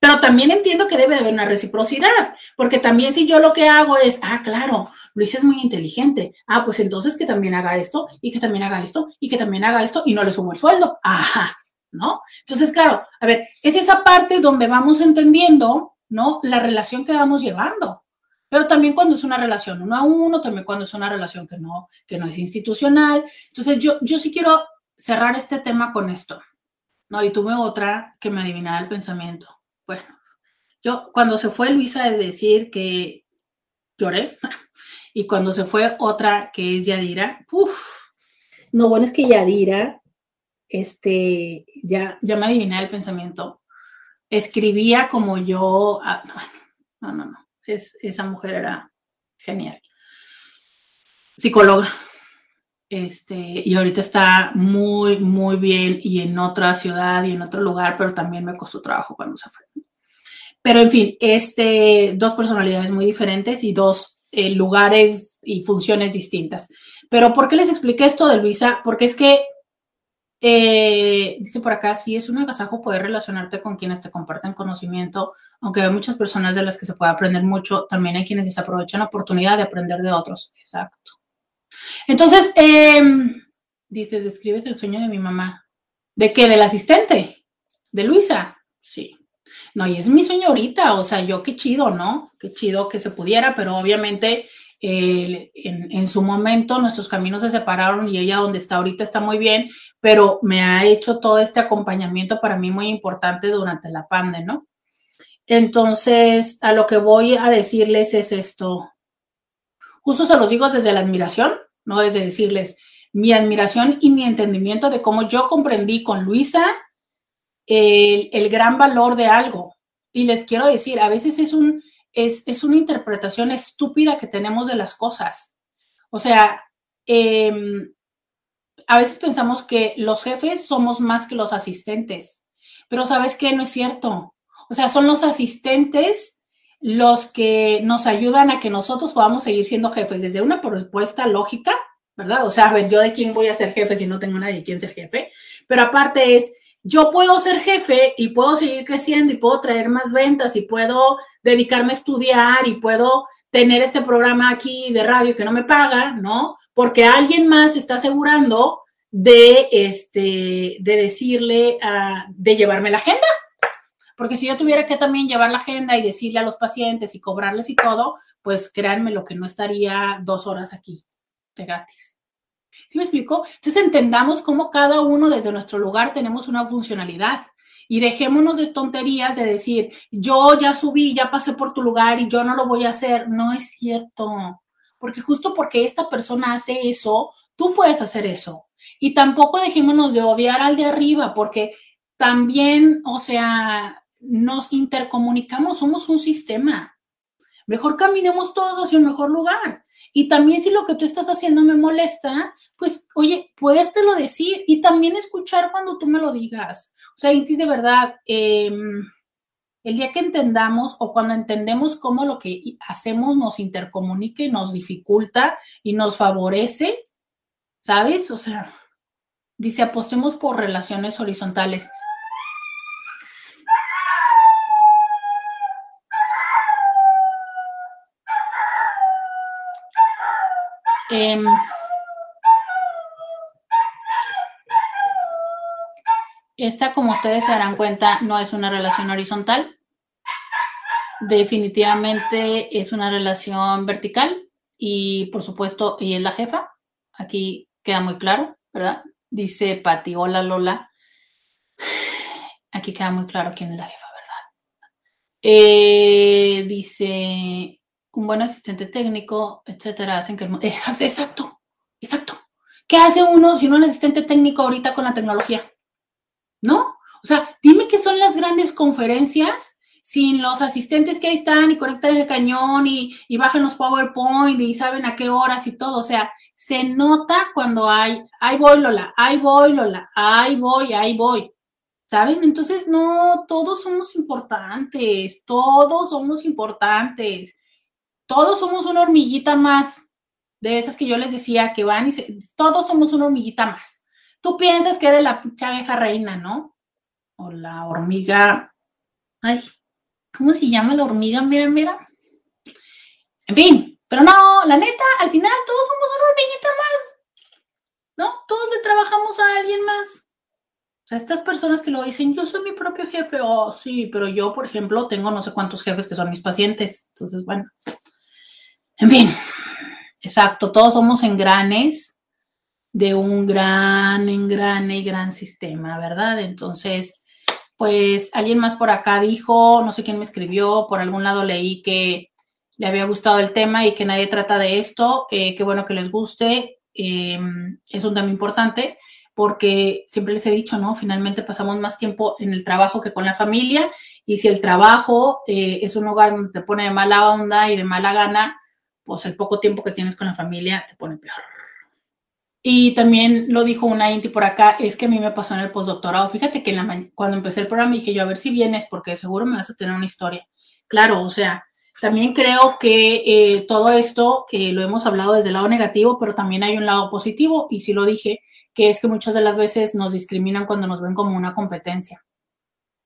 Pero también entiendo que debe haber una reciprocidad, porque también si yo lo que hago es, ah, claro, Luisa es muy inteligente, ah, pues entonces que también haga esto y que también haga esto y que también haga esto y no le subo el sueldo. Ajá, ¿no? Entonces, claro, a ver, es esa parte donde vamos entendiendo, ¿no? La relación que vamos llevando. Pero también cuando es una relación uno a uno, también cuando es una relación que no, que no es institucional. Entonces, yo, yo sí quiero cerrar este tema con esto. No, y tuve otra que me adivinaba el pensamiento. Bueno, yo cuando se fue Luisa de decir que lloré, y cuando se fue otra que es Yadira, uff, no, bueno, es que Yadira, este, ya, ya me adiviné el pensamiento. Escribía como yo, ah, no, no, no esa mujer era genial. Psicóloga. Este, y ahorita está muy, muy bien y en otra ciudad y en otro lugar, pero también me costó trabajo cuando se fue. Pero en fin, este, dos personalidades muy diferentes y dos eh, lugares y funciones distintas. Pero ¿por qué les expliqué esto de Luisa? Porque es que eh, dice por acá, sí es un agasajo poder relacionarte con quienes te comparten conocimiento, aunque hay muchas personas de las que se puede aprender mucho, también hay quienes desaprovechan la oportunidad de aprender de otros. Exacto. Entonces, eh, dices, describes el sueño de mi mamá. ¿De qué? ¿Del asistente? ¿De Luisa? Sí. No, y es mi sueño ahorita, o sea, yo qué chido, ¿no? Qué chido que se pudiera, pero obviamente en, su momento nuestros caminos se separaron y ella donde está ahorita está muy bien, pero me ha hecho todo este acompañamiento para mí muy importante durante la pandemia, ¿no? Entonces, a lo que voy a decirles es esto. Justo se los digo desde la admiración, no desde decirles mi admiración y mi entendimiento de cómo yo comprendí con Luisa el, el gran valor de algo. Y les quiero decir, a veces es un, es, una interpretación estúpida que tenemos de las cosas. O sea, em, a veces pensamos que los jefes somos más que los asistentes, pero sabes que no es cierto. O sea, son los asistentes los que nos ayudan a que nosotros podamos seguir siendo jefes desde una propuesta lógica, ¿verdad? O sea, a ver, yo de quién voy a ser jefe si no tengo nadie de quién ser jefe, pero aparte es, yo puedo ser jefe y puedo seguir creciendo y puedo traer más ventas y puedo dedicarme a estudiar y puedo tener este programa aquí de radio que no me paga, ¿no? Porque alguien más está asegurando de, este, de decirle, uh, de llevarme la agenda. Porque si yo tuviera que también llevar la agenda y decirle a los pacientes y cobrarles y todo, pues créanme lo que no estaría dos horas aquí de gratis. ¿Sí me explico? Entonces entendamos cómo cada uno desde nuestro lugar tenemos una funcionalidad y dejémonos de tonterías de decir, yo ya subí, ya pasé por tu lugar y yo no lo voy a hacer. No es cierto, porque justo porque esta persona hace eso, tú puedes hacer eso. Y tampoco dejémonos de odiar al de arriba, porque también, o sea, nos intercomunicamos, somos un sistema. Mejor caminemos todos hacia un mejor lugar. Y también si lo que tú estás haciendo me molesta, pues, oye, podértelo decir y también escuchar cuando tú me lo digas. O sea, Intis, de verdad, em, el día que entendamos o cuando entendemos cómo lo que hacemos nos intercomunica y nos dificulta y nos favorece, ¿sabes? O sea, dice, apostemos por relaciones horizontales. Eh, Esta, como ustedes se darán cuenta, no es una relación horizontal. Definitivamente es una relación vertical y, por supuesto, ella es la jefa. Aquí queda muy claro, ¿verdad? Dice Pati, hola Lola. Aquí queda muy claro quién es la jefa, ¿verdad? Eh, dice, un buen asistente técnico, etcétera, hacen que el... Eh, exacto, exacto. ¿Qué hace uno si no es asistente técnico ahorita con la tecnología? ¿no? O sea, dime qué son las grandes conferencias sin los asistentes que ahí están y conectan el cañón y, bajan los PowerPoint y saben a qué horas y todo. O sea, se nota cuando hay, ahí voy Lola, ahí voy Lola, ahí voy, ahí voy. ¿Saben? Entonces, no, todos somos importantes, todos somos importantes, todos somos una hormiguita más, de esas que yo les decía que van y se, todos somos una hormiguita más. Tú piensas que eres la abeja reina, ¿no? O la hormiga, ay, ¿cómo se llama la hormiga? Mira, mira. En fin, pero no, la neta, al final todos somos una hormiguita más. ¿No? Todos le trabajamos a alguien más. O sea, estas personas que lo dicen, yo soy mi propio jefe, oh, sí, pero yo, por ejemplo, tengo no sé cuántos jefes que son mis pacientes. Entonces, bueno. En fin, exacto, todos somos engranes de un gran engrane y gran sistema, ¿verdad? Entonces, pues alguien más por acá dijo, no sé quién me escribió, por algún lado leí que le había gustado el tema y que nadie trata de esto. Eh, qué bueno que les guste. Em, es un tema importante porque siempre les he dicho, ¿no? Finalmente pasamos más tiempo en el trabajo que con la familia y si el trabajo eh, es un lugar donde te pone de mala onda y de mala gana, pues el poco tiempo que tienes con la familia te pone peor. Y también lo dijo una Inti por acá, es que a mí me pasó en el postdoctorado. Fíjate que cuando empecé el programa dije yo, a ver si vienes, porque seguro me vas a tener una historia. Claro, o sea, también creo que eh, todo esto eh, lo hemos hablado desde el lado negativo, pero también hay un lado positivo, y sí lo dije, que es que muchas de las veces nos discriminan cuando nos ven como una competencia.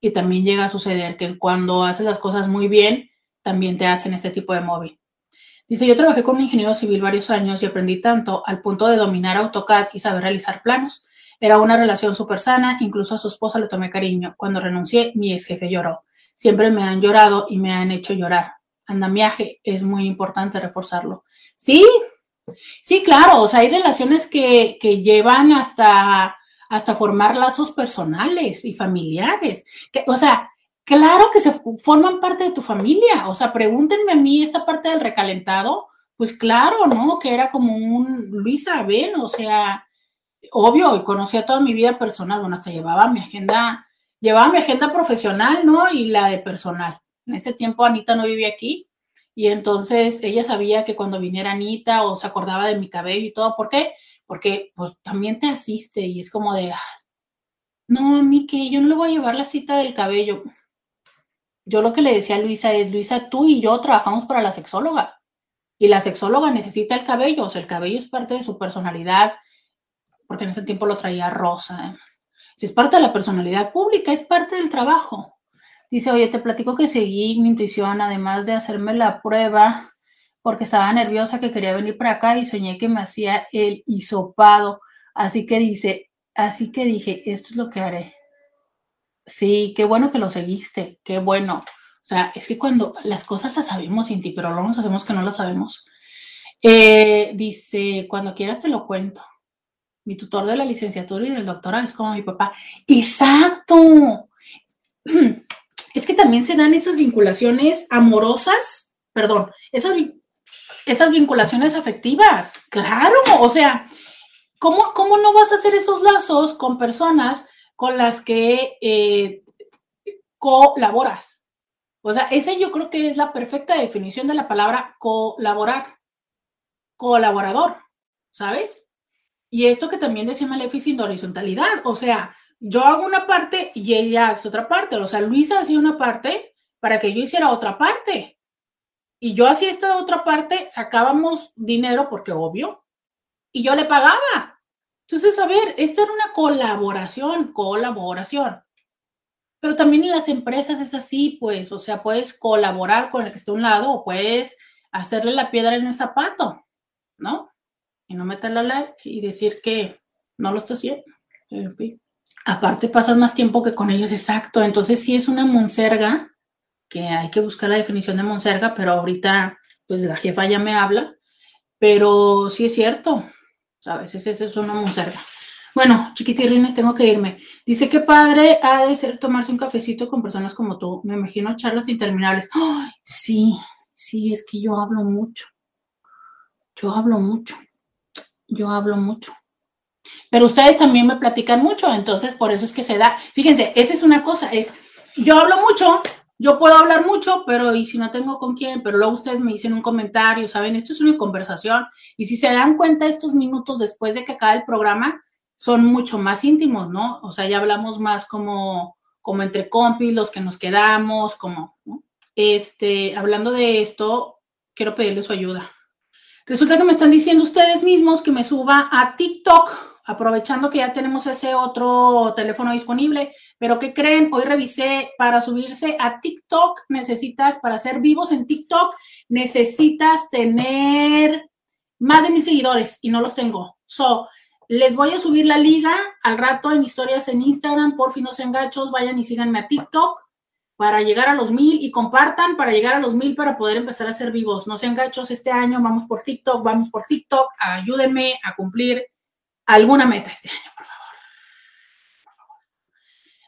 Y también llega a suceder que cuando haces las cosas muy bien, también te hacen este tipo de móvil. Dice, yo trabajé con un ingeniero civil varios años y aprendí tanto al punto de dominar AutoCAD y saber realizar planos. Era una relación súper sana, incluso a su esposa le tomé cariño. Cuando renuncié, mi ex jefe lloró. Siempre me han llorado y me han hecho llorar andamiaje, es muy importante reforzarlo. Sí, sí, claro, o sea, hay relaciones que, llevan hasta, hasta formar lazos personales y familiares. Que, o sea, claro que se forman parte de tu familia. O sea, pregúntenme a mí esta parte del recalentado, pues claro, ¿no? Que era como un Luisa, ven, o sea, obvio, y conocía toda mi vida personal, bueno, hasta llevaba mi agenda, llevaba mi agenda profesional, ¿no? Y la de personal. En ese tiempo Anita no vivía aquí y entonces ella sabía que cuando viniera Anita o se acordaba de mi cabello y todo, ¿por qué? Porque pues también te asiste y es como de, no, a mí que yo no le voy a llevar la cita del cabello. Yo lo que le decía a Luisa es, Luisa, tú y yo trabajamos para la sexóloga y la sexóloga necesita el cabello, o sea, el cabello es parte de su personalidad, porque en ese tiempo lo traía rosa. Si es parte de la personalidad pública, es parte del trabajo. Dice, oye, te platico que seguí mi intuición, además de hacerme la prueba, porque estaba nerviosa que quería venir para acá y soñé que me hacía el hisopado. Así que dice, así que dije, esto es lo que haré. Sí, qué bueno que lo seguiste, qué bueno. O sea, es que cuando las cosas las sabemos, ti, pero luego nos hacemos que no las sabemos. Eh, dice, cuando quieras te lo cuento. Mi tutor de la licenciatura y del doctorado es como mi papá. Exacto. es que también se dan esas vinculaciones amorosas, perdón, esas, esas vinculaciones afectivas. Claro, o sea, ¿cómo, ¿cómo, no vas a hacer esos lazos con personas con las que eh, colaboras? O sea, ese yo creo que es la perfecta definición de la palabra colaborar, colaborador, ¿sabes? Y esto que también decía Maleficent de horizontalidad, o sea, yo hago una parte y ella hace otra parte. O sea, Luisa hacía una parte para que yo hiciera otra parte. Y yo hacía esta otra parte, sacábamos dinero porque obvio, y yo le pagaba. Entonces, a ver, esta era una colaboración, colaboración. Pero también en las empresas es así, pues, o sea, puedes colaborar con el que esté a un lado o puedes hacerle la piedra en el zapato, ¿no? Y no meterla y decir que no lo está haciendo. Aparte pasas más tiempo que con ellos, exacto. Entonces sí es una monserga, que hay que buscar la definición de monserga, pero ahorita pues la jefa ya me habla, pero sí es cierto, a veces eso es una monserga. Bueno, chiquitirrines, tengo que irme. Dice que padre ha de ser tomarse un cafecito con personas como tú. Me imagino charlas interminables. ¡Ay! sí, sí, es que yo hablo mucho. Yo hablo mucho. Yo hablo mucho. Pero ustedes también me platican mucho, entonces por eso es que se da. Fíjense, esa es una cosa, es, yo hablo mucho, yo puedo hablar mucho, pero y si no tengo con quién, pero luego ustedes me dicen un comentario, ¿saben? Esto es una conversación. Y si se dan cuenta, estos minutos después de que acabe el programa son mucho más íntimos, ¿no? O sea, ya hablamos más como, como entre compis, los que nos quedamos, como, ¿no? Este, hablando de esto, quiero pedirle su ayuda. Resulta que me están diciendo ustedes mismos que me suba a TikTok, aprovechando que ya tenemos ese otro teléfono disponible. Pero ¿qué creen? Hoy revisé, para subirse a TikTok necesitas, para ser vivos en TikTok, necesitas tener más de mil seguidores y no los tengo. So, les voy a subir la liga al rato en historias en Instagram, por fin no sean gachos, vayan y síganme a TikTok para llegar a los mil y compartan para llegar a los mil para poder empezar a ser vivos. No sean gachos este año, vamos por TikTok, vamos por TikTok, ayúdenme a cumplir alguna meta este año, por favor. Por favor.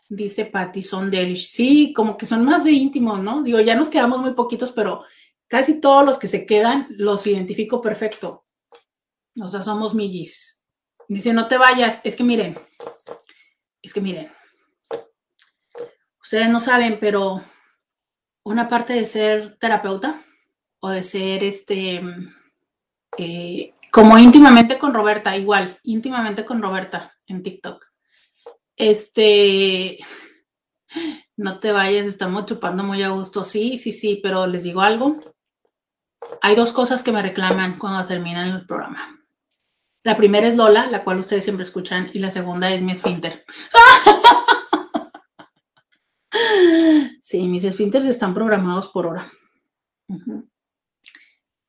Dice Patty, son delish. Sí, como que son más de íntimos, ¿no? Digo, ya nos quedamos muy poquitos, pero casi todos los que se quedan los identifico perfecto. O sea, somos millis. Dice, no te vayas. Es que miren, es que miren Ustedes no saben, pero una parte de ser terapeuta o de ser este, eh, como íntimamente con Roberta, igual, íntimamente con Roberta en TikTok. Este, no te vayas, estamos chupando muy a gusto. Sí, sí, sí, pero les digo algo. Hay dos cosas que me reclaman cuando terminan el programa. La primera es Lola, la cual ustedes siempre escuchan, y la segunda es mi esfínter. Sí, mis esfínteres están programados por hora.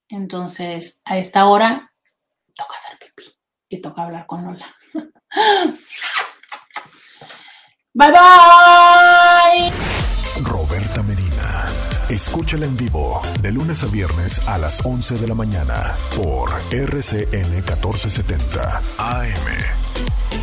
Entonces, a esta hora toca hacer pipí y toca hablar con Lola. bye bye. Roberta Medina. Escúchala en vivo de lunes a viernes a las 11 de la mañana por RCN 1470 AM.